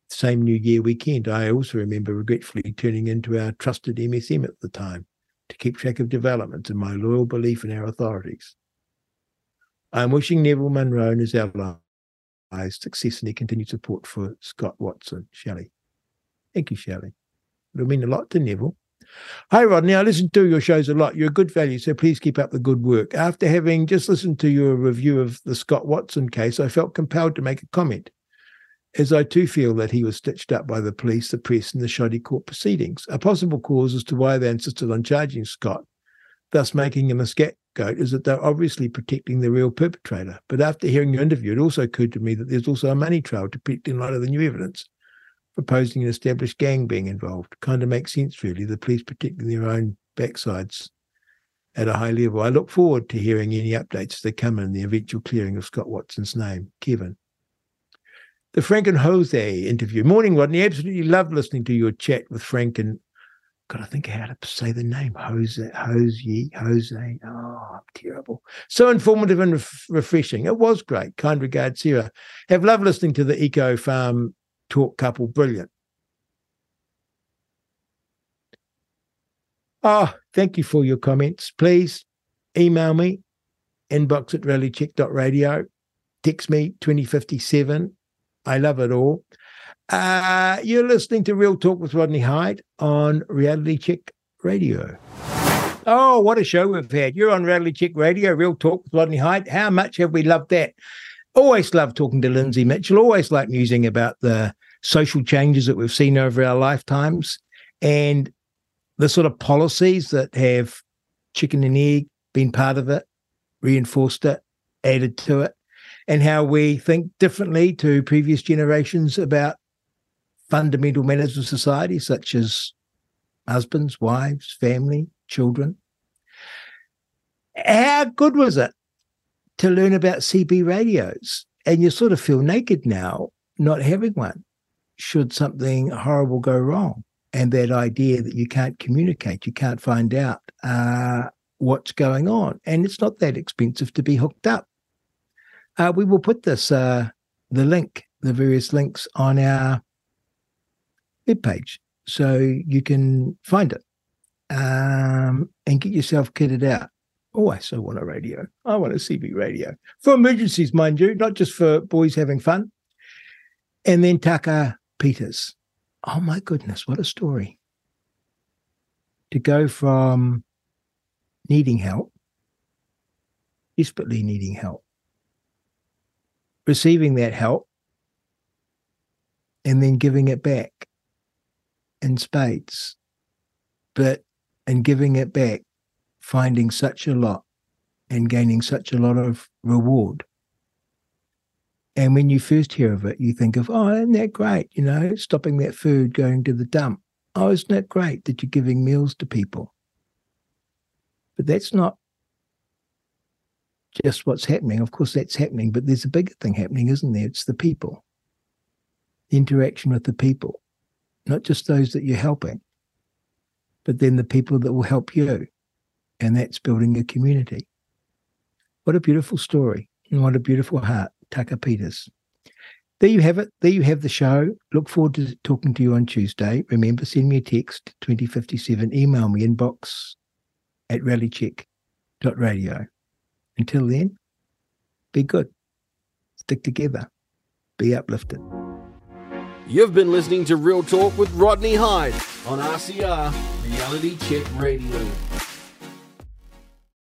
same New Year weekend. I also remember regretfully turning into our trusted MSM at the time to keep track of developments and my loyal belief in our authorities. I am wishing Neville Munro and his allies success and their continued support for Scott Watson, Shelley. Thank you, Shelley. It'll mean a lot to Neville. Hi, Rodney. I listen to your shows a lot. You're a good value, so please keep up the good work. After having just listened to your review of the Scott Watson case, I felt compelled to make a comment, as I too feel that he was stitched up by the police, the press, and the shoddy court proceedings. A possible cause as to why they insisted on charging Scott, thus making him a scat scapegoat is that they're obviously protecting the real perpetrator. But after hearing your interview, it also occurred to me that there's also a money trail to protect in light of the new evidence, proposing an established gang being involved. Kind of makes sense, really, the police protecting their own backsides at a high level. I look forward to hearing any updates they come in the eventual clearing of Scott Watson's name. Kevin. The Frank and Jose interview. Morning, Rodney. Absolutely love listening to your chat with Frank and God, I think how to say the name Jose, Jose, Jose. Oh, I'm terrible. So informative and ref- refreshing. It was great. Kind regards, Sarah. Have loved listening to the Eco Farm talk couple. Brilliant. Oh, thank you for your comments. Please email me, inbox at realitycheck.radio, text me 2057. I love it all. Uh, you're listening to Real Talk with Rodney Hide on Reality Check Radio. Oh, what a show we've had. You're on Reality Check Radio, Real Talk with Rodney Hide. How much have we loved that? Always love talking to Lindsay Mitchell, always like musing about the social changes that we've seen over our lifetimes and the sort of policies that have chicken and egg been part of it, reinforced it, added to it, and how we think differently to previous generations about fundamental matters of society, such as husbands, wives, family, children. How good was it to learn about CB radios? And you sort of feel naked now not having one, should something horrible go wrong. And that idea that you can't communicate, you can't find out uh, what's going on. And it's not that expensive to be hooked up. Uh, we will put this, uh, the link, the various links on our web page so you can find it um, and get yourself kitted out. Oh, I so want a radio. I want a CB radio for emergencies, mind you, not just for boys having fun. And then Tucker Peters. Oh my goodness, what a story. To go from needing help, desperately needing help, receiving that help and then giving it back in spades. But in giving it back, finding such a lot and gaining such a lot of reward. And when you first hear of it, you think of, oh, isn't that great? You know, stopping that food going to the dump. Oh, isn't that great that you're giving meals to people? But that's not just what's happening. Of course, that's happening, but there's a bigger thing happening, isn't there? It's the people, the interaction with the people, not just those that you're helping, but then the people that will help you. And that's building a community. What a beautiful story. And what a beautiful heart, Tucker Peters. There you have it. There you have the show. Look forward to talking to you on Tuesday. Remember, send me a text 2057, email me inbox at realitycheck.radio. Until then, be good, stick together, be uplifted. You've been listening to Real Talk with Rodney Hide on RCR Reality Check Radio.